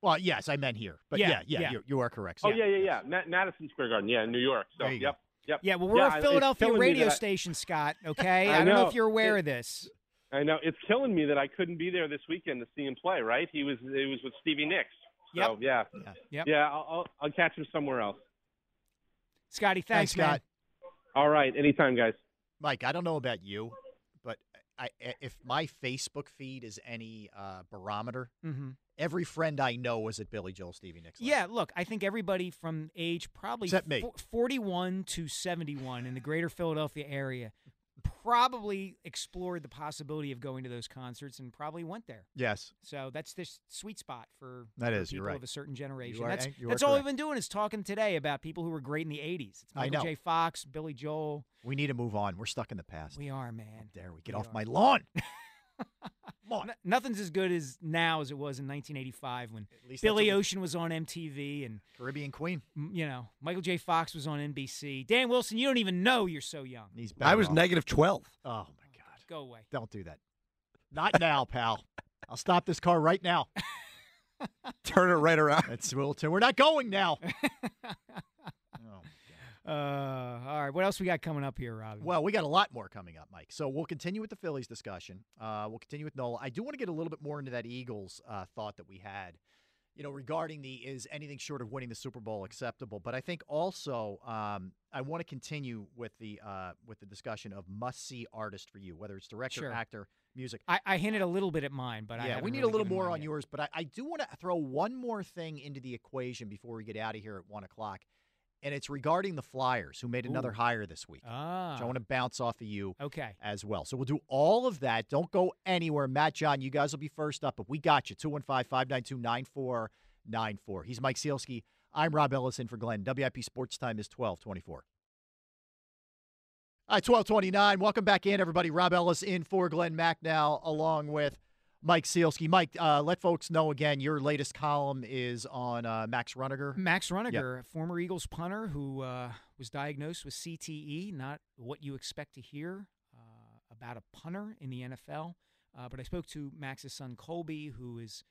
Well, yes, I meant here, but Yeah, yeah, yeah, yeah. You, you are correct. Oh yeah, yeah, yeah. Ma- Madison Square Garden, yeah, in New York. So yep. you yep, yep. Yeah, well, we're I- a it's Philadelphia radio that I- station, Scott. Okay, I I, don't know know. if you're aware It- of this. I know it's killing me that I couldn't be there this weekend to see him play. Right? He was it was with Stevie Nicks. So Yep. yeah, Yep. yeah. I'll, I'll I'll catch him somewhere else. Scotty, thanks, Scott. man. All right, anytime, guys. Mike, I don't know about you, but I, if my Facebook feed is any uh, barometer, hmm every friend I know was at Billy Joel Stevie Nicks. Yeah, look, I think everybody from age probably Except me. 41 to 71 in the greater Philadelphia area probably explored the possibility of going to those concerts and probably went there. Yes. So that's this sweet spot for, That for is, people right. of a certain generation. are- that's that's all we've been doing is talking today about people who were great in the '80s. It's I Michael know. J. Fox, Billy Joel. We need to move on. We're stuck in the past. We are, man. dare we get We off are. my lawn? No- nothing's as good as now as it was in 1985 when Billy that's what we- Ocean was on MTV and Caribbean Queen. You know, Michael J. Fox was on NBC. Dan Wilson, you don't even know you're so young. He's I was negative 12. Oh my God! Go away. Don't do that. Not now, pal. I'll stop this car right now. Turn it right around. That's well, we're not going now. Uh, all right. What else we got coming up here, Robbie? Well, we got a lot more coming up, Mike. So we'll continue with the Phillies discussion. Uh, we'll continue with Nola. I do want to get a little bit more into that Eagles uh, thought that we had, you know, regarding the is anything short of winning the Super Bowl acceptable. But I think also um, I want to continue with the uh, with the discussion of must see artist for you, whether it's director, Sure. actor, music. I, I hinted a little bit at mine, but yeah, we need really a little more on yet. yours, but I, I do want to throw one more thing into the equation before we get out of here at one o'clock, and it's regarding the Flyers, who made another Ooh. hire this week. Ah. Which I want to bounce off of you Okay. as well. So we'll do all of that. Don't go anywhere. Matt, John, you guys will be first up, but we got you. 215 592 9494. He's Mike Sielski. I'm Rob Ellison for Glenn. WIP Sports Time is 1224. All right, 1229. Welcome back in, everybody. Rob Ellis in for Glen Macnow, along with Mike Sielski. Mike, uh, let folks know again your latest column is on uh, Max Runager. Max Runager, a former Eagles punter who uh, was diagnosed with CTE, not what you expect to hear uh, about a punter in the NFL. Uh, but I spoke to Max's son Colby, who is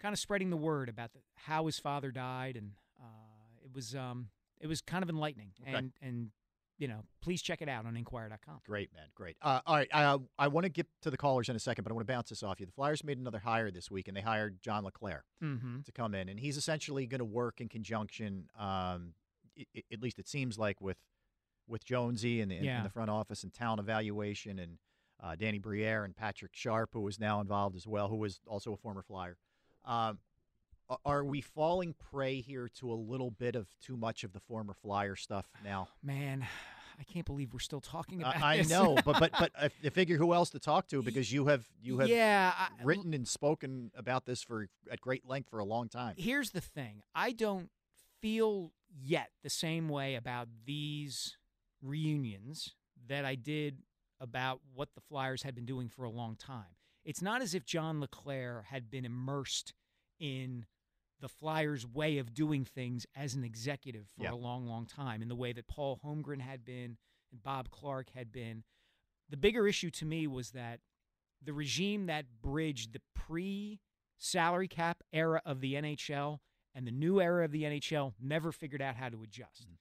kind of spreading the word about the, how his father died, and uh, it was um, it was kind of enlightening. Okay. And and you know, please check it out on Inquirer.com. Great, man. Great. Uh, all right. Uh, I want to get to the callers in a second, but I want to bounce this off you. The Flyers made another hire this week, and they hired John LeClair Mhm. to come in, and he's essentially going to work in conjunction. Um, i i at least it seems like with with Jonesy and the, Yeah. the front office and talent evaluation, and uh, Danny Briere and Patrick Sharp, who is now involved as well, who is also a former Flyer. Um, are we falling prey here to a little bit of too much of the former Flyer stuff now? Man, I can't believe we're still talking about I, I know, but but but I, I figure who else to talk to because you have you have Yeah, I- written and spoken about this for at great length for a long time. Here's the thing I don't feel yet the same way about these reunions that I did about what the Flyers had been doing for a long time. It's not as if John LeClair had been immersed in the Flyers' way of doing things as an executive for Yeah. a long, long time, in the way that Paul Holmgren had been and Bob Clarke had been. The bigger issue to me was that the regime that bridged the pre salary cap era of the NHL and the new era of the NHL never figured out how to adjust. Mm-hmm.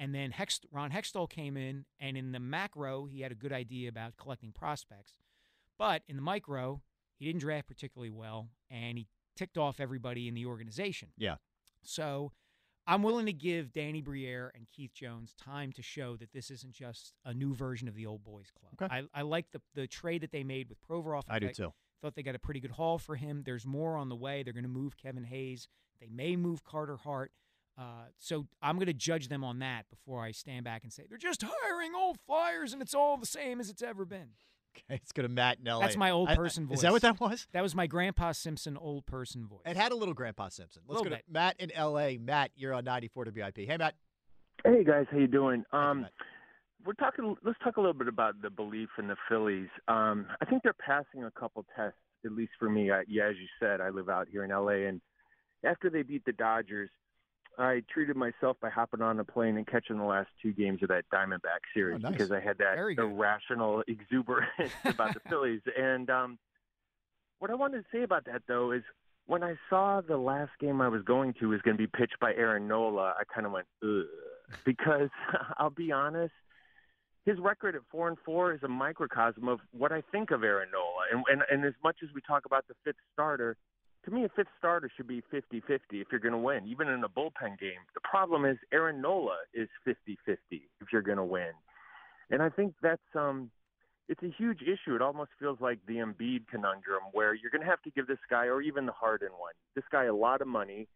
And then Hext- Ron Hextall came in, and in the macro, he had a good idea about collecting prospects. But in the micro, he didn't draft particularly well, and he ticked off everybody in the organization. Yeah. So I'm willing to give Danny Briere and Keith Jones time to show that this isn't just a new version of the old boys club. Okay. I, I like the, the trade that they made with Provorov. I do thought- too. Thought they got a pretty good haul for him. There's more on the way. They're going to move Kevin Hayes. They may move Carter Hart. Uh, so I'm going to judge them on that before I stand back and say they're just hiring old Flyers and it's all the same as it's ever been. Okay, let's go to Matt in LA. That's my old I- I- person voice. Is that what that was? That was my Grandpa Simpson old person voice. It had a little Grandpa Simpson. Let's Little go to. Matt in LA. Matt, you're on 94 WIP. Hey, Matt. Hey guys, how you doing? Um, we're talking. Let's talk a little bit about the belief in the Phillies. Um, I think they're passing a couple tests, at least for me. I, yeah, as you said, I live out here in LA, and after they beat the Dodgers, I treated myself by hopping on a plane and catching the last two games of that Diamondback series Oh, nice. because I had that irrational exuberance about the Phillies. And um, what I wanted to say about that though is when I saw the last game I was going to was going to be pitched by Aaron Nola, I kind of went ugh because I'll be honest, his record at four and four is a microcosm of what I think of Aaron Nola. And and, and as much as we talk about the fifth starter, to me a fifth starter should be 50-50 if you're going to win, even in a bullpen game. The problem is Aaron Nola is 50-50 if you're going to win. And I think that's um it's a huge issue. It almost feels like the Embiid conundrum where you're going to have to give this guy or even the Harden one, this guy a lot of money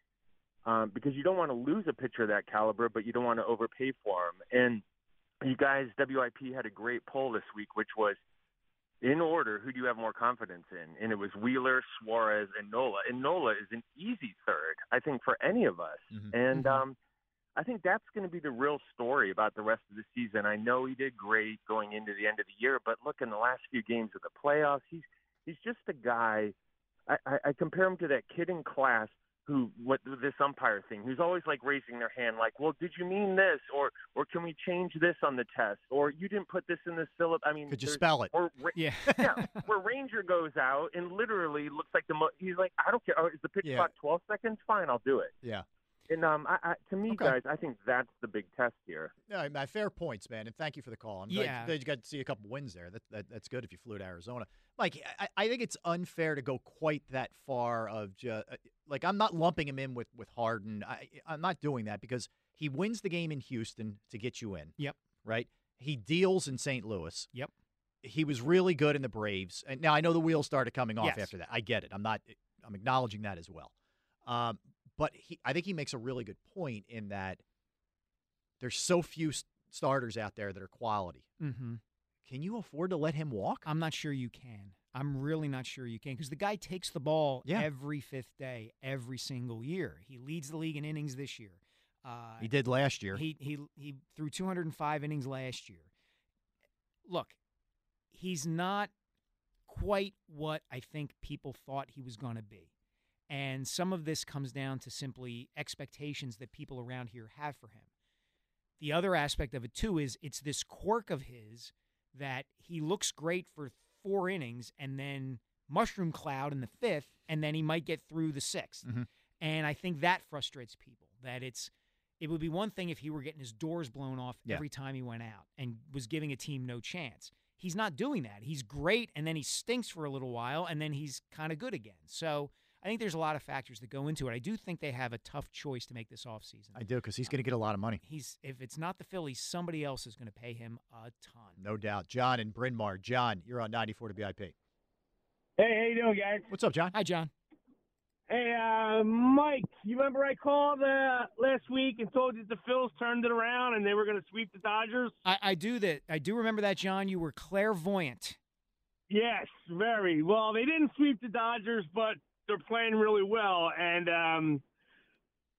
um, because you don't want to lose a pitcher of that caliber, but you don't want to overpay for him. And you guys, WIP had a great poll this week, which was in order, who do you have more confidence in? And it was Wheeler, Suarez, and Nola. And Nola is an easy third, I think, for any of us. Mm-hmm. And um, I think that's going to be the real story about the rest of the season. I know he did great going into the end of the year, but look in the last few games of the playoffs, he's he's just a guy. I, I, I compare him to that kid in class who what this umpire thing who's always like raising their hand like well did you mean this or or can we change this on the test or you didn't put this in the syllab i mean Could you spell it? or Ra- yeah yeah where ranger goes out and literally looks like the mo- he's like i don't care oh, is the pitch Yeah. clock 12 seconds fine i'll do it Yeah. And um I, I to me Okay. guys i think that's the big test here Yeah, my fair points, man, and thank you for the call. I'm glad- Yeah. glad you got to see a couple wins there. That, that that's good if you flew to Arizona. Mike, I, I think it's unfair to go quite that far of just like I'm not lumping him in with with Harden. I, I'm not doing that because he wins the game in Houston to get you in. Yep. Right. He deals in St. Louis. Yep. He was really good in the Braves, and now I know the wheels started coming off Yes. after that. I get it. I'm not. I'm acknowledging that as well. Um, but he, I think he makes a really good point in that there's so few starters out there that are quality. Mm-hmm. Can you afford to let him walk? I'm not sure you can. I'm really not sure you can because the guy takes the ball Yeah. every fifth day, every single year. He leads the league in innings this year. Uh, He did last year. He he he threw 205 innings last year. Look, he's not quite what I think people thought he was going to be. And some of this comes down to simply expectations that people around here have for him. The other aspect of it too is it's this quirk of his that he looks great for four innings and then mushroom cloud in the fifth, and then he might get through the 6th Mhm. And I think that frustrates people. That it's it would be one thing if he were getting his doors blown off Yeah. every time he went out and was giving a team no chance. He's not doing that. He's great, and then he stinks for a little while, and then he's kind of good again. So I think there's a lot of factors that go into it. I do think they have a tough choice to make this offseason. I do because he's going to get a lot of money, He's if it's not the Phillies, somebody else is going to pay him a ton. no doubt. John and Bryn Mawr. John, you're on 94 to BIP. Hey, how you doing, guys? What's up, John? Hi, John. Hey, uh, Mike, you remember I called uh, last week and told you the Phils turned it around and they were going to sweep the Dodgers? I, I do that. I do remember that, John. You were clairvoyant. Yes, very. Well, they didn't sweep the Dodgers, but they're playing really well. And um,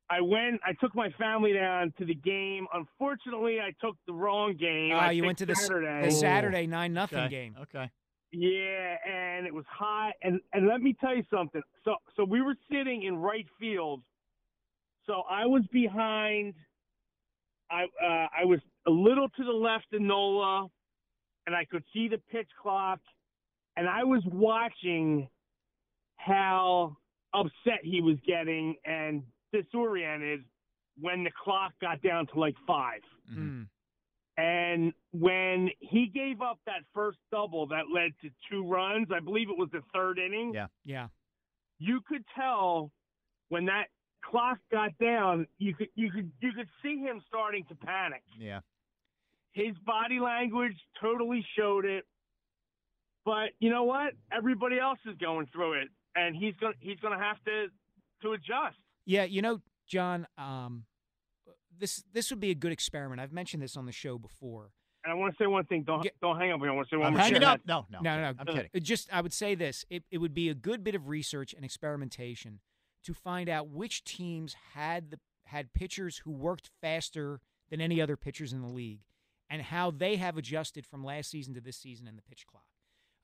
I went, I took my family down to the game. Unfortunately, I took the wrong game. Ah, I you went to the Saturday. the Saturday nine nothing Okay. game. Okay. Yeah, and it was hot. And and let me tell you something. So so we were sitting in right field. So I was behind. I uh, I was a little to the left of Nola, and I could see the pitch clock, and I was watching how upset he was getting and disoriented when the clock got down to like 5 Mm. and when he gave up that first double that led to two runs, I believe it was the third inning. Yeah. Yeah. You could tell when that clock got down, you could you could you could see him starting to panic. Yeah. His body language totally showed it. But you know what? Everybody else is going through it, and he's going to he's going to have to to adjust. Yeah, you know, John, um, this this would be a good experiment. I've mentioned this on the show before. And I want to say one thing. Don't don't hang up. I want to say one I'm more hanging up. No, no, no, no. I'm kidding. It Just, I would say this: it, it would be a good bit of research and experimentation to find out which teams had the had pitchers who worked faster than any other pitchers in the league, and how they have adjusted from last season to this season in the pitch clock.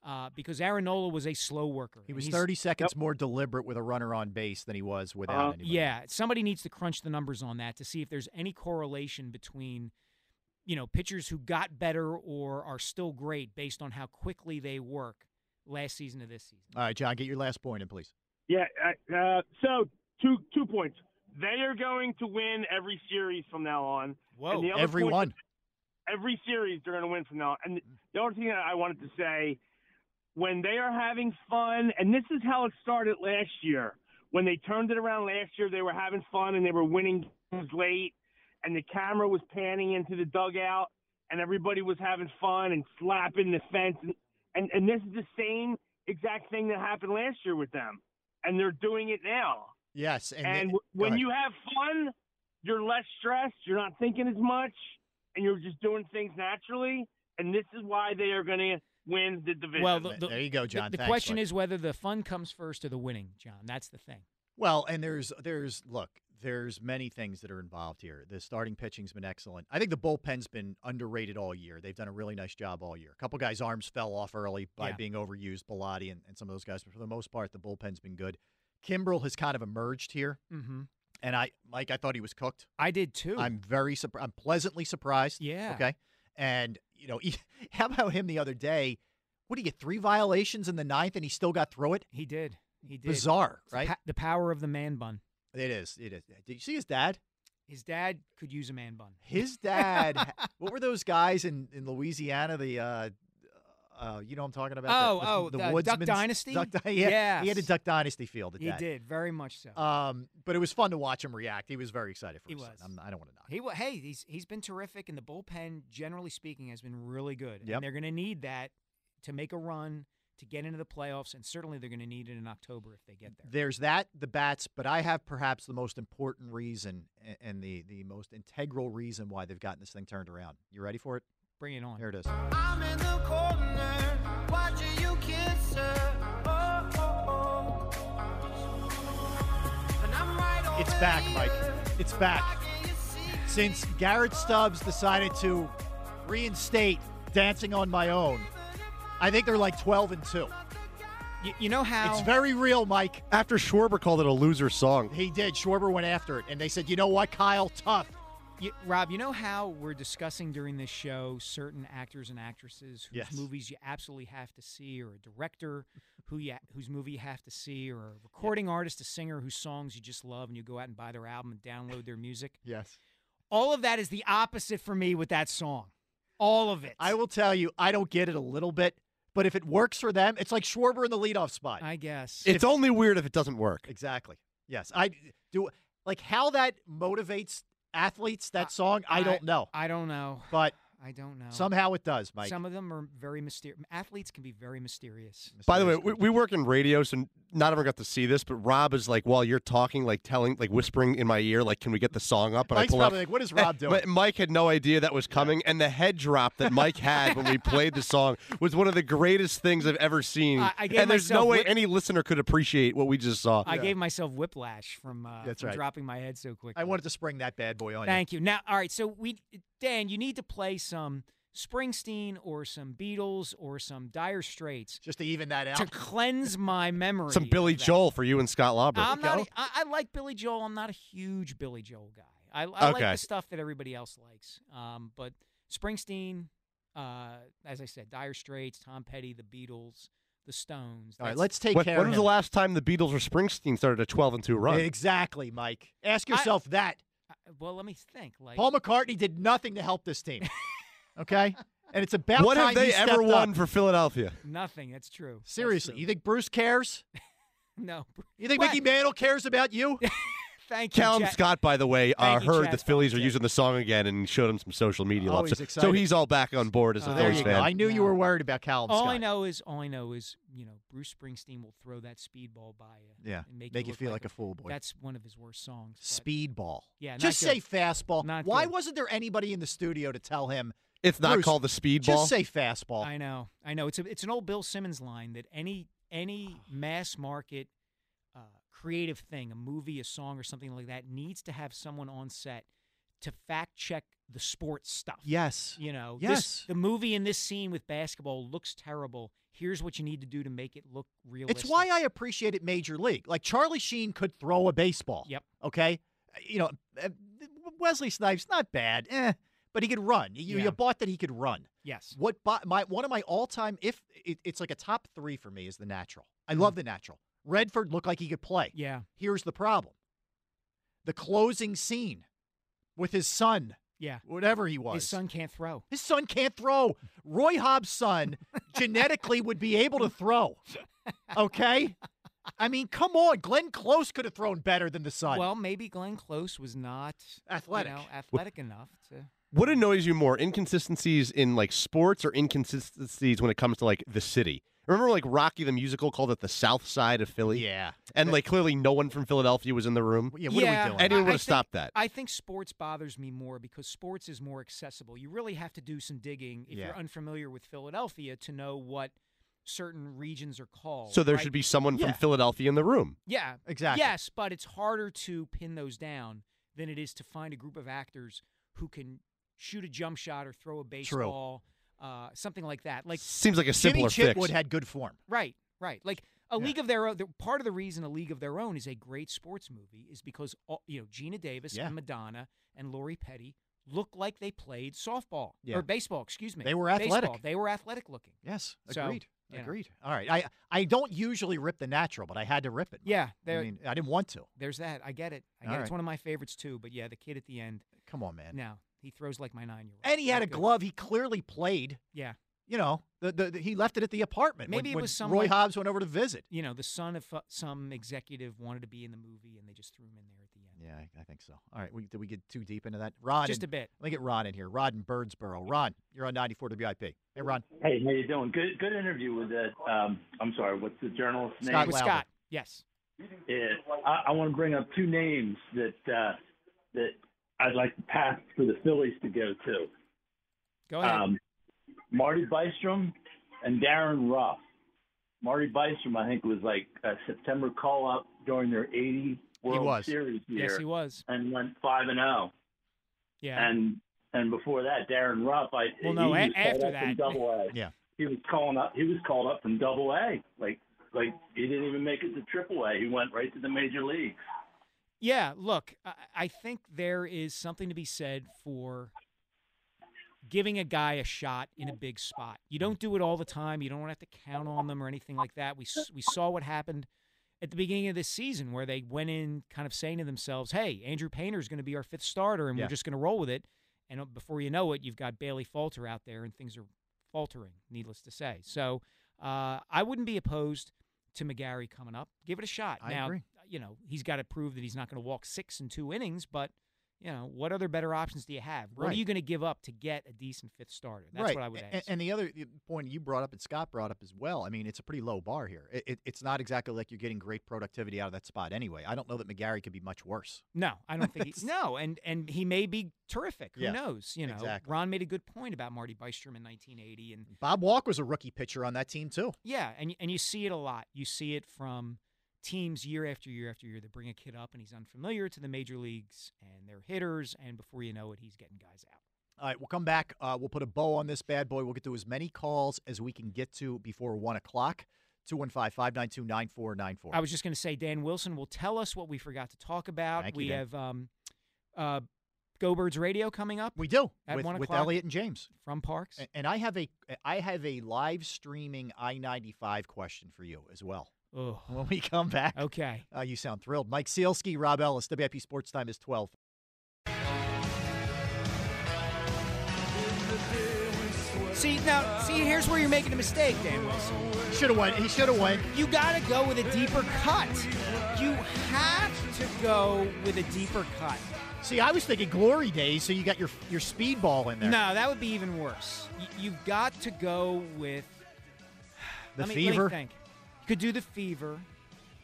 Uh, because Aaron Nola was a slow worker. He was 30 seconds more deliberate with a runner on base than he was without Uh, anybody. yeah, somebody needs to crunch the numbers on that to see if there's any correlation between, you know, pitchers who got better or are still great based on how quickly they work last season to this season. All right, John, get your last point in, please. Yeah. uh, Uh, so two two points. They are going to win every series from now on. Whoa, And every point- one. Every series they're going to win from now. on. And the other thing that I wanted to say, when they are having fun, and this is how it started last year. When they turned it around last year, they were having fun and they were winning games late, and the camera was panning into the dugout, and everybody was having fun and slapping the fence. And, and, and this is the same exact thing that happened last year with them, and they're doing it now. Yes, and, And, they- when you have fun, you're less stressed. You're not thinking as much, and you're just doing things naturally, and this is why they are going to win the division. Well, the, the, There you go, John. The, Thanks, question bud. is whether the fun comes first or the winning, John. That's the thing. Well, and there's there's look, there's many things that are involved here. The starting pitching's been excellent. I think the bullpen's been underrated all year. They've done a really nice job all year. A couple guys' arms fell off early by Yeah. being overused, Bellatti and, and some of those guys, but for the most part, the bullpen's been good. Kimbrel has kind of emerged here, Mm-hmm. and I, Mike, I thought he was cooked. I did too. I'm very surprised. I'm pleasantly surprised. Yeah. Okay. And you know, how about him the other day? What did he get? Three violations in the ninth, and he still got through it. He did. He did. Bizarre, It's right? pa- the power of the man bun. It is. It is. Did you see his dad? His dad could use a man bun. His dad. what were those guys in, in Louisiana? The uh, uh, you know what I'm talking about? Oh, the, oh, the, the Duck Dynasty? Duck yeah, he had a Duck Dynasty feel. The He dad. did very much so. Um, but it was fun to watch him react. He was very excited for He his son. was. I'm, I don't want to knock. He wa- hey, he's he's been terrific, and the bullpen, generally speaking, has been really good. Yep. And they're going to need that to make a run to get into the playoffs, and certainly they're going to need it in October if they get there. There's that, the bats, but I have perhaps the most important reason and the the most integral reason why they've gotten this thing turned around. You ready for it? Bring it on. Here it is. I'm in the corner, watching you kiss her. Oh, oh, oh. And I'm right over It's back, here. Mike. It's back. Since Garrett Stubbs decided to reinstate Dancing on My Own, I think they're like 12 and 2. You, you know how It's very real, Mike. After Schwarber called it a loser song. He did. Schwarber went after it, and they said, you know what, Kyle, tough. You, Rob, you know how we're discussing during this show certain actors and actresses whose Yes. movies you absolutely have to see, or a director who you, whose movie you have to see, or a recording artist, a singer whose songs you just love, and you go out and buy their album and download their music. Yes. All of that is the opposite for me with that song. All of it. I will tell you, I don't get it a little bit, but if it works for them, it's like Schwarber in the leadoff spot. I guess. It's only weird if it doesn't work. Exactly. Yes. I do. Like how that motivates athletes, that song, I, don't know. I don't know. But I don't know. somehow it does, Mike. Some of them are very mysterious. Athletes can be very mysterious. By the way, we, we work in radio, so not everyone got to see this, but Rob is like, while you're talking, like telling, like whispering in my ear, like, can we get the song up? And Mike's I pull probably up. like, what is Rob doing? Mi- Mike had no idea that was coming, and the head drop that Mike had when we played the song was one of the greatest things I've ever seen. I- I gave and there's no way whip- any listener could appreciate what we just saw. I gave myself whiplash from, uh, That's from right. dropping my head so quickly. I wanted to spring that bad boy on you. Thank you. Now, all right. So we, Dan, you need to play some Springsteen or some Beatles or some Dire Straits just to even that out. to cleanse my memory. Some Billy. Joel for you and Scott Lauber. I'm not. A, I, I like Billy Joel. I'm not a huge Billy Joel guy. I, I like the stuff that everybody else likes. Um, but Springsteen, uh, as I said, Dire Straits, Tom Petty, the Beatles, the Stones. All right, that's- let's take When, care when of was him. the last time the Beatles or Springsteen started a 12 and 2 run? Exactly, Mike. Ask I- yourself that. I- well, let me think. Like Paul McCartney did nothing to help this team. Okay? And it's about what time have they he ever won up. for Philadelphia? nothing. That's true. That's Seriously, true. you think Bruce cares? no. You think What? Mickey Mantle cares about you? Thank you, Callum Chet. Scott, by the way, uh, you, heard Chet. the Phillies are using the song again and showed him some social media Oh, love. he's So, excited. so he's all back on board as a there Phillies you fan. go. I knew you were worried about Callum All Scott. I know is, all I know is, you know, Bruce Springsteen will throw that speedball by you. Yeah, and make, make you look feel like a fool, boy. That's one of his worst songs. Speedball. Yeah, not Just good. say fastball. Not Why good. wasn't there anybody in the studio to tell him It's not Bruce, called the speed speedball. Just say fastball. I know, I know. It's a, it's an old Bill Simmons line that any any mass market uh, creative thing, a movie, a song, or something like that, needs to have someone on set to fact check the sports stuff. Yes. You know, Yes. this, the movie in this scene with basketball looks terrible. Here's what you need to do to make it look realistic. It's why I appreciate it Major League. Like Charlie Sheen could throw a baseball. Yep. Okay. You know, uh, Wesley Snipes not bad, eh, but he could run. You, Yeah. you bought that he could run. Yes. What my one of my all time if it, it's like a top three for me is the natural. I Mm. love the natural. Redford looked like he could play. Yeah. Here's the problem: the closing scene with his son. Yeah. Whatever he was. His son can't throw. His son can't throw. Roy Hobbs' son genetically would be able to throw. Okay? I mean, come on. Glenn Close could have thrown better than the son. Well, maybe Glenn Close was not Athletic. you know, athletic enough to. What annoys you more, inconsistencies in like sports or inconsistencies when it comes to like the city? Remember, like Rocky the musical called it the South Side of Philly. Yeah, and like clearly no one from Philadelphia was in the room. Yeah, what are we doing? Anyone I- would I have think- stopped that. I think sports bothers me more because sports is more accessible. You really have to do some digging if Yeah. you're unfamiliar with Philadelphia to know what certain regions are called. So there right? should be someone Yeah. from Philadelphia in the room. Yeah, Exactly. Yes, but it's harder to pin those down than it is to find a group of actors who can shoot a jump shot or throw a baseball, uh, something like that. Like Seems like a Jimmy simpler fix. Chitwood had good form. Right, right. Like a league of their own. the- Part of the reason a league of their own is a great sports movie is because all, you know Geena Davis Yeah. and Madonna and Lori Petty look like they played softball Yeah. or baseball. Excuse me. They were Baseball. athletic. They were athletic looking. Yes, So, agreed. you know. Agreed. All right. I I don't usually rip the natural, but I had to rip it. Yeah, I there- mean, I didn't want to. There's that. I get it. I get All it. It's right. one of my favorites too. But yeah, the kid at the end. Come on, man. No, he throws like my nine year old. And he had a glove. He clearly played. Yeah. You know, the, the, the- he left it at the apartment. Maybe when, it when was some Roy like- Hobbs went over to visit. You know, the son of uh, some executive wanted to be in the movie, and they just threw him in there at the end. Yeah, I, I think so. All right. We, did we get too deep into that? Rod, Just in- a bit. Let me get Rod in here. Rod in Birdsboro. Rod, you're on 94 WIP. Hey, Rod. Hey, how you doing? Good, good interview with that. Um, I'm sorry, what's the journalist's Scott name? Lauber. Scott. Yes. Yeah, I, I want to bring up two names that uh, that I'd like to pass for the Phillies to go to. Go ahead. Um, Marty Bystrom and Darren Ruff. Marty Bystrom, I think, was like a September call up during their 80 World. Series year. Yes, he was. And went five and zero. Yeah. And and before that, Darren Ruff, I Well, no, he a- was called after that. Double A. Yeah. He was calling up. He was called up from Double A. Like like he didn't even make it to Triple A. He went right to the major leagues. Yeah, look, I, I think there is something to be said for giving a guy a shot in a big spot. You don't do it all the time. You don't have to count on them or anything like that. We we saw what happened at the beginning of this season where they went in kind of saying to themselves, "Hey, Andrew Painter is going to be our fifth starter, and Yeah. we're just going to roll with it." And uh, before you know it, you've got Bailey Falter out there, and things are faltering. Needless to say, so uh, I wouldn't be opposed to McGarry coming up. Give it a shot. I now, agree. You know, he's got to prove that he's not going to walk six in two innings, but you know, what other better options do you have? What Right. are you going to give up to get a decent fifth starter? That's right. what I would ask. And, the other point you brought up and Scott brought up as well. I mean, it's a pretty low bar here. It, it, it's not exactly like you're getting great productivity out of that spot anyway. I don't know that McGarry could be much worse. no, I don't think he, no, and and he may be terrific. Who Yeah, knows? You know, exactly. Ron made a good point about Marty Bystrom in 1980, and Bob Walk was a rookie pitcher on that team too. yeah, and and you see it a lot. You see it from teams year after year after year that bring a kid up and he's unfamiliar to the major leagues and they're hitters, and before you know it, he's getting guys out. All right, we'll come back. Uh, we'll put a bow on this bad boy. We'll get to as many calls as we can get to before 1 o'clock. 215 592 9494. I was just going to say, Dan Wilson will tell us what we forgot to talk about. Thank you, we Dan. have um, uh, Go Birds Radio coming up. We do at with, one with Elliot and James from Parks. And I have a I have a live streaming I ninety five question for you as well. Oh. When we come back, okay. Uh, you sound thrilled. Mike Sielski, Rob Ellis, WIP Sports Time is twelve. See now, see here's where you're making a mistake, Dan Wilson. Should have went. He should have went. You got to go with a deeper cut. You have to go with a deeper cut. See, I was thinking glory days, so you got your your speedball in there. No, that would be even worse. Y- You've got to go with The let me, let me fever? think. You could do the fever.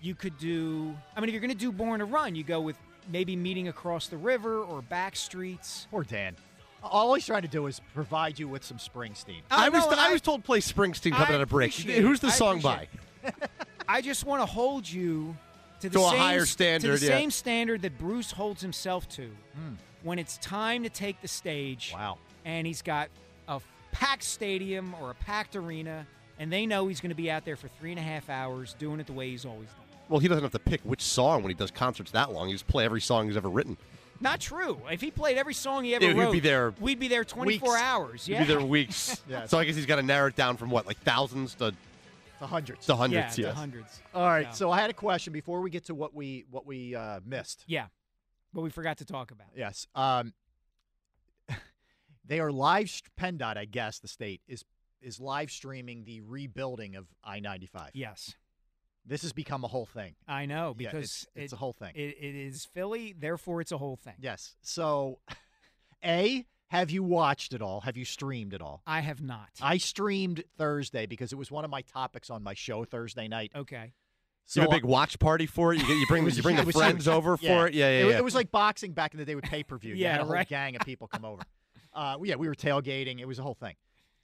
You could do. I mean, if you're going to do Born to Run, you go with maybe meeting across the river or back streets. Poor Dan. All he's trying to do is provide you with some Springsteen. I was no, I, I- was told play Springsteen coming I out of break. appreciate Who's the. I song by? I just want to hold you to the To a same, higher to the yeah. same standard that Bruce holds himself to hmm. when it's time to take the stage. Wow. And he's got a packed stadium or a packed arena, and they know he's going to be out there for three and a half hours doing it the way he's always done. Well, he doesn't have to pick which song when he does concerts that long. He just play every song he's ever written. Not true. If he played every song he ever He'd wrote, be there we'd be there 24 weeks. hours. He'd Yeah. be there weeks. Yes. So I guess he's got to narrow it down from what, like thousands to To hundreds. to hundreds. Yeah, yes. to hundreds. All right. Yeah. So I had a question before we get to what we what we uh, missed. Yeah. What we forgot to talk about. Yes. Um, they are live. st- PennDOT, I guess, the state is is live streaming the rebuilding of I ninety five. Yes. This has become a whole thing. I know Yeah, because it's, it's it- a whole thing. It, it is Philly, therefore it's a whole thing. Yes. So, A, Have you watched it all? Have you streamed it all? I have not. I streamed Thursday because it was one of my topics on my show Thursday night. Okay. you have a big watch party for it. You, get, you bring was- you bring it the was friends huge. over for it. Yeah, yeah, It, yeah. it was like boxing back in the day with pay per view. Yeah, had a whole right. gang of people come over. Uh, yeah, we were tailgating. It was a whole thing.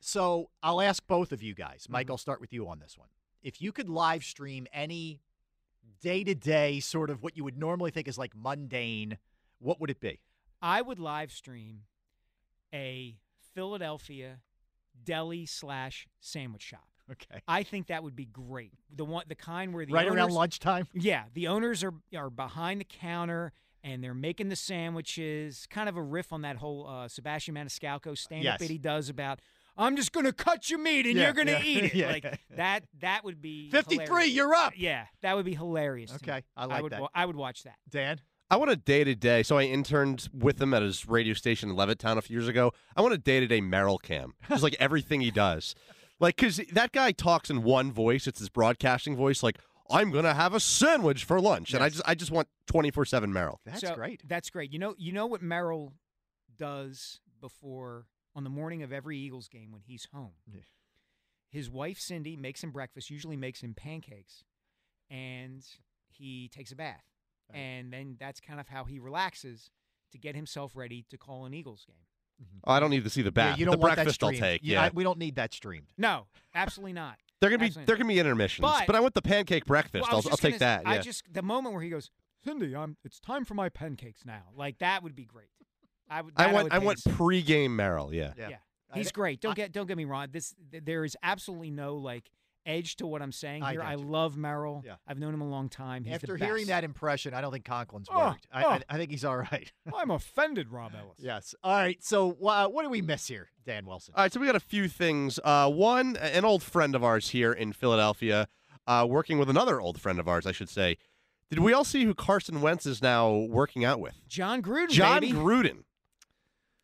So I'll ask both of you guys. Mm-hmm. Mike, I'll start with you on this one. If you could live stream any day to day sort of what you would normally think is like mundane, what would it be? I would live stream a Philadelphia deli slash sandwich shop. Okay. I think that would be great. The one, the kind where the right around lunchtime? Yeah, the owners are are behind the counter and they're making the sandwiches. Kind of a riff on that whole uh, Sebastian Maniscalco stand up Yes. that he does about. I'm just gonna cut your meat and Yeah, you're gonna yeah, eat it. yeah, like that. That would be 53, hilarious. you're up. Yeah, that would be hilarious. Okay, I like would, that. I would watch that. Dan? I want a day to day. So I interned with him at his radio station in Levittown a few years ago. I want a day to day Merrill cam, just like everything he does. Like, because that guy talks in one voice, it's his broadcasting voice. Like, I'm gonna have a sandwich for lunch, and I just, I just want 24 seven Merrill. That's so, great. That's great. You know, you know what Merrill does before on the morning of every Eagles game when he's home. His wife Cindy makes him breakfast. Usually makes him pancakes, and he takes a bath, and then that's kind of how he relaxes to get himself ready to call an Eagles game. Mm-hmm. Oh, I don't need to see the Yeah, bath. you don't the want breakfast that I'll take. You- Yeah, I- we don't need that streamed. No, absolutely not. they're gonna be Absolutely they're gonna be intermissions, But- but, I want the pancake breakfast. Well, I I'll, I'll take gonna- that. I Yeah. just the moment where he goes, Cindy, I'm. It's time for my pancakes now. Like that would be great. I would. I want would I want to see. pregame Merrill. Yeah. Yeah. He's great. Don't get don't get me wrong. This there is absolutely no like edge to what I'm saying I here. got I love Merrill. Yeah. I've known him a long time. He's After the hearing best. that impression, I don't think Conklin's Oh, worked. I, I, oh. I think he's all right. I'm offended, Rob Ellis. yes. All right. So uh, what do we miss here, Dan Wilson? All right, so we got a few things. Uh, one, an old friend of ours here in Philadelphia, uh, working with another old friend of ours, I should say. Did we all see who Carson Wentz is now working out with? Jon Gruden. John baby. Gruden,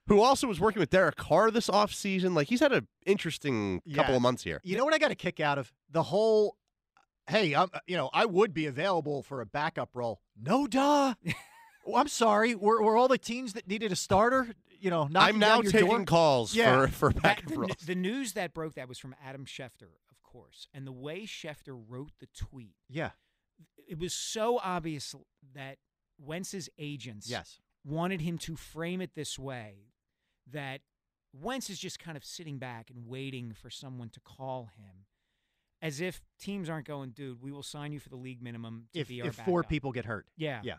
who also was working with Derek Carr this offseason. Like, he's had an interesting couple of months here. You know what I got a kick out of the whole. Hey, I'm, you know, I would be available for a backup role. No, duh. Well, I'm sorry. Were, were all the teams that needed a starter, you know, knocking I'm now down your taking door? calls Yeah. for, for That- backup the, roles. the news that broke that was from Adam Schefter, of course, and the way Schefter wrote the tweet, Yeah. it was so obvious that Wentz's agents Yes. wanted him to frame it this way that Wentz is just kind of sitting back and waiting for someone to call him, as if teams aren't going, dude, we will sign you for the league minimum to If, be our if four people get hurt. Yeah. Yeah.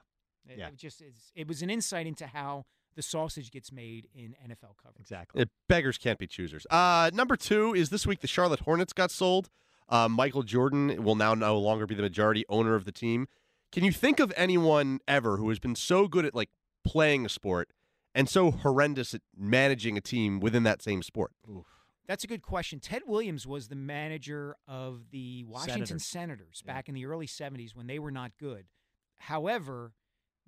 It, Yeah. it just is, it was an insight into how the sausage gets made in NFL coverage. Exactly. Uh, beggars can't be choosers. Uh, number two is this week the Charlotte Hornets got sold. Uh, Michael Jordan will now no longer be the majority owner of the team. Can you think of anyone ever who has been so good at like playing a sport and so horrendous at managing a team within that same sport? That's a good question. Ted Williams was the manager of the Washington Senators. Senators, back in the early 70s when they were not good. However,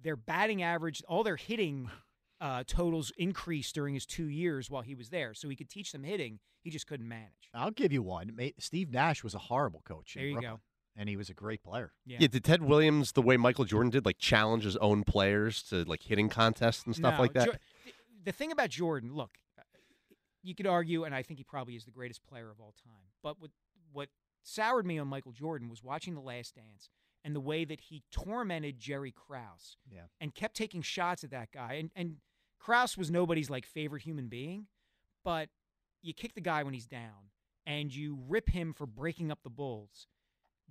their batting average, all their hitting uh, totals increased during his two years while he was there. So he could teach them hitting. He just couldn't manage. I'll give you one. Steve Nash was a horrible coach. There you Brooklyn, go. And he was a great player. Yeah. did Ted Williams, the way Michael Jordan did, like challenge his own players to like hitting contests and stuff No, like that? Jo- the, the thing about Jordan, look, uh, you could argue, and I think he probably is the greatest player of all time. But what what soured me on Michael Jordan was watching The Last Dance and the way that he tormented Jerry Krause Yeah. and kept taking shots at that guy. And and Krause was nobody's like favorite human being, but you kick the guy when he's down and you rip him for breaking up the Bulls.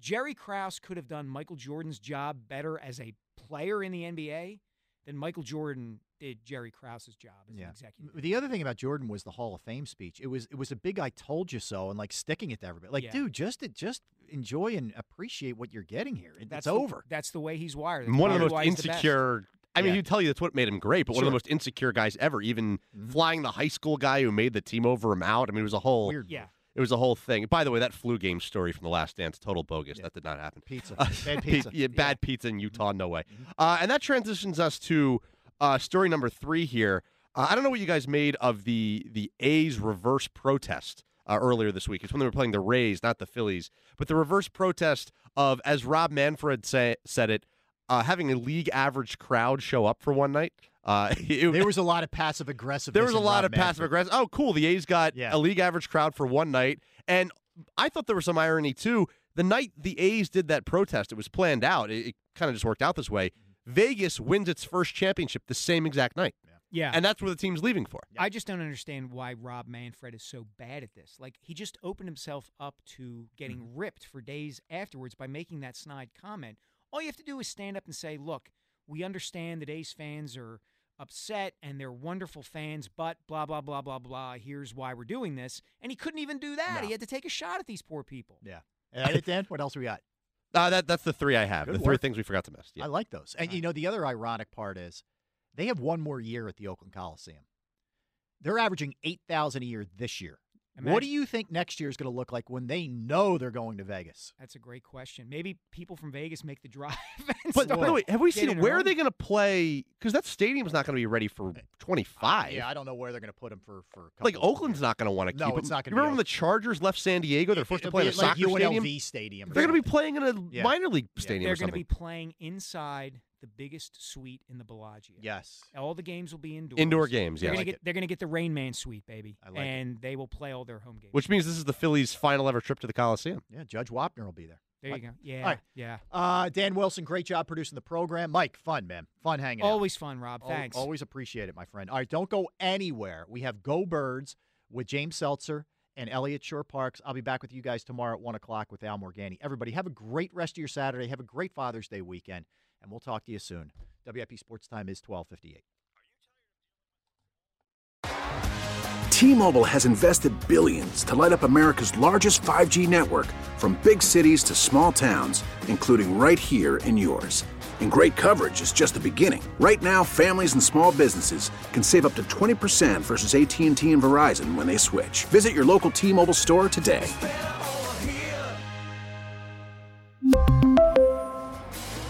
Jerry Krause could have done Michael Jordan's job better as a player in the NBA than Michael Jordan did Jerry Krause's job as an executive. The other thing about Jordan was the Hall of Fame speech. It was it was a big "I told you so" and like sticking it to everybody. Like, Yeah. dude, just just enjoy and appreciate what you're getting here. It- That's it's the- over. That's the way he's wired. That's one of the most why he's the insecure. I mean, Yeah. he'd tell you that's what made him great, but one of the most insecure guys ever. Even mm-hmm. flying the high school guy who made the team over him out. I mean, it was a whole Weird Yeah. It was a whole thing. By the way, that flu game story from the Last Dance, total bogus. That did not happen. Pizza. Uh, Bad pi- pizza. yeah, bad pizza in Utah, no way. Mm-hmm. Uh, and that transitions us to uh, story number three here. Uh, I don't know what you guys made of the the A's reverse protest uh, earlier this week. It's when they were playing the Rays, not the Phillies, but the reverse protest of, as Rob Manfred say, said it, uh, having a league average crowd show up for one night. Uh, it- There was a lot of passive aggressive. there was a lot Rob of passive aggressive. Oh, cool. The A's got Yeah. a league average crowd for one night. And I thought there was some irony, too. The night the A's did that protest, it was planned out. It, it kind of just worked out this way. Vegas wins its first championship the same exact night. Yeah. And that's where the team's leaving for. I just don't understand why Rob Manfred is so bad at this. Like he just opened himself up to getting Mm-hmm. ripped for days afterwards by making that snide comment. All you have to do is stand up and say, "Look, we understand that A's fans are upset and they're wonderful fans, but blah blah blah blah blah. Here's why we're doing this." And he couldn't even do that. No. He had to take a shot at these poor people. Yeah. Uh, Dan, what else we got? Uh, that That's the three I have. Good the three things we forgot to miss. Yeah. I like those. And you know, the other ironic part is they have one more year at the Oakland Coliseum. They're averaging 8,000 a year this year. What do you think next year is going to look like when they know they're going to Vegas? That's a great question. Maybe people from Vegas make the drive. and But start by the way, have we seen where are they going to play? Because that stadium's not going to be ready for eh, 25. Yeah, I don't know where they're going to put them for for. A Like couple of Oakland's not going to want to No, keep it's them. not gonna You be remember when the Chargers left San Diego? They're supposed to play in a like soccer stadium. UNLV stadium or They're going to be playing in a Yeah. minor league stadium. They're going to be playing inside the biggest suite in the Bellagio. Yes. All the games will be indoors. Indoor games, They're yeah. gonna Like get they're going to get the Rain Man suite, baby. I like it. and they will play all their home games. Which means this is the Phillies' final ever trip to the Coliseum. Yeah, Judge Wapner will be there. There you go. Yeah. All right. Yeah. Uh, Dan Wilson, great job producing the program. Mike, fun, man. Fun hanging out. Always fun, Rob. Al- Thanks. Always appreciate it, my friend. All right, don't go anywhere. We have Go Birds with James Seltzer and Elliot Shorr-Parks. I'll be back with you guys tomorrow at 1 o'clock with Al Morganti. Everybody, have a great rest of your Saturday. Have a great Father's Day weekend, and we'll talk to you soon. WIP Sports Time is 1258. T-Mobile has invested billions to light up America's largest 5G network from big cities to small towns, including right here in yours. And great coverage is just the beginning. Right now, families and small businesses can save up to 20% versus AT&T and Verizon when they switch. Visit your local T-Mobile store today.